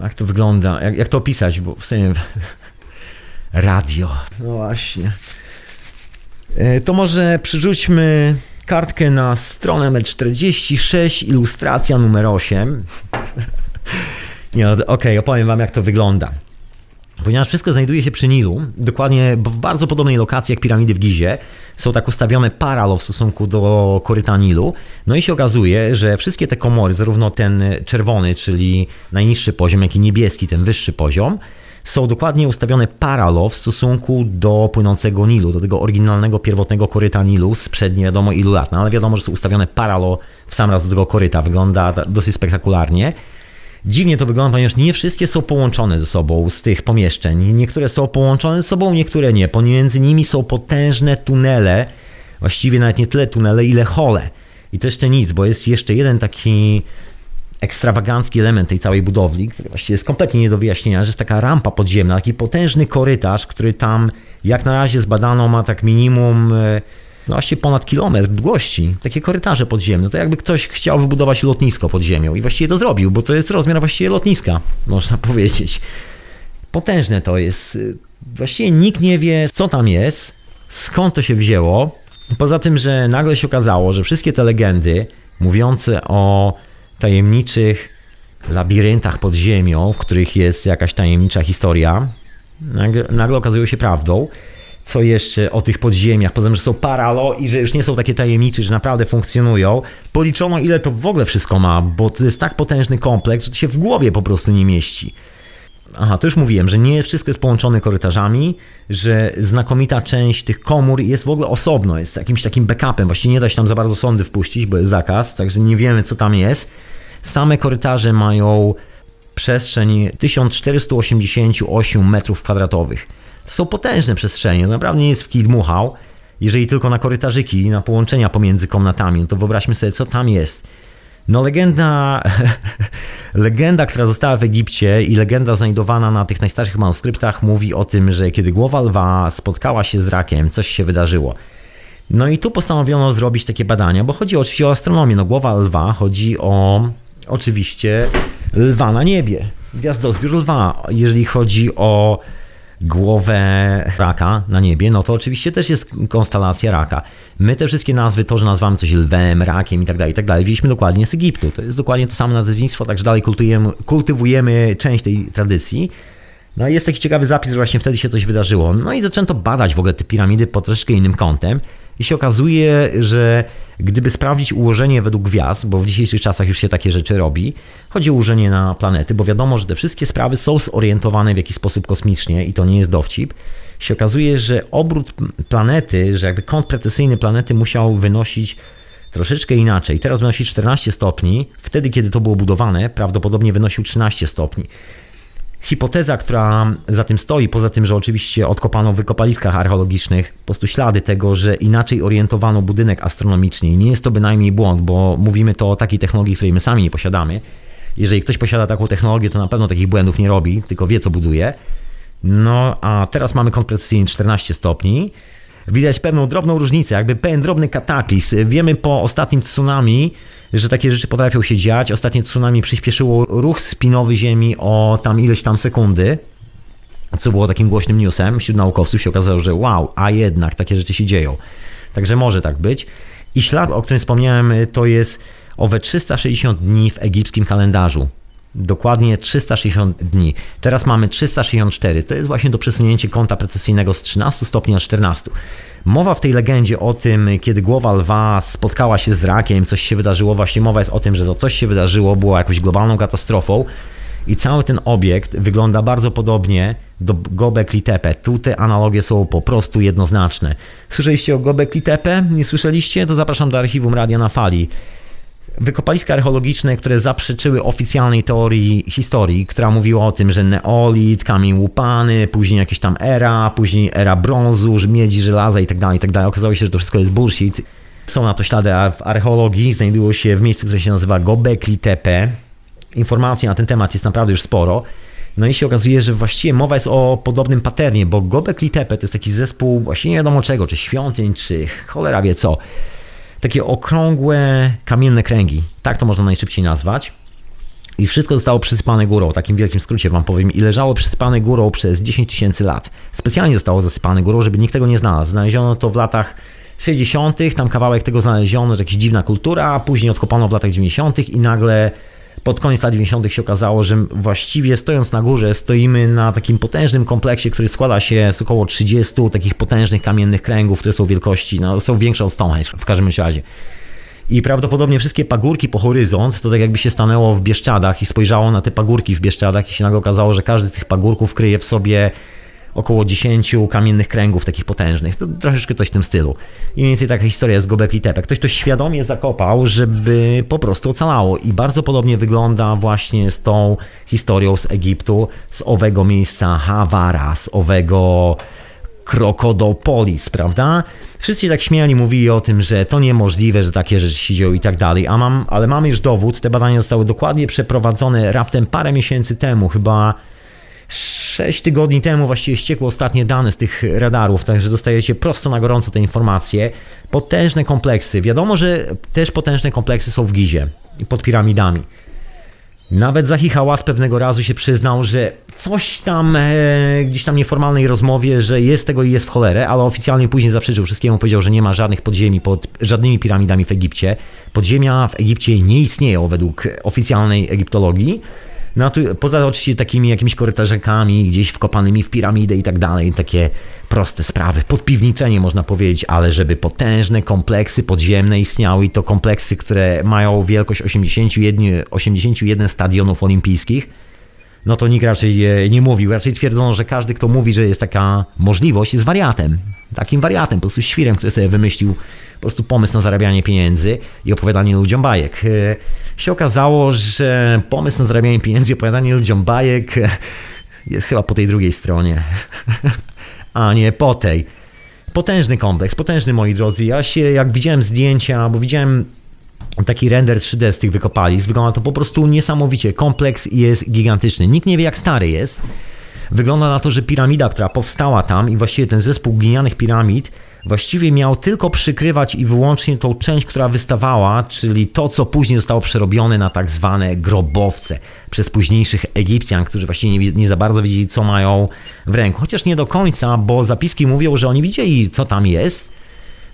jak to wygląda? Jak, jak to opisać? Bo w sumie radio. No właśnie. E, to może przerzućmy kartkę na stronę M46, ilustracja numer 8. Nie, no, okej, okay, opowiem wam jak to wygląda. Ponieważ wszystko znajduje się przy Nilu, dokładnie w bardzo podobnej lokacji jak piramidy w Gizie, są tak ustawione paralo w stosunku do koryta Nilu. No i się okazuje, że wszystkie te komory, zarówno ten czerwony, czyli najniższy poziom, jak i niebieski, ten wyższy poziom, są dokładnie ustawione paralo w stosunku do płynącego Nilu, do tego oryginalnego, pierwotnego koryta Nilu sprzed nie wiadomo ilu lat. No ale wiadomo, że są ustawione paralo w sam raz do tego koryta. Wygląda dosyć spektakularnie. Dziwnie to wygląda, ponieważ nie wszystkie są połączone ze sobą z tych pomieszczeń. Niektóre są połączone ze sobą, niektóre nie. Pomiędzy nimi są potężne tunele, właściwie nawet nie tyle tunele, ile hole. I to jeszcze nic, bo jest jeszcze jeden taki ekstrawagancki element tej całej budowli, który właściwie jest kompletnie nie do wyjaśnienia, że jest taka rampa podziemna, taki potężny korytarz, który tam jak na razie zbadano ma tak minimum e, właśnie ponad kilometr długości, takie korytarze podziemne. To jakby ktoś chciał wybudować lotnisko pod ziemią i właściwie to zrobił, bo to jest rozmiar właściwie lotniska, można powiedzieć. Potężne to jest. Właściwie nikt nie wie, co tam jest, skąd to się wzięło. Poza tym, że nagle się okazało, że wszystkie te legendy mówiące o tajemniczych labiryntach pod ziemią, w których jest jakaś tajemnicza historia, nagle, nagle okazują się prawdą co jeszcze o tych podziemiach, poza tym, że są paralo i że już nie są takie tajemnicze, że naprawdę funkcjonują. Policzono ile to w ogóle wszystko ma, bo to jest tak potężny kompleks, że to się w głowie po prostu nie mieści. Aha, to już mówiłem, że nie wszystko jest połączone korytarzami, że znakomita część tych komór jest w ogóle osobno, jest jakimś takim backupem. Właściwie nie da się tam za bardzo sądy wpuścić, bo jest zakaz, także nie wiemy co tam jest. Same korytarze mają przestrzeń 1488 metrów kwadratowych. To są potężne przestrzenie, naprawdę nie jest w kij dmuchał. Jeżeli tylko na korytarzyki, na połączenia pomiędzy komnatami, no to wyobraźmy sobie, co tam jest. No legenda, legenda, która została w Egipcie i legenda znajdowana na tych najstarszych manuskryptach mówi o tym, że kiedy głowa lwa spotkała się z rakiem, coś się wydarzyło. No i tu postanowiono zrobić takie badania, bo chodzi oczywiście o astronomię. No głowa lwa chodzi o oczywiście lwa na niebie, gwiazdozbiór lwa. Jeżeli chodzi o głowę raka na niebie, no to oczywiście też jest konstelacja raka. My te wszystkie nazwy, to, że nazywamy coś lwem, rakiem i tak dalej, i tak dalej, wzięliśmy dokładnie z Egiptu. To jest dokładnie to samo nazewnictwo, także dalej kultywujemy, kultywujemy część tej tradycji. No i jest taki ciekawy zapis, że właśnie wtedy się coś wydarzyło. No i zaczęto badać w ogóle te piramidy pod troszeczkę innym kątem. I się okazuje, że gdyby sprawdzić ułożenie według gwiazd, bo w dzisiejszych czasach już się takie rzeczy robi, chodzi o ułożenie na planety, bo wiadomo, że te wszystkie sprawy są zorientowane w jakiś sposób kosmicznie i to nie jest dowcip, się okazuje, że obrót planety, że jakby kąt precesyjny planety musiał wynosić troszeczkę inaczej. Teraz wynosi 14 stopni, wtedy kiedy to było budowane, prawdopodobnie wynosił 13 stopni hipoteza, która za tym stoi, poza tym, że oczywiście odkopano w wykopaliskach archeologicznych po prostu ślady tego, że inaczej orientowano budynek astronomicznie i nie jest to bynajmniej błąd, bo mówimy to o takiej technologii, której my sami nie posiadamy. Jeżeli ktoś posiada taką technologię, to na pewno takich błędów nie robi, tylko wie, co buduje. No, a teraz mamy kąt 14 stopni. widać pewną drobną różnicę, jakby pewien drobny kataklizm. Wiemy po ostatnim tsunami, że takie rzeczy potrafią się dziać. Ostatnie tsunami przyspieszyło ruch spinowy Ziemi o tam ileś tam sekundy, co było takim głośnym newsem. Wśród naukowców się okazało, że wow, a jednak takie rzeczy się dzieją. Także może tak być. I ślad, o którym wspomniałem, to jest owe 360 dni w egipskim kalendarzu. Dokładnie 360 dni. Teraz mamy 364. To jest właśnie to przesunięcie kąta precesyjnego z 13 stopni na 14. Mowa w tej legendzie o tym, kiedy głowa lwa spotkała się z rakiem, coś się wydarzyło, właśnie mowa jest o tym, że to coś się wydarzyło, było jakąś globalną katastrofą i cały ten obiekt wygląda bardzo podobnie do Gobekli Tepe. Tu te analogie są po prostu jednoznaczne. Słyszeliście o Gobekli Tepe? Nie słyszeliście? To zapraszam do archiwum Radia na Fali. Wykopaliska archeologiczne, które zaprzeczyły oficjalnej teorii historii, która mówiła o tym, że neolit, kamień łupany, później jakieś tam era, później era brązu, miedzi, żelaza itd., tak itd. Tak Okazało się, że to wszystko jest bullshit. Są na to ślady w archeologii, znajdują się w miejscu, które się nazywa Gobekli Tepe. Informacji na ten temat jest naprawdę już sporo. No i się okazuje, że właściwie mowa jest o podobnym paternie, bo Gobekli Tepe to jest taki zespół właśnie nie wiadomo czego, czy świątyń, czy cholera wie co takie okrągłe, kamienne kręgi. Tak to można najszybciej nazwać. I wszystko zostało przysypane górą, takim wielkim skrócie wam powiem, i leżało przysypane górą przez 10 tysięcy lat. Specjalnie zostało zasypane górą, żeby nikt tego nie znalazł. Znaleziono to w latach 60., tam kawałek tego znaleziono, że jakaś dziwna kultura, a później odkopano w latach 90. i nagle pod koniec lat 90. się okazało, że właściwie stojąc na górze stoimy na takim potężnym kompleksie, który składa się z około 30 takich potężnych kamiennych kręgów, które są wielkości, no, są większe od Stonehenge w każdym razie. I prawdopodobnie wszystkie pagórki po horyzont to tak jakby się stanęło w Bieszczadach i spojrzało na te pagórki w Bieszczadach i się nagle okazało, że każdy z tych pagórków kryje w sobie około 10 kamiennych kręgów takich potężnych. To troszeczkę coś w tym stylu. I mniej więcej taka historia z Gobekli Tepe. Ktoś to świadomie zakopał, żeby po prostu ocalało. I bardzo podobnie wygląda właśnie z tą historią z Egiptu, z owego miejsca Hawara, z owego Krokodopolis, prawda? Wszyscy tak śmiali, mówili o tym, że to niemożliwe, że takie rzeczy się dzieją i tak dalej, a mam, ale mamy już dowód, te badania zostały dokładnie przeprowadzone raptem parę miesięcy temu, chyba 6 tygodni temu właściwie ściekły ostatnie dane z tych radarów, także dostajecie prosto na gorąco te informacje. Potężne kompleksy. Wiadomo, że też potężne kompleksy są w Gizie i pod piramidami. Nawet Zahi Hałas pewnego razu się przyznał, że coś tam e, gdzieś tam nieformalnej rozmowie, że jest tego i jest w cholerę, ale oficjalnie później zaprzeczył wszystkiemu, powiedział, że nie ma żadnych podziemi pod żadnymi piramidami w Egipcie. Podziemia w Egipcie nie istnieją według oficjalnej egiptologii. No tu, poza oczywiście takimi jakimiś korytarzekami, gdzieś wkopanymi w piramidę i tak dalej, takie proste sprawy, podpiwniczenie można powiedzieć, ale żeby potężne kompleksy podziemne istniały i to kompleksy, które mają wielkość 81, 81 stadionów olimpijskich, no to nikt raczej nie mówił. Raczej twierdzono, że każdy, kto mówi, że jest taka możliwość, jest wariatem. Takim wariatem, po prostu świrem, który sobie wymyślił po prostu pomysł na zarabianie pieniędzy i opowiadanie ludziom bajek. E, się okazało, że pomysł na zarabianie pieniędzy i opowiadanie ludziom bajek jest chyba po tej drugiej stronie, a nie po tej. Potężny kompleks, potężny moi drodzy. Ja się, jak widziałem zdjęcia, bo widziałem taki render 3D z tych wykopalisk, wygląda to po prostu niesamowicie. Kompleks jest gigantyczny. Nikt nie wie, jak stary jest. Wygląda na to, że piramida, która powstała tam i właściwie ten zespół glinianych piramid właściwie miał tylko przykrywać i wyłącznie tą część, która wystawała, czyli to, co później zostało przerobione na tak zwane grobowce przez późniejszych Egipcjan, którzy właściwie nie, nie za bardzo wiedzieli, co mają w ręku. Chociaż nie do końca, bo zapiski mówią, że oni widzieli, co tam jest.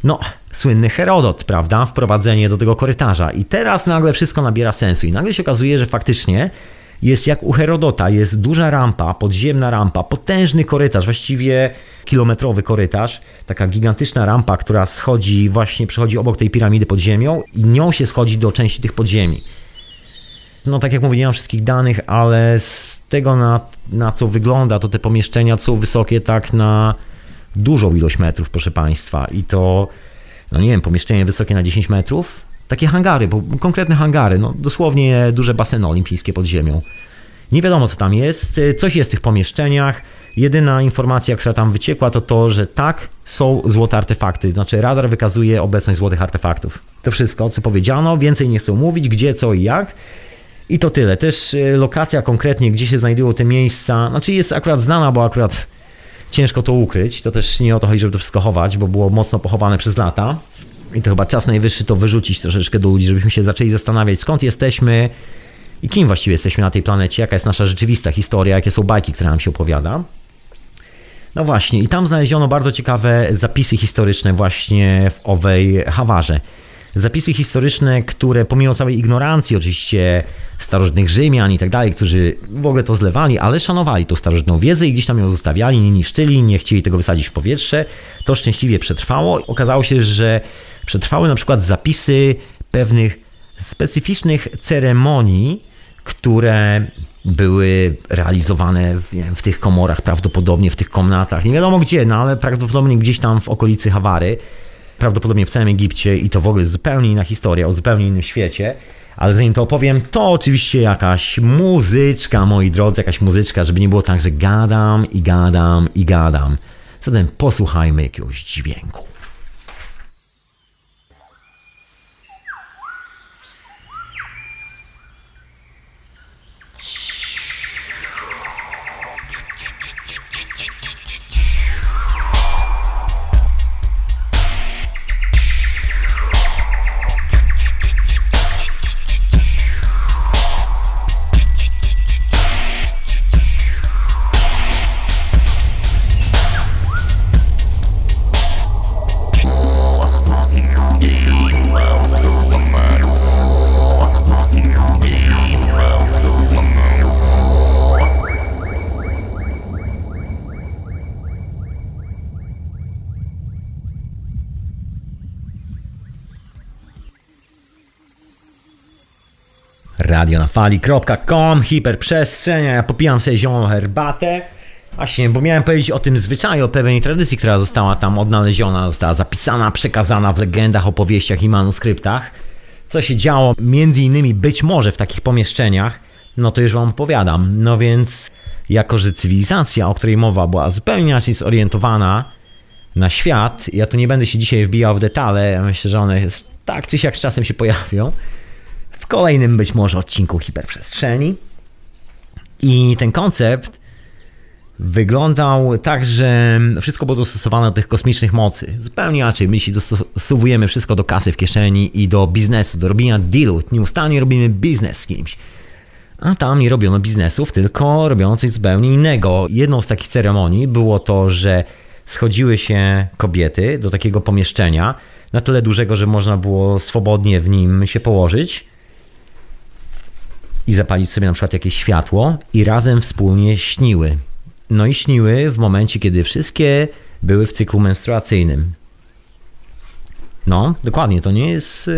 No, słynny Herodot, prawda? Wprowadzenie do tego korytarza. I teraz nagle wszystko nabiera sensu. I nagle się okazuje, że faktycznie jest jak u Herodota, jest duża rampa, podziemna rampa, potężny korytarz, właściwie kilometrowy korytarz, taka gigantyczna rampa, która schodzi, właśnie przechodzi obok tej piramidy pod ziemią i nią się schodzi do części tych podziemi. No tak jak mówię, nie mam wszystkich danych, ale z tego na, na co wygląda, to te pomieszczenia są wysokie tak na dużą ilość metrów, proszę Państwa. I to, no nie wiem, pomieszczenie wysokie na 10 metrów, takie hangary, bo konkretne hangary, no dosłownie duże baseny olimpijskie pod ziemią. Nie wiadomo co tam jest, coś jest w tych pomieszczeniach. Jedyna informacja, która tam wyciekła, to to, że tak, są złote artefakty. Znaczy, radar wykazuje obecność złotych artefaktów. To wszystko, co powiedziano, więcej nie chcą mówić, gdzie, co i jak. I to tyle. Też e, lokacja konkretnie, gdzie się znajdują te miejsca, znaczy jest akurat znana, bo akurat ciężko to ukryć. To też nie o to chodzi, żeby to wszystko chować, bo było mocno pochowane przez lata. I to chyba czas najwyższy to wyrzucić troszeczkę do ludzi, żebyśmy się zaczęli zastanawiać, skąd jesteśmy i kim właściwie jesteśmy na tej planecie, jaka jest nasza rzeczywista historia, jakie są bajki, które nam się opowiada. No właśnie, i tam znaleziono bardzo ciekawe zapisy historyczne właśnie w owej Hawarze. Zapisy historyczne, które pomimo całej ignorancji oczywiście starożytnych Rzymian i tak dalej, którzy w ogóle to zlewali, ale szanowali tą starożytną wiedzę i gdzieś tam ją zostawiali, nie niszczyli, nie chcieli tego wysadzić w powietrze, to szczęśliwie przetrwało. Okazało się, że przetrwały na przykład zapisy pewnych specyficznych ceremonii, które były realizowane w, wiem, w tych komorach, prawdopodobnie w tych komnatach. Nie wiadomo gdzie, no ale prawdopodobnie gdzieś tam w okolicy Hawary, prawdopodobnie w całym Egipcie i to w ogóle zupełnie inna historia, o zupełnie innym świecie. Ale zanim to opowiem, to oczywiście jakaś muzyczka, moi drodzy, jakaś muzyczka, żeby nie było tak, że gadam i gadam i gadam. Zatem posłuchajmy jakiegoś dźwięku. radionafali.com, hiperprzestrzenia, ja popijam sobie ziołą herbatę. Właśnie, bo miałem powiedzieć o tym zwyczaju, o pewnej tradycji, która została tam odnaleziona, została zapisana, przekazana w legendach, opowieściach i manuskryptach. Co się działo między innymi być może w takich pomieszczeniach, no to już wam opowiadam. No więc, jako że cywilizacja, o której mowa była zupełnie inaczej zorientowana na świat, ja tu nie będę się dzisiaj wbijał w detale, ja myślę, że one tak czy siak z czasem się pojawią, kolejnym być może odcinku hiperprzestrzeni. I ten koncept wyglądał tak, że wszystko było dostosowane do tych kosmicznych mocy. Zupełnie inaczej. My się dostosowujemy wszystko do kasy w kieszeni i do biznesu, do robienia dealu. Nieustannie robimy biznes z kimś. A tam nie robiono biznesów, tylko robiono coś zupełnie innego. Jedną z takich ceremonii było to, że schodziły się kobiety do takiego pomieszczenia, na tyle dużego, że można było swobodnie w nim się położyć i zapalić sobie na przykład jakieś światło i razem wspólnie śniły. No i śniły w momencie, kiedy wszystkie były w cyklu menstruacyjnym. No, dokładnie, to nie jest.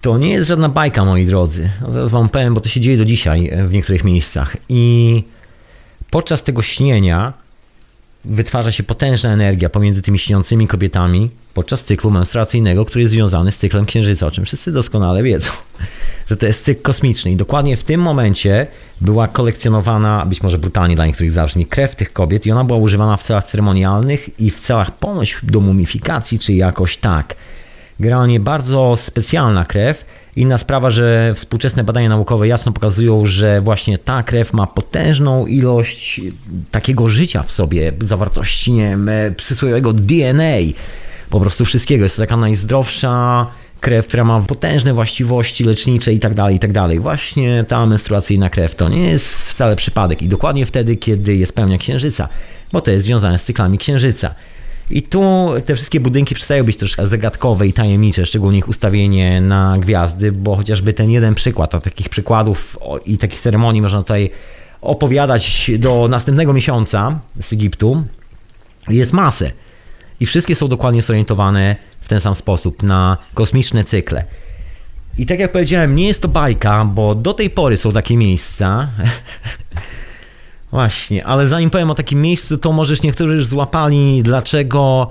To nie jest żadna bajka, moi drodzy. Teraz wam powiem, bo to się dzieje do dzisiaj w niektórych miejscach. I podczas tego śnienia wytwarza się potężna energia pomiędzy tymi śniącymi kobietami podczas cyklu menstruacyjnego, który jest związany z cyklem księżyca, o czym wszyscy doskonale wiedzą, że to jest cykl kosmiczny. I dokładnie w tym momencie była kolekcjonowana, być może brutalnie dla niektórych zabrzmi, krew tych kobiet i ona była używana w celach ceremonialnych i w celach ponoć do mumifikacji, czy jakoś tak. Generalnie bardzo specjalna krew, Inna sprawa, że współczesne badania naukowe jasno pokazują, że właśnie ta krew ma potężną ilość takiego życia w sobie, zawartości nie wiem, przysłowiowego DNA, po prostu wszystkiego. Jest to taka najzdrowsza krew, która ma potężne właściwości lecznicze i tak dalej, i tak dalej. Właśnie ta menstruacyjna krew to nie jest wcale przypadek i dokładnie wtedy, kiedy jest pełnia księżyca, bo to jest związane z cyklami księżyca. I tu te wszystkie budynki przestają być troszkę zagadkowe i tajemnicze, szczególnie ich ustawienie na gwiazdy, bo chociażby ten jeden przykład, a takich przykładów i takich ceremonii można tutaj opowiadać do następnego miesiąca z Egiptu, jest masę. I wszystkie są dokładnie zorientowane w ten sam sposób na kosmiczne cykle. I tak jak powiedziałem, nie jest to bajka, bo do tej pory są takie miejsca, Właśnie, ale zanim powiem o takim miejscu, to możesz niektórzy już złapali, dlaczego,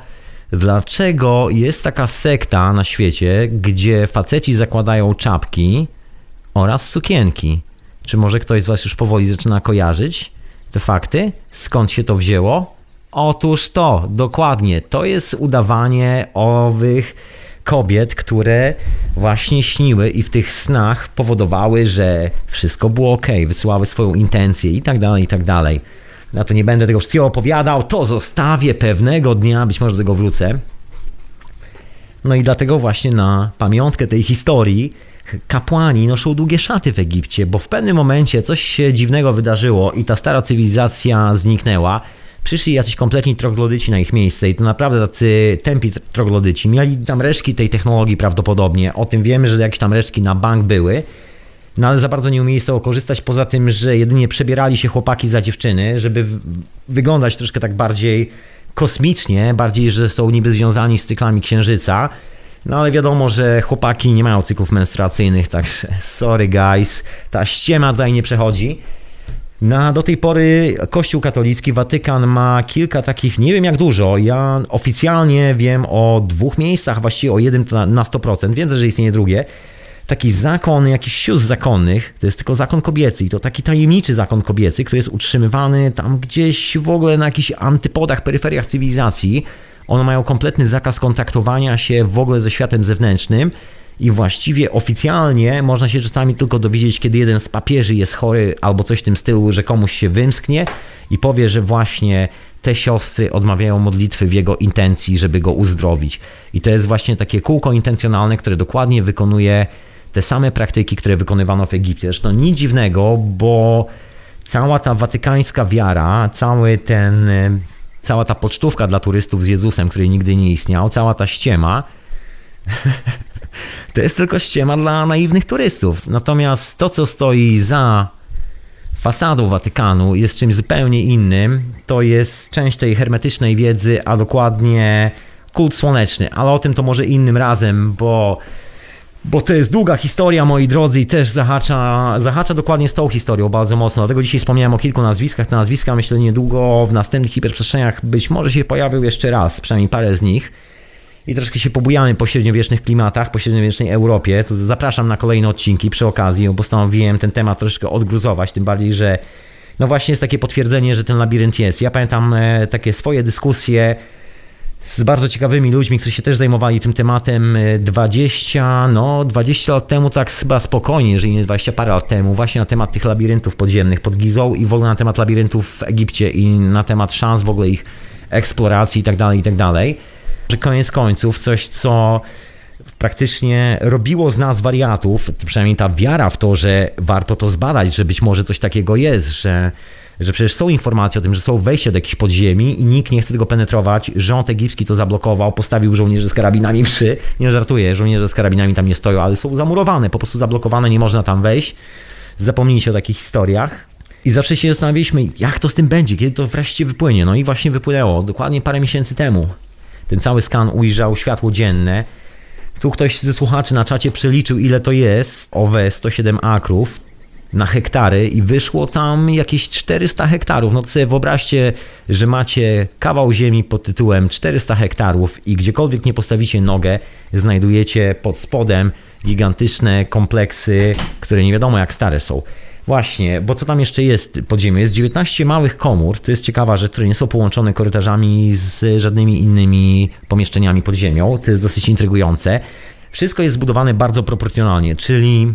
dlaczego jest taka sekta na świecie, gdzie faceci zakładają czapki oraz sukienki. Czy może ktoś z Was już powoli zaczyna kojarzyć te fakty? Skąd się to wzięło? Otóż to, dokładnie, to jest udawanie owych kobiet, które właśnie śniły i w tych snach powodowały, że wszystko było ok, wysyłały swoją intencję i tak dalej, i tak dalej. Na to nie będę tego wszystkiego opowiadał, to zostawię pewnego dnia, być może do tego wrócę. No i dlatego właśnie na pamiątkę tej historii kapłani noszą długie szaty w Egipcie, bo w pewnym momencie coś się dziwnego wydarzyło i ta stara cywilizacja zniknęła. Przyszli jacyś kompletni troglodyci na ich miejsce i to naprawdę tacy tępi troglodyci. Mieli tam resztki tej technologii prawdopodobnie. O tym wiemy, że jakieś tam resztki na bank były. No ale za bardzo nie umieli z tego korzystać, poza tym, że jedynie przebierali się chłopaki za dziewczyny, żeby wyglądać troszkę tak bardziej kosmicznie, bardziej, że są niby związani z cyklami księżyca. No ale wiadomo, że chłopaki nie mają cyklów menstruacyjnych, także sorry guys, ta ściema tutaj nie przechodzi. No, do tej pory Kościół katolicki, Watykan ma kilka takich, nie wiem jak dużo. Ja oficjalnie wiem o dwóch miejscach, właściwie o jednym na 100%. Wiem że istnieje drugie. Taki zakon, jakiś sióstr zakonnych, to jest tylko zakon kobiecy i to taki tajemniczy zakon kobiecy, który jest utrzymywany tam gdzieś w ogóle na jakichś antypodach, peryferiach cywilizacji. One mają kompletny zakaz kontaktowania się w ogóle ze światem zewnętrznym i właściwie oficjalnie można się czasami tylko dowiedzieć, kiedy jeden z papieży jest chory albo coś w tym stylu, że komuś się wymsknie i powie, że właśnie te siostry odmawiają modlitwy w jego intencji, żeby go uzdrowić. I to jest właśnie takie kółko intencjonalne, które dokładnie wykonuje te same praktyki, które wykonywano w Egipcie. Zresztą nic dziwnego, bo cała ta watykańska wiara, cały ten, cała ta pocztówka dla turystów z Jezusem, który nigdy nie istniał, cała ta ściema, to jest tylko ściema dla naiwnych turystów. Natomiast to, co stoi za fasadą Watykanu, jest czymś zupełnie innym. To jest część tej hermetycznej wiedzy, a dokładnie kult słoneczny. Ale o tym to może innym razem, bo bo to jest długa historia, moi drodzy, i też zahacza, zahacza dokładnie z tą historią bardzo mocno. Dlatego dzisiaj wspomniałem o kilku nazwiskach. Te nazwiska, myślę, niedługo w następnych hiperprzestrzeniach być może się pojawią jeszcze raz, przynajmniej parę z nich. I troszkę się pobujamy po średniowiecznych klimatach, po średniowiecznej Europie. To zapraszam na kolejne odcinki przy okazji, bo postanowiłem ten temat troszkę odgruzować, tym bardziej, że no właśnie jest takie potwierdzenie, że ten labirynt jest. Ja pamiętam e, takie swoje dyskusje z bardzo ciekawymi ludźmi, którzy się też zajmowali tym tematem 20, no 20 lat temu, tak chyba spokojnie, jeżeli nie 20 parę lat temu, właśnie na temat tych labiryntów podziemnych pod Gizą i w ogóle na temat labiryntów w Egipcie i na temat szans w ogóle ich eksploracji i tak dalej, i tak dalej. Że koniec końców coś, co praktycznie robiło z nas wariatów, przynajmniej ta wiara w to, że warto to zbadać, że być może coś takiego jest, że że przecież są informacje o tym, że są wejścia do jakiejś podziemi i nikt nie chce tego penetrować. Rząd egipski to zablokował, postawił żołnierzy z karabinami przy. Nie żartuję, żołnierze z karabinami tam nie stoją, ale są zamurowane, po prostu zablokowane, nie można tam wejść. Zapomnijcie o takich historiach. I zawsze się zastanawialiśmy, jak to z tym będzie, kiedy to wreszcie wypłynie. No i właśnie wypłynęło, dokładnie parę miesięcy temu. Ten cały skan ujrzał światło dzienne. Tu ktoś ze słuchaczy na czacie przeliczył, ile to jest owe 107 akrów na hektary i wyszło tam jakieś 400 hektarów. No to sobie wyobraźcie, że macie kawał ziemi pod tytułem 400 hektarów i gdziekolwiek nie postawicie nogę, znajdujecie pod spodem gigantyczne kompleksy, które nie wiadomo jak stare są. Właśnie, bo co tam jeszcze jest pod ziemią? Jest 19 małych komór, to jest ciekawa rzecz, które nie są połączone korytarzami z żadnymi innymi pomieszczeniami pod ziemią. To jest dosyć intrygujące. Wszystko jest zbudowane bardzo proporcjonalnie, czyli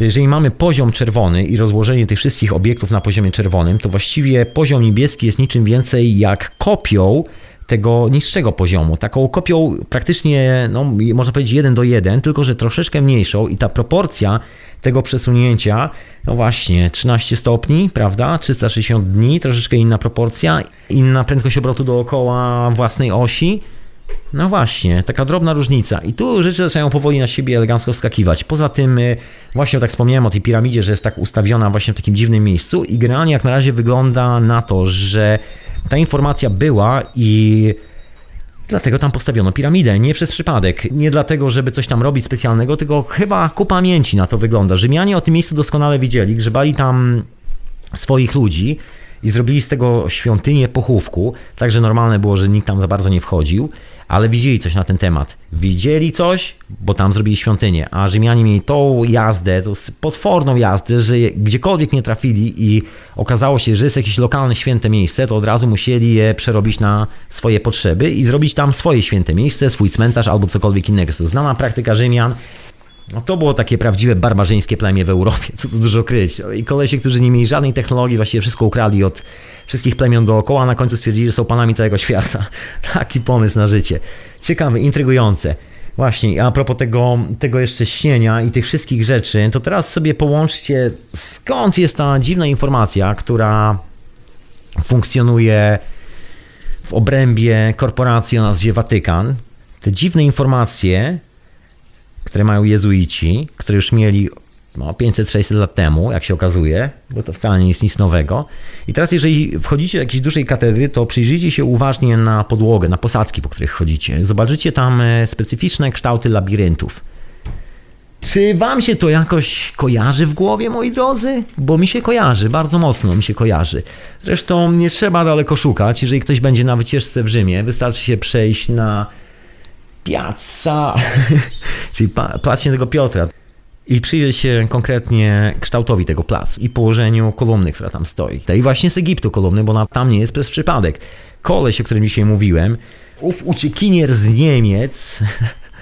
jeżeli mamy poziom czerwony i rozłożenie tych wszystkich obiektów na poziomie czerwonym, to właściwie poziom niebieski jest niczym więcej jak kopią tego niższego poziomu. Taką kopią praktycznie, no, można powiedzieć 1 do 1, tylko że troszeczkę mniejszą i ta proporcja tego przesunięcia, no właśnie, 13 stopni, prawda? 360 dni, troszeczkę inna proporcja, inna prędkość obrotu dookoła własnej osi. No właśnie, taka drobna różnica. I tu rzeczy zaczynają powoli na siebie elegancko wskakiwać. Poza tym, y, właśnie tak wspomniałem o tej piramidzie, że jest tak ustawiona właśnie w takim dziwnym miejscu i generalnie jak na razie wygląda na to, że ta informacja była i Dlatego tam postawiono piramidę, nie przez przypadek. Nie dlatego, żeby coś tam robić specjalnego, tylko chyba ku pamięci na to wygląda. Rzymianie o tym miejscu doskonale wiedzieli, grzebali tam swoich ludzi i zrobili z tego świątynię pochówku, także normalne było, że nikt tam za bardzo nie wchodził ale widzieli coś na ten temat. Widzieli coś, bo tam zrobili świątynię, a Rzymianie mieli tą jazdę, tą potworną jazdę, że gdziekolwiek nie trafili i okazało się, że jest jakieś lokalne święte miejsce, to od razu musieli je przerobić na swoje potrzeby i zrobić tam swoje święte miejsce, swój cmentarz albo cokolwiek innego. To znana praktyka Rzymian. No to było takie prawdziwe barbarzyńskie plemię w Europie, co tu dużo kryć. I kolesie, którzy nie mieli żadnej technologii, właściwie wszystko ukradli od wszystkich plemion dookoła, a na końcu stwierdzili, że są panami całego świata. Taki pomysł na życie. Ciekawy, intrygujące. Właśnie, a propos tego, tego jeszcze śnienia i tych wszystkich rzeczy, to teraz sobie połączcie, skąd jest ta dziwna informacja, która funkcjonuje w obrębie korporacji o nazwie Watykan. Te dziwne informacje, które mają jezuici, które już mieli no, 500-600 lat temu, jak się okazuje, bo to wcale nie jest nic nowego. I teraz, jeżeli wchodzicie do jakiejś dużej katedry, to przyjrzyjcie się uważnie na podłogę, na posadzki, po których chodzicie. Zobaczycie tam e, specyficzne kształty labiryntów. Czy wam się to jakoś kojarzy w głowie, moi drodzy? Bo mi się kojarzy, bardzo mocno mi się kojarzy. Zresztą nie trzeba daleko szukać. Jeżeli ktoś będzie na wycieczce w Rzymie, wystarczy się przejść na Piazza, czyli Plac Świętego Piotra i przyjrzeć się konkretnie kształtowi tego placu i położeniu kolumny, która tam stoi. I właśnie z Egiptu kolumny, bo tam nie jest przez przypadek. Koleś, o którym dzisiaj mówiłem, ów uciekinier z Niemiec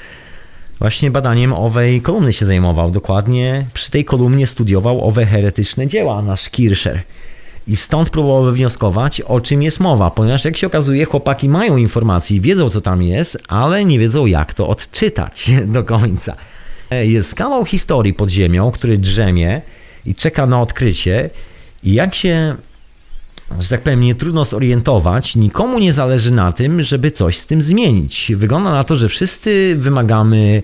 właśnie badaniem owej kolumny się zajmował. Dokładnie przy tej kolumnie studiował owe heretyczne dzieła nasz Kircher. I stąd próbował wywnioskować, o czym jest mowa, ponieważ jak się okazuje, chłopaki mają informacje, wiedzą co tam jest, ale nie wiedzą jak to odczytać do końca. Jest kawał historii pod ziemią, który drzemie i czeka na odkrycie. I jak się, że tak powiem, nie trudno zorientować, nikomu nie zależy na tym, żeby coś z tym zmienić. Wygląda na to, że wszyscy wymagamy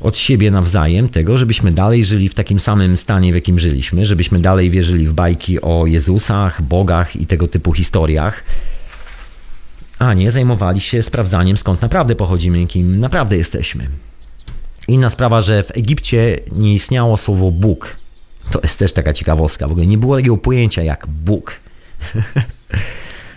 od siebie nawzajem tego, żebyśmy dalej żyli w takim samym stanie, w jakim żyliśmy, żebyśmy dalej wierzyli w bajki o Jezusach, bogach i tego typu historiach, a nie zajmowali się sprawdzaniem, skąd naprawdę pochodzimy, kim naprawdę jesteśmy. Inna sprawa, że w Egipcie nie istniało słowo Bóg. To jest też taka ciekawostka. W ogóle nie było takiego pojęcia jak Bóg.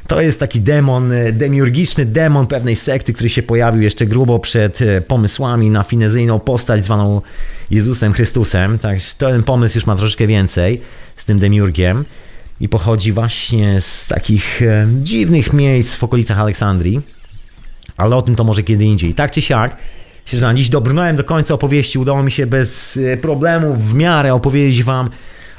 To jest taki demon, demiurgiczny demon pewnej sekty, który się pojawił jeszcze grubo przed e, pomysłami na finezyjną postać zwaną Jezusem Chrystusem. Także ten pomysł już ma troszeczkę więcej z tym demiurgiem i pochodzi właśnie z takich e, dziwnych miejsc w okolicach Aleksandrii. Ale o tym to może kiedy indziej. Tak czy siak, Myślę, że na dziś dobrnąłem do końca opowieści. Udało mi się bez e, problemów w miarę opowiedzieć Wam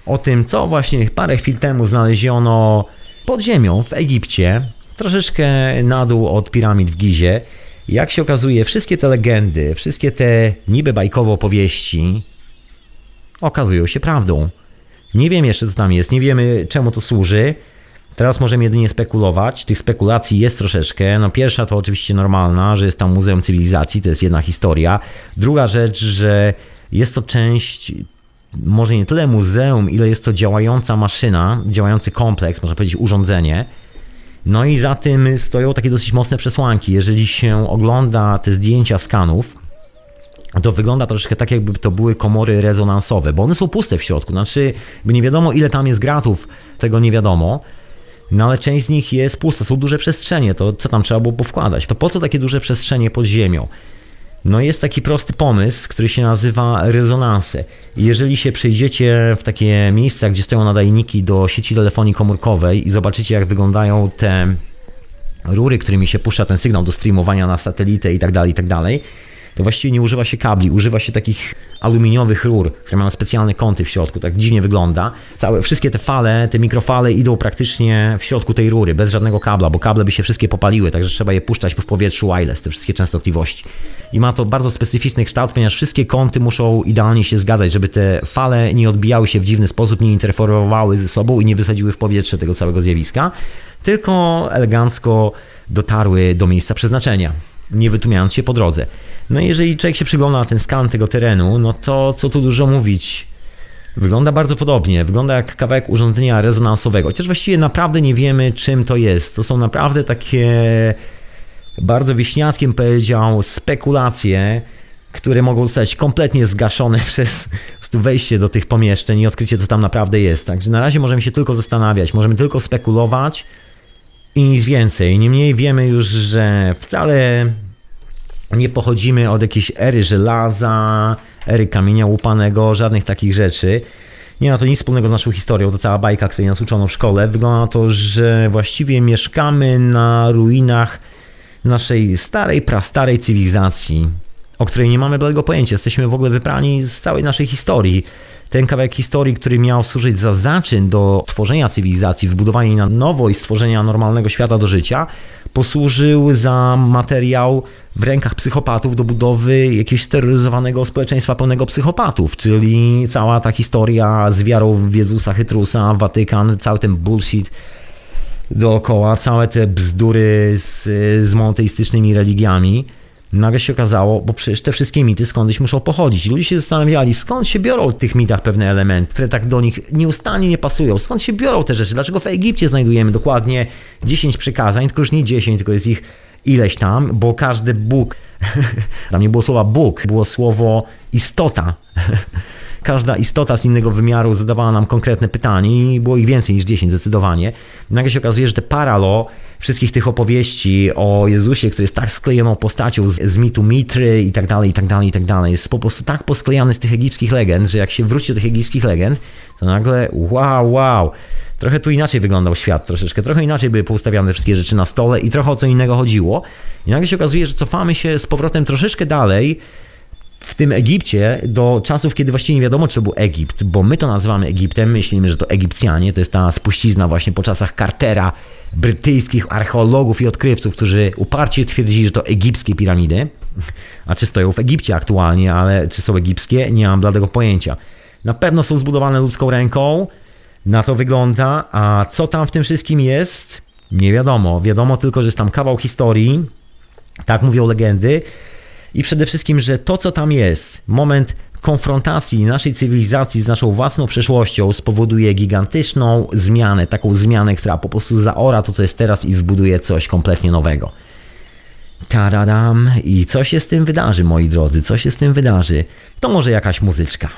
o tym, co właśnie parę chwil temu znaleziono pod ziemią w Egipcie, troszeczkę na dół od piramid w Gizie. Jak się okazuje, wszystkie te legendy, wszystkie te niby bajkowe opowieści okazują się prawdą. Nie wiem jeszcze, co tam jest, nie wiemy, czemu to służy. Teraz możemy jedynie spekulować. Tych spekulacji jest troszeczkę. No pierwsza to oczywiście normalna, że jest tam Muzeum Cywilizacji, to jest jedna historia. Druga rzecz, że jest to część może nie tyle muzeum, ile jest to działająca maszyna, działający kompleks, można powiedzieć urządzenie. No i za tym stoją takie dosyć mocne przesłanki. Jeżeli się ogląda te zdjęcia skanów, to wygląda troszkę tak, jakby to były komory rezonansowe, bo one są puste w środku. Znaczy, nie wiadomo, ile tam jest gratów, tego nie wiadomo. No ale część z nich jest pusta, są duże przestrzenie, to co tam trzeba było powkładać? To po co takie duże przestrzenie pod ziemią? No jest taki prosty pomysł, który się nazywa rezonanse. Jeżeli się przejdziecie w takie miejsca, gdzie stoją nadajniki do sieci telefonii komórkowej i zobaczycie jak wyglądają te rury, którymi się puszcza ten sygnał do streamowania na satelitę i tak dalej, i tak dalej, to właściwie nie używa się kabli, używa się takich aluminiowych rur, które mają specjalne kąty w środku, tak dziwnie wygląda. Całe, wszystkie te fale, te mikrofale idą praktycznie w środku tej rury, bez żadnego kabla, bo kable by się wszystkie popaliły, także trzeba je puszczać w powietrzu wireless, te wszystkie częstotliwości. I ma to bardzo specyficzny kształt, ponieważ wszystkie kąty muszą idealnie się zgadzać, żeby te fale nie odbijały się w dziwny sposób, nie interferowały ze sobą i nie wysadziły w powietrze tego całego zjawiska, tylko elegancko dotarły do miejsca przeznaczenia, nie wytłumiając się po drodze. No i jeżeli człowiek się przygląda na ten skan tego terenu, no to co tu dużo mówić. Wygląda bardzo podobnie, wygląda jak kawałek urządzenia rezonansowego, chociaż właściwie naprawdę nie wiemy czym to jest. To są naprawdę takie bardzo wieśniackim powiedział spekulacje, które mogą zostać kompletnie zgaszone przez wejście do tych pomieszczeń i odkrycie co tam naprawdę jest. Także na razie możemy się tylko zastanawiać, możemy tylko spekulować i nic więcej. Niemniej wiemy już, że wcale nie pochodzimy od jakiejś ery żelaza, ery kamienia łupanego, żadnych takich rzeczy. Nie ma to nic wspólnego z naszą historią, to cała bajka, której nas uczono w szkole. Wygląda na to, że właściwie mieszkamy na ruinach naszej starej, prastarej cywilizacji o której nie mamy bladego pojęcia. Jesteśmy w ogóle wyprani z całej naszej historii. Ten kawałek historii, który miał służyć za zaczyn do tworzenia cywilizacji, wybudowania na nowo i stworzenia normalnego świata do życia, posłużył za materiał w rękach psychopatów do budowy jakiegoś steroryzowanego społeczeństwa pełnego psychopatów, czyli cała ta historia z wiarą w Jezusa Chytrusa, Watykan, cały ten bullshit dookoła, całe te bzdury z, z monoteistycznymi religiami. Nagle się okazało, bo przecież te wszystkie mity skądś muszą pochodzić. Ludzie się zastanawiali, skąd się biorą w tych mitach pewne elementy, które tak do nich nieustannie nie pasują. Skąd się biorą te rzeczy? Dlaczego w Egipcie znajdujemy dokładnie 10 przykazań, tylko już nie 10, tylko jest ich ileś tam, bo każdy Bóg, tam nie było słowa Bóg, było słowo istota. Każda istota z innego wymiaru zadawała nam konkretne pytanie i było ich więcej niż 10 zdecydowanie. Nagle się okazuje, że te paralo wszystkich tych opowieści o Jezusie, który jest tak sklejoną postacią z, z mitu Mitry i tak dalej, i tak dalej, i tak dalej, jest po prostu tak posklejany z tych egipskich legend, że jak się wróci do tych egipskich legend, to nagle wow, wow, trochę tu inaczej wyglądał świat troszeczkę, trochę inaczej były poustawiane wszystkie rzeczy na stole i trochę o co innego chodziło. I nagle się okazuje, że cofamy się z powrotem troszeczkę dalej w tym Egipcie do czasów, kiedy właściwie nie wiadomo, czy to był Egipt, bo my to nazywamy Egiptem, myślimy, że to Egipcjanie, to jest ta spuścizna właśnie po czasach Cartera, brytyjskich archeologów i odkrywców, którzy uparcie twierdzili, że to egipskie piramidy. A czy stoją w Egipcie aktualnie, ale czy są egipskie, nie mam bladego pojęcia. Na pewno są zbudowane ludzką ręką, na to wygląda, a co tam w tym wszystkim jest, nie wiadomo. Wiadomo tylko, że jest tam kawał historii, tak mówią legendy, i przede wszystkim, że to, co tam jest, moment konfrontacji naszej cywilizacji z naszą własną przeszłością spowoduje gigantyczną zmianę, taką zmianę, która po prostu zaora to, co jest teraz i wbuduje coś kompletnie nowego. Taradam i co się z tym wydarzy, moi drodzy, co się z tym wydarzy? To może jakaś muzyczka.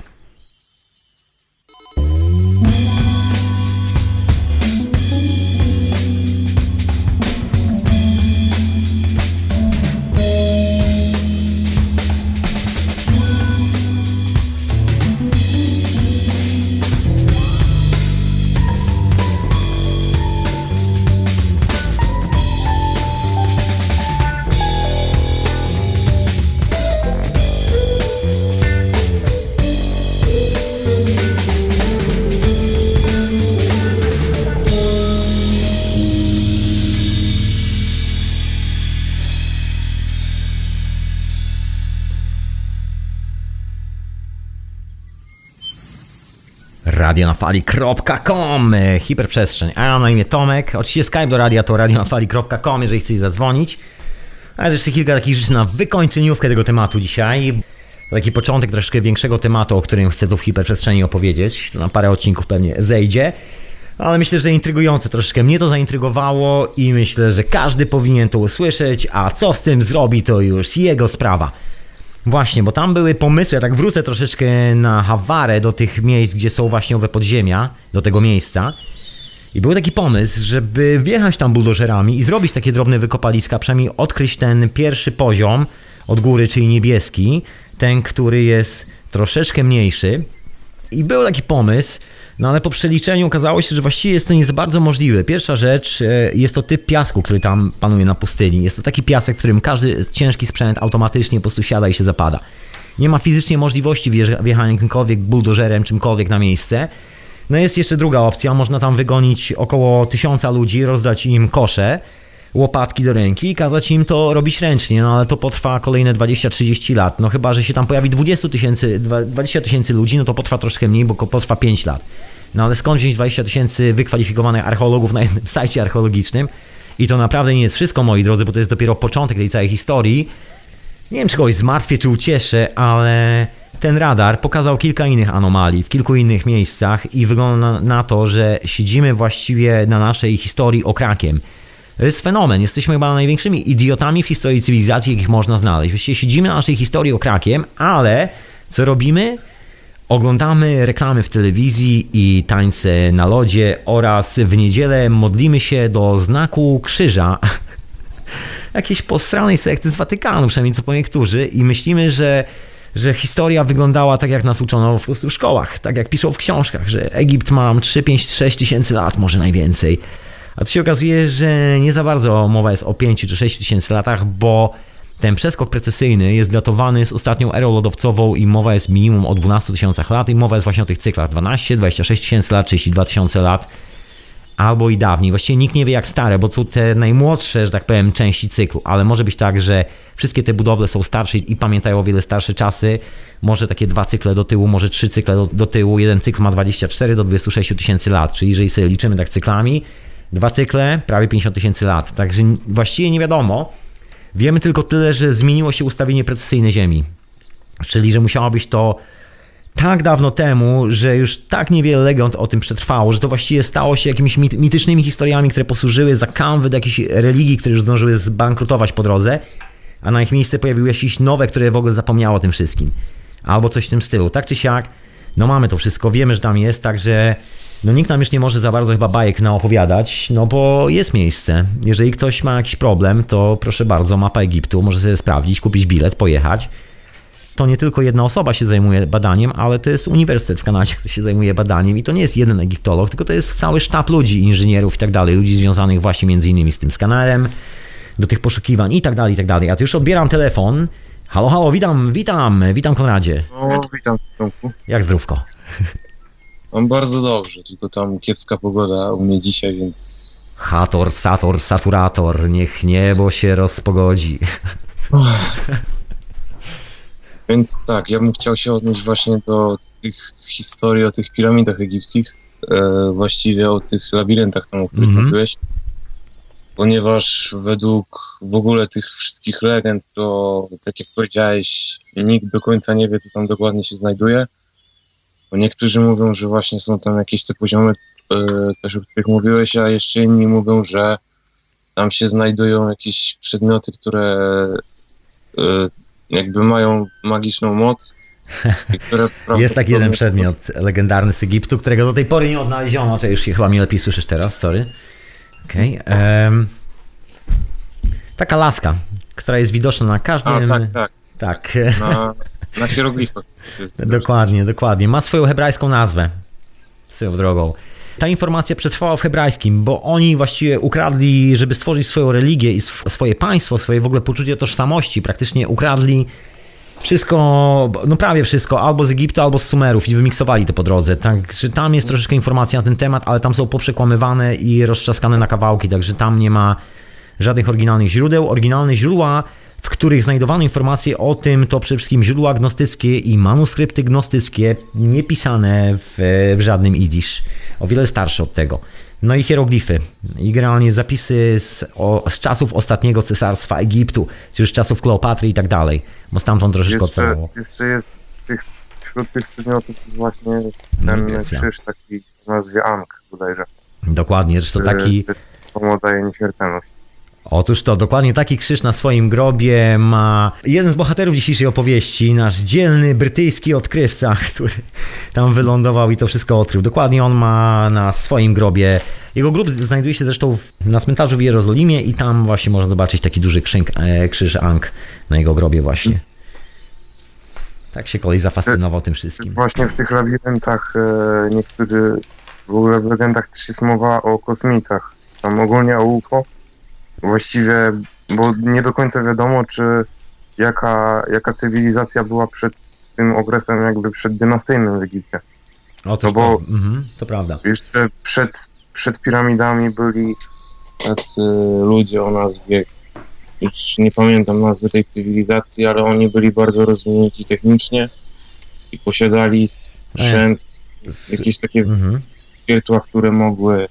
radionafali.com hiperprzestrzeń. A ja mam na imię Tomek. Oczywiście Skype do radia to jeżeli chcecie zadzwonić. A jeszcze kilka takich rzeczy na wykończeniówkę tego tematu dzisiaj. Taki początek troszeczkę większego tematu, o którym chcę tu w hiperprzestrzeni opowiedzieć. Na parę odcinków pewnie zejdzie. Ale myślę, że intrygujące troszeczkę. Mnie to zaintrygowało i myślę, że każdy powinien to usłyszeć, a co z tym zrobi, to już jego sprawa. Właśnie, bo tam były pomysły, ja tak wrócę troszeczkę na Hawarę, do tych miejsc, gdzie są właśnie owe podziemia, do tego miejsca. I był taki pomysł, żeby wjechać tam buldożerami i zrobić takie drobne wykopaliska, przynajmniej odkryć ten pierwszy poziom od góry, czyli niebieski, ten, który jest troszeczkę mniejszy. I był taki pomysł, no ale po przeliczeniu okazało się, że właściwie jest to nie za bardzo możliwe. Pierwsza rzecz e, jest to typ piasku, który tam panuje na pustyni. Jest to taki piasek, w którym każdy ciężki sprzęt automatycznie po prostu siada i się zapada. Nie ma fizycznie możliwości wjechania jakimkolwiek buldożerem, czymkolwiek na miejsce. No jest jeszcze druga opcja, można tam wygonić około tysiąca ludzi, rozdać im kosze, łopatki do ręki i kazać im to robić ręcznie, no ale to potrwa kolejne 20-30 lat. No chyba, że się tam pojawi 20 tysięcy 20 tysięcy ludzi, no to potrwa troszkę mniej, bo potrwa 5 lat. No ale skąd wziąć 20 tysięcy wykwalifikowanych archeologów na jednym sajcie archeologicznym? I to naprawdę nie jest wszystko, moi drodzy, bo to jest dopiero początek tej całej historii. Nie wiem, czy kogoś zmartwię, czy ucieszę, ale ten radar pokazał kilka innych anomalii w kilku innych miejscach i wygląda na to, że siedzimy właściwie na naszej historii okrakiem. To jest fenomen. Jesteśmy chyba największymi idiotami w historii cywilizacji, jakich można znaleźć. Właściwie siedzimy na naszej historii okrakiem, ale co robimy? Oglądamy reklamy w telewizji i tańce na lodzie oraz w niedzielę modlimy się do znaku krzyża jakiejś postranej sekty z Watykanu, przynajmniej co po niektórzy i myślimy, że że historia wyglądała tak, jak nas uczono w szkołach, tak jak piszą w książkach, że Egipt ma 3, 5, 6 tysięcy lat, może najwięcej. A tu się okazuje, że nie za bardzo mowa jest o 5 czy 6 tysięcy latach, bo ten przeskok precesyjny jest datowany z ostatnią erą lodowcową i mowa jest minimum o 12 tysiącach lat i mowa jest właśnie o tych cyklach 12, 26 tysięcy lat, 32 tysiące lat albo i dawniej. Właściwie nikt nie wie jak stare, bo są te najmłodsze, że tak powiem, części cyklu, ale może być tak, że wszystkie te budowle są starsze i pamiętają o wiele starsze czasy. Może takie dwa cykle do tyłu, może trzy cykle do, do tyłu. Jeden cykl ma 24 do 26 tysięcy lat, czyli jeżeli sobie liczymy tak cyklami, dwa cykle, prawie 50 tysięcy lat. Także właściwie nie wiadomo. Wiemy tylko tyle, że zmieniło się ustawienie precesyjne Ziemi. Czyli, że musiało być to tak dawno temu, że już tak niewiele legend o tym przetrwało, że to właściwie stało się jakimiś mitycznymi historiami, które posłużyły za kanwy do jakichś religii, które już zdążyły zbankrutować po drodze, a na ich miejsce pojawiły jakieś nowe, które w ogóle zapomniało o tym wszystkim. Albo coś w tym stylu. Tak czy siak, no mamy to wszystko, wiemy, że tam jest, także no nikt nam już nie może za bardzo chyba bajek naopowiadać, no bo jest miejsce. Jeżeli ktoś ma jakiś problem, to proszę bardzo, mapa Egiptu, może sobie sprawdzić, kupić bilet, pojechać to nie tylko jedna osoba się zajmuje badaniem, ale to jest uniwersytet w Kanadzie, który się zajmuje badaniem i to nie jest jeden egiptolog, tylko to jest cały sztab ludzi, inżynierów i tak dalej, ludzi związanych właśnie między innymi z tym skanerem, do tych poszukiwań i tak dalej, i tak dalej. Ja tu już odbieram telefon. Halo, halo, witam, witam, witam Konradzie. O, witam Tomku. Jak zdrówko? Mam bardzo dobrze, tylko tam kiepska pogoda u mnie dzisiaj, więc... Hator, sator, saturator, niech niebo się rozpogodzi. Więc tak, ja bym chciał się odnieść właśnie do tych historii o tych piramidach egipskich, e, właściwie o tych labiryntach tam, o których mm -hmm. mówiłeś, ponieważ według w ogóle tych wszystkich legend, to tak jak powiedziałeś, nikt do końca nie wie, co tam dokładnie się znajduje. Bo niektórzy mówią, że właśnie są tam jakieś te poziomy, e, też o których mówiłeś, a jeszcze inni mówią, że tam się znajdują jakieś przedmioty, które e, jakby mają magiczną moc. Jest taki jeden przedmiot legendarny z Egiptu, którego do tej pory nie odnaleziono. To już się chyba mi lepiej słyszysz teraz, sorry. Okej. Okay. Taka laska, która jest widoczna na każdym... A, tak, tak. Tak. Na, na hieroglifach. Dokładnie, dokładnie. Ma swoją hebrajską nazwę. Swoją drogą. Ta informacja przetrwała w hebrajskim, bo oni właściwie ukradli, żeby stworzyć swoją religię i swoje państwo, swoje w ogóle poczucie tożsamości, praktycznie ukradli wszystko, no prawie wszystko, albo z Egiptu, albo z Sumerów i wymiksowali to po drodze. Także tam jest troszeczkę informacji na ten temat, ale tam są poprzekłamywane i roztrzaskane na kawałki, także tam nie ma żadnych oryginalnych źródeł. Oryginalne źródła w których znajdowano informacje o tym, to przede wszystkim źródła gnostyckie i manuskrypty gnostyckie, niepisane w, w żadnym idisz, o wiele starsze od tego. No i hieroglify, i generalnie zapisy z, o, z czasów ostatniego cesarstwa Egiptu, już czasów Kleopatry i tak dalej, bo stamtąd troszeczkę jeszcze, ocalało. Jeszcze jest tych, wśród tych przedmiotów właśnie jest ten krzyż taki w nazwie Ankh bodajże. Dokładnie, zresztą taki... Pomoc daje nieśmiertelność. Otóż to, dokładnie taki krzyż na swoim grobie ma jeden z bohaterów dzisiejszej opowieści, nasz dzielny brytyjski odkrywca, który tam wylądował i to wszystko odkrył. Dokładnie on ma na swoim grobie. Jego grób znajduje się zresztą na cmentarzu w Jerozolimie i tam właśnie można zobaczyć taki duży krzyż, e, krzyż Ankh na jego grobie właśnie. Tak się kolej zafascynował tym wszystkim. Właśnie w tych labiryntach e, niektórzy, w ogóle w legendach też jest mowa o kosmitach, tam ogólnie o UFO Właściwie, bo nie do końca wiadomo, czy jaka, jaka cywilizacja była przed tym okresem jakby przed dynastyjnym w Egipcie. Otóż no bo to, mhm, to prawda. Jeszcze przed, przed piramidami byli tacy ludzie o nazwie, już nie pamiętam nazwy tej cywilizacji, ale oni byli bardzo rozwinięci technicznie i posiadali sprzęt, jakieś takie mhm. wiertła, które mogły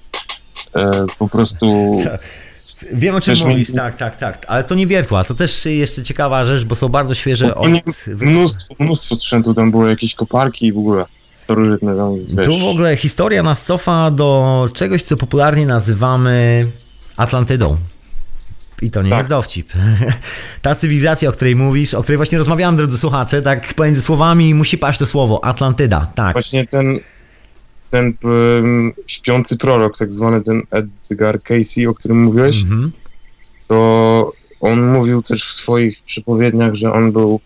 e, po prostu Wiem o czym też mówisz, tak, tak, tak. Ale to nie wiertła, to też jeszcze ciekawa rzecz, bo są bardzo świeże od... Mnóstwo, mnóstwo sprzętu, tam były jakieś koparki i w ogóle starożytne. Tam, wiesz. Tu w ogóle historia nas cofa do czegoś, co popularnie nazywamy Atlantydą. I to nie tak. jest dowcip. Ta cywilizacja, o której mówisz, o której właśnie rozmawiałem, drodzy słuchacze, tak pomiędzy słowami musi paść to słowo. Atlantyda, tak. Właśnie ten, ten um, śpiący prorok, tak zwany ten Edgar Casey, o którym mówiłeś, mm -hmm. to on mówił też w swoich przepowiedniach, że on był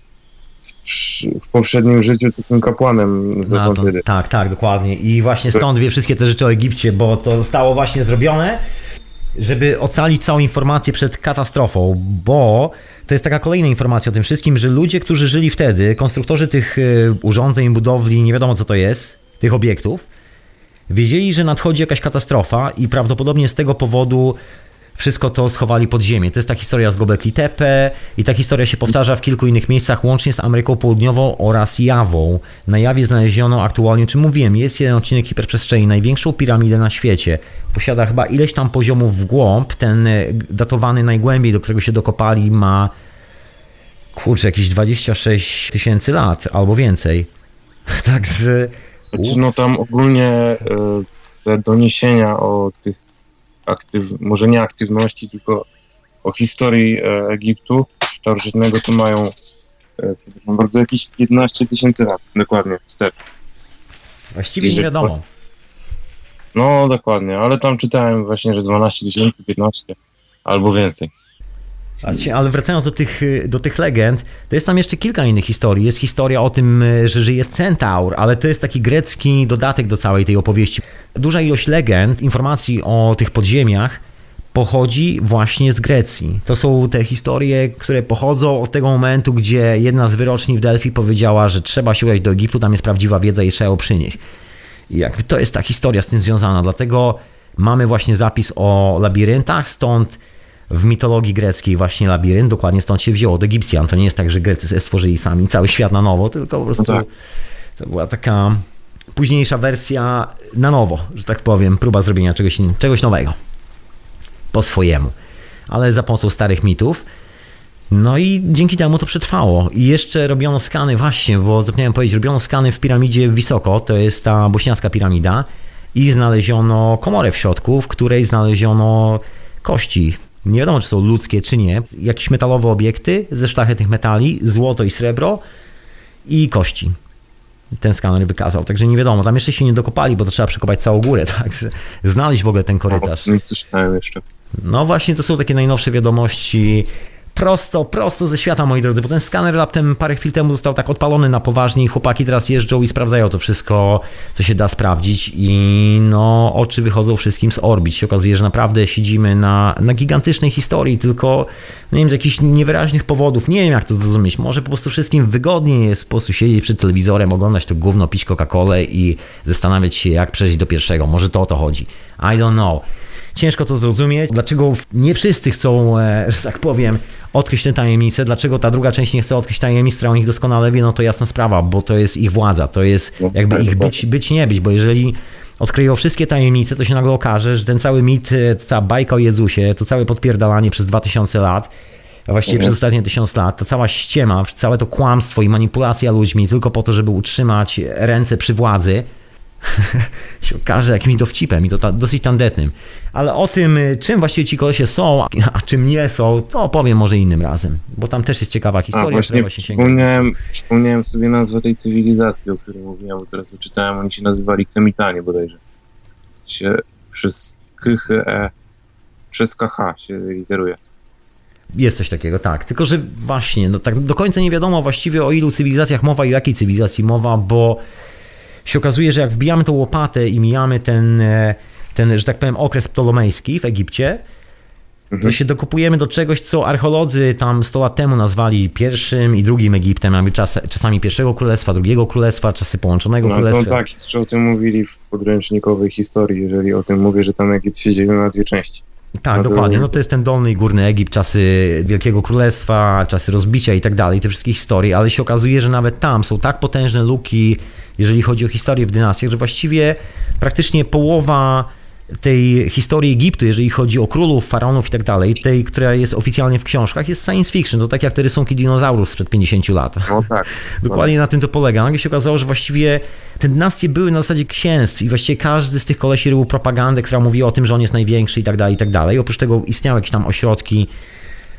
w, poprzednim życiu takim kapłanem z Atlantydy. Tak, tak, dokładnie. I właśnie stąd wie wszystkie te rzeczy o Egipcie, bo to zostało właśnie zrobione, żeby ocalić całą informację przed katastrofą, bo to jest taka kolejna informacja o tym wszystkim, że ludzie, którzy żyli wtedy, konstruktorzy tych y, urządzeń, budowli, nie wiadomo co to jest, tych obiektów, wiedzieli, że nadchodzi jakaś katastrofa i prawdopodobnie z tego powodu wszystko to schowali pod ziemię. To jest ta historia z Gobekli Tepe i ta historia się powtarza w kilku innych miejscach, łącznie z Ameryką Południową oraz Jawą. Na Jawie znaleziono aktualnie, czym mówiłem, jest jeden odcinek hiperprzestrzeni, największą piramidę na świecie. Posiada chyba ileś tam poziomów w głąb. Ten e, datowany najgłębiej, do którego się dokopali, ma kurczę, jakieś 26 tysięcy lat albo więcej. Także... Znaczy, no tam ogólnie e, te doniesienia o tych aktyw, może nie aktywności, tylko o historii e, Egiptu starożytnego, to mają e, bardzo jakieś 15 tysięcy lat, dokładnie, wstecz. Właściwie nie wiadomo. No, dokładnie, ale tam czytałem właśnie, że 12 tysięcy, 15 albo więcej. Ale wracając do tych, do tych legend, to jest tam jeszcze kilka innych historii. Jest historia o tym, że żyje centaur, ale to jest taki grecki dodatek do całej tej opowieści. Duża ilość legend, informacji o tych podziemiach pochodzi właśnie z Grecji. To są te historie, które pochodzą od tego momentu, gdzie jedna z wyroczni w Delphi powiedziała, że trzeba się udać do Egiptu, tam jest prawdziwa wiedza i trzeba ją przynieść. I jakby to jest ta historia z tym związana, dlatego mamy właśnie zapis o labiryntach, stąd w mitologii greckiej właśnie labirynt, dokładnie stąd się wzięło od Egipcjan. To nie jest tak, że Grecy stworzyli sami cały świat na nowo, tylko po prostu no tak. to była taka późniejsza wersja na nowo, że tak powiem, próba zrobienia czegoś, czegoś nowego po swojemu, ale za pomocą starych mitów. No i dzięki temu to przetrwało. I jeszcze robiono skany, właśnie, bo zapomniałem powiedzieć, robiono skany w piramidzie Wysoko, to jest ta bośniacka piramida, i znaleziono komorę w środku, w której znaleziono kości nie wiadomo, czy są ludzkie, czy nie. Jakieś metalowe obiekty ze szlachetnych metali, złoto i srebro i kości. Ten skaner wykazał, także nie wiadomo. Tam jeszcze się nie dokopali, bo to trzeba przekopać całą górę, także znaleźć w ogóle ten korytarz. nie słyszałem jeszcze. No właśnie, to są takie najnowsze wiadomości prosto, prosto ze świata, moi drodzy, bo ten skaner raptem parę chwil temu został tak odpalony na poważnie i chłopaki teraz jeżdżą i sprawdzają to wszystko, co się da sprawdzić i no, oczy wychodzą wszystkim z orbit. Się okazuje, że naprawdę siedzimy na, na gigantycznej historii, tylko no nie wiem, z jakichś niewyraźnych powodów, nie wiem jak to zrozumieć, może po prostu wszystkim wygodniej jest po prostu siedzieć przed telewizorem, oglądać to gówno, pić Coca-Colę i zastanawiać się, jak przejść do pierwszego. Może to o to chodzi. I don't know. Ciężko to zrozumieć, dlaczego nie wszyscy chcą, e, że tak powiem, odkryć tę tajemnicę, dlaczego ta druga część nie chce odkryć tajemnic, która o nich doskonale wie, no to jasna sprawa, bo to jest ich władza, to jest no, jakby tak, ich być, być nie być, bo jeżeli odkryją wszystkie tajemnice, to się nagle okaże, że ten cały mit, e, ta bajka o Jezusie, to całe podpierdalanie przez 2000 lat, a właściwie mhm. przez ostatnie tysiąc lat, ta cała ściema, całe to kłamstwo i manipulacja ludźmi tylko po to, żeby utrzymać ręce przy władzy, się okaże jakimś dowcipem i to ta, dosyć tandetnym. Ale o tym, y, czym właściwie ci kolesie są, a czym nie są, to opowiem może innym razem, bo tam też jest ciekawa historia. A właśnie, właśnie przypomniałem, przypomniałem sobie nazwę tej cywilizacji, o której mówiłem, bo teraz wyczytałem, oni się nazywali Kemitanie bodajże. Się przez KHE, przez KH się literuje. Jest coś takiego, tak. Tylko, że właśnie, no tak do końca nie wiadomo właściwie o ilu cywilizacjach mowa i jakiej cywilizacji mowa, bo się okazuje, że jak wbijamy tą łopatę i mijamy ten, e, ten że tak powiem, okres ptolomejski w Egipcie, to mhm. się dokupujemy do czegoś, co archeolodzy tam 100 lat temu nazwali pierwszym i drugim Egiptem. Mamy czas, czasami pierwszego królestwa, drugiego królestwa, czasy połączonego no, królestwa. No tak, o tym mówili w podręcznikowej historii, jeżeli o tym mówię, że tam Egipt się dzielił na dwie części. Tak, no dokładnie. To... No to jest ten dolny i górny Egipt, czasy Wielkiego Królestwa, czasy rozbicia i tak dalej, te wszystkie historie, ale się okazuje, że nawet tam są tak potężne luki jeżeli chodzi o historię w dynastiach, że właściwie praktycznie połowa tej historii Egiptu, jeżeli chodzi o królów, faraonów i tak dalej, tej, która jest oficjalnie w książkach, jest science fiction. To tak jak te rysunki dinozaurów sprzed 50 lat. No tak. Dokładnie na tym to polega. Nagle się okazało, że właściwie te dynastie były na zasadzie księstw i właściwie każdy z tych kolesi robił propagandę, która mówiła o tym, że on jest największy i tak dalej, i tak dalej. Oprócz tego istniały jakieś tam ośrodki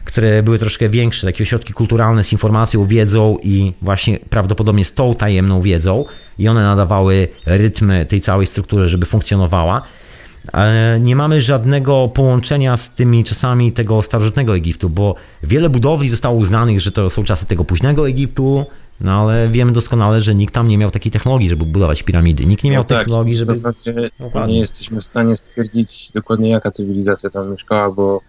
które były troszkę większe, takie ośrodki kulturalne z informacją, wiedzą i właśnie prawdopodobnie z tą tajemną wiedzą i one nadawały rytmy tej całej struktury, żeby funkcjonowała. Nie mamy żadnego połączenia z tymi czasami tego starożytnego Egiptu, bo wiele budowli zostało uznanych, że to są czasy tego późnego Egiptu, no ale wiemy doskonale, że nikt tam nie miał takiej technologii, żeby budować piramidy. Nikt nie miał no tak, technologii, żeby... W zasadzie nie jesteśmy w stanie stwierdzić dokładnie jaka cywilizacja tam mieszkała, bo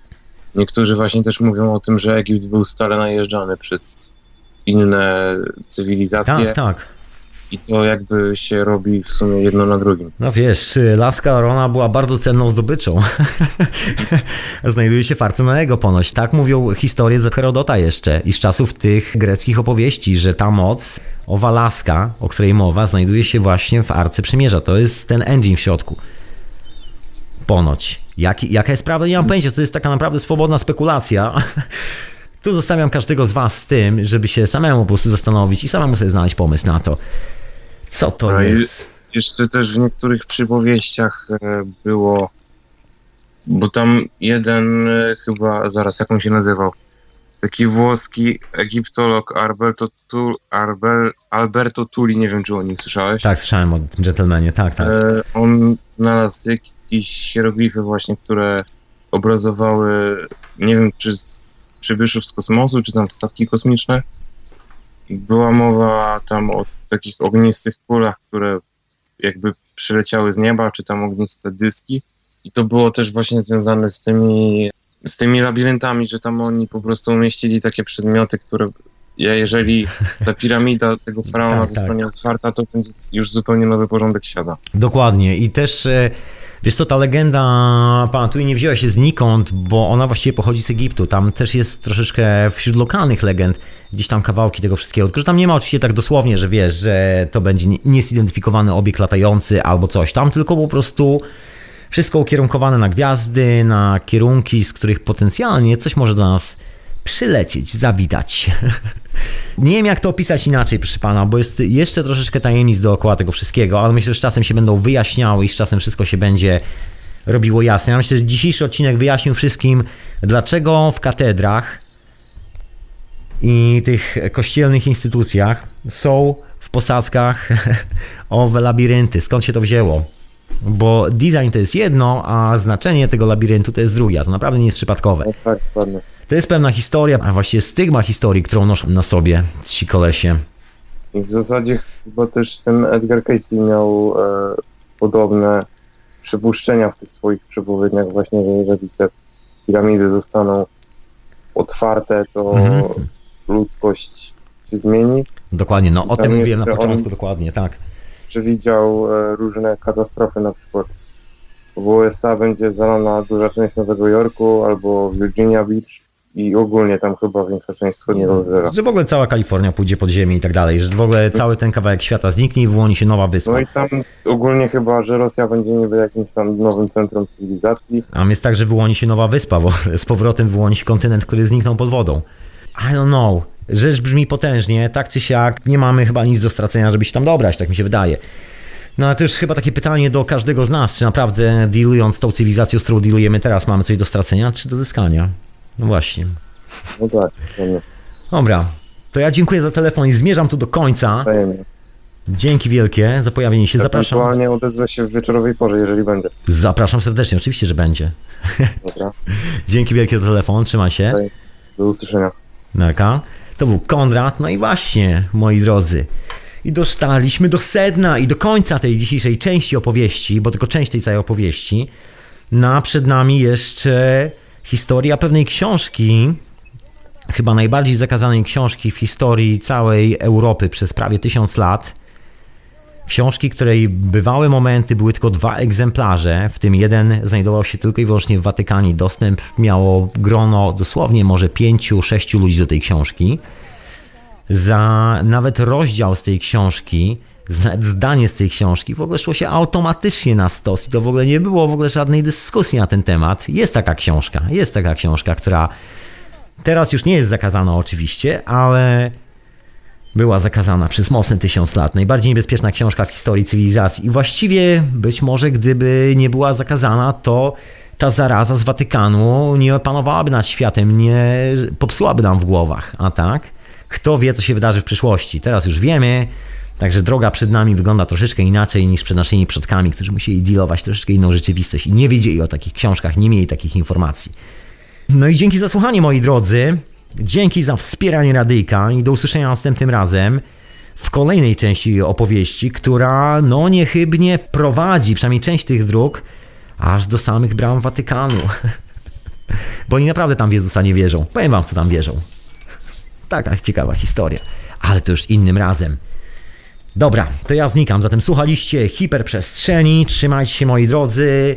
niektórzy właśnie też mówią o tym, że Egipt był stale najeżdżany przez inne cywilizacje. Tak, tak. I to jakby się robi w sumie jedno na drugim. No wiesz, laska Arona była bardzo cenną zdobyczą. Znajduje się w Arce Noego ponoć. Tak mówią historie z Herodota jeszcze i z czasów tych greckich opowieści, że ta moc, owa laska, o której mowa, znajduje się właśnie w Arce Przymierza. To jest ten engine w środku. Ponoć. Jak, jaka jest prawda? Nie mam pojęcia, to jest taka naprawdę swobodna spekulacja. Tu zostawiam każdego z Was z tym, żeby się samemu po prostu zastanowić i samemu sobie znaleźć pomysł na to, co to i- jest. Jeszcze też w niektórych przypowieściach e, było, bo tam jeden e, chyba, zaraz jak on się nazywał, taki włoski egiptolog Alberto, tu, Arbel, Alberto Tulli, nie wiem czy o nim słyszałeś. Tak, słyszałem o tym gentlemanie, tak, tak. E, on znalazł jakieś hieroglify właśnie, które obrazowały, nie wiem czy z przybyszów z kosmosu, czy tam statki kosmiczne. Była mowa tam o takich ognistych kulach, które jakby przyleciały z nieba, czy tam ogniste dyski. I to było też właśnie związane z tymi, z tymi labiryntami, że tam oni po prostu umieścili takie przedmioty, które ja- jeżeli ta piramida tego faraona Tak, tak. zostanie otwarta, to będzie już zupełnie nowy porządek świata. Dokładnie. I też, e, wiesz co, ta legenda pana Tui nie wzięła się znikąd, bo ona właściwie pochodzi z Egiptu. Tam też jest troszeczkę wśród lokalnych legend gdzieś tam kawałki tego wszystkiego. Tylko, że tam nie ma oczywiście tak dosłownie, że wiesz, że to będzie nie- niezidentyfikowany obiekt latający albo coś. Tam tylko po prostu wszystko ukierunkowane na gwiazdy, na kierunki, z których potencjalnie coś może do nas przylecieć, zawitać. Nie wiem, jak to opisać inaczej, proszę pana, bo jest jeszcze troszeczkę tajemnic dookoła tego wszystkiego, ale myślę, że z czasem się będą wyjaśniały i z czasem wszystko się będzie robiło jasne. Ja myślę, że dzisiejszy odcinek wyjaśnił wszystkim, dlaczego w katedrach i tych kościelnych instytucjach są w posadzkach owe labirynty. Skąd się to wzięło? Bo design to jest jedno, a znaczenie tego labiryntu to jest drugie. a To naprawdę nie jest przypadkowe. No tak, dokładnie. To jest pewna historia, a właściwie stygma historii, którą noszą na sobie ci kolesie. W zasadzie chyba też ten Edgar Casey miał e, podobne przypuszczenia w tych swoich przepowiedniach właśnie, że jeżeli te piramidy zostaną otwarte, to Mhm. Ludzkość się zmieni. Dokładnie, no o tym mówiłem na on- początku, dokładnie, tak. Przewidział e, różne katastrofy, na przykład w USA będzie zalana duża część Nowego Jorku albo Virginia Beach i ogólnie tam chyba większa część wschodniego wybrzeża. Że w ogóle cała Kalifornia pójdzie pod ziemię i tak dalej, że w ogóle cały ten kawałek świata zniknie i wyłoni się nowa wyspa. No i tam ogólnie chyba, że Rosja będzie niby jakimś tam nowym centrum cywilizacji. A jest tak, że wyłoni się nowa wyspa, bo z powrotem wyłoni się kontynent, który zniknął pod wodą. I don't know. Rzecz brzmi potężnie, tak czy siak, nie mamy chyba nic do stracenia, żeby się tam dobrać, tak mi się wydaje. No ale też chyba takie pytanie do każdego z nas, czy naprawdę dealując tą cywilizacją, z którą dealujemy teraz, mamy coś do stracenia, czy do zyskania? No właśnie. No tak. Dobra, to ja dziękuję za telefon i zmierzam tu do końca. Wzajemnie. Dzięki wielkie za pojawienie się. Zapraszam. Ewentualnie odezwę się w wieczorowej porze, jeżeli będzie. Zapraszam serdecznie, oczywiście, że będzie. Dobra, Dzięki wielkie za telefon, trzymaj się. Okej. do usłyszenia. Narka. To był Konrad, no i właśnie, moi drodzy. I dosztaliśmy do sedna i do końca tej dzisiejszej części opowieści, bo tylko część tej całej opowieści. Na przed nami jeszcze historia pewnej książki, chyba najbardziej zakazanej książki w historii całej Europy przez prawie tysiąc lat. Książki, której bywały momenty, były tylko dwa egzemplarze, w tym jeden znajdował się tylko i wyłącznie w Watykanie. Dostęp miało grono dosłownie może pięciu, sześciu ludzi do tej książki. Za nawet rozdział z tej książki, nawet zdanie z tej książki w ogóle szło się automatycznie na stos i to w ogóle nie było w ogóle żadnej dyskusji na ten temat. Jest taka książka, jest taka książka, która teraz już nie jest zakazana oczywiście, ale była zakazana przez mocne tysiąc lat. Najbardziej niebezpieczna książka w historii cywilizacji. I właściwie być może gdyby nie była zakazana, to ta zaraza z Watykanu nie panowałaby nad światem, nie popsułaby nam w głowach. A tak? Kto wie, co się wydarzy w przyszłości? Teraz już wiemy, także droga przed nami wygląda troszeczkę inaczej niż przed naszymi przodkami, którzy musieli dealować troszeczkę inną rzeczywistość i nie wiedzieli o takich książkach, nie mieli takich informacji. No i dzięki za słuchanie, moi drodzy. Dzięki za wspieranie radyjka i do usłyszenia następnym razem w kolejnej części opowieści, która no niechybnie prowadzi, przynajmniej część tych dróg, aż do samych bram Watykanu. Bo oni naprawdę tam w Jezusa nie wierzą. Powiem wam, co tam wierzą. Taka ciekawa historia. Ale to już innym razem. Dobra, to ja znikam. Zatem słuchaliście hiperprzestrzeni. Trzymajcie się, moi drodzy.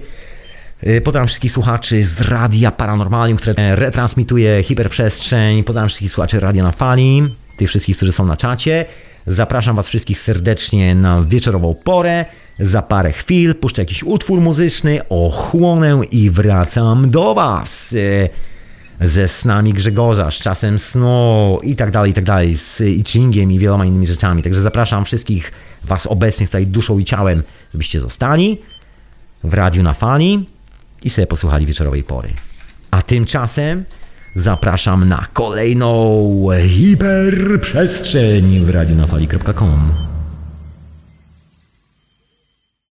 Y, Pozdrawiam wszystkich słuchaczy z Radia Paranormalium, które retransmituje hiperprzestrzeń. Pozdrawiam wszystkich słuchaczy Radia na Fali, tych wszystkich, którzy są na czacie. Zapraszam Was wszystkich serdecznie na wieczorową porę. Za parę chwil puszczę jakiś utwór muzyczny, ochłonę i wracam do Was. Y, Ze snami Grzegorza, z czasem snu i tak dalej, i tak dalej, z I i wieloma innymi rzeczami. Także zapraszam wszystkich Was obecnych tutaj duszą i ciałem, żebyście zostali w radiu na fali i sobie posłuchali wieczorowej pory. A tymczasem zapraszam na kolejną hiperprzestrzeń w radionafali.com.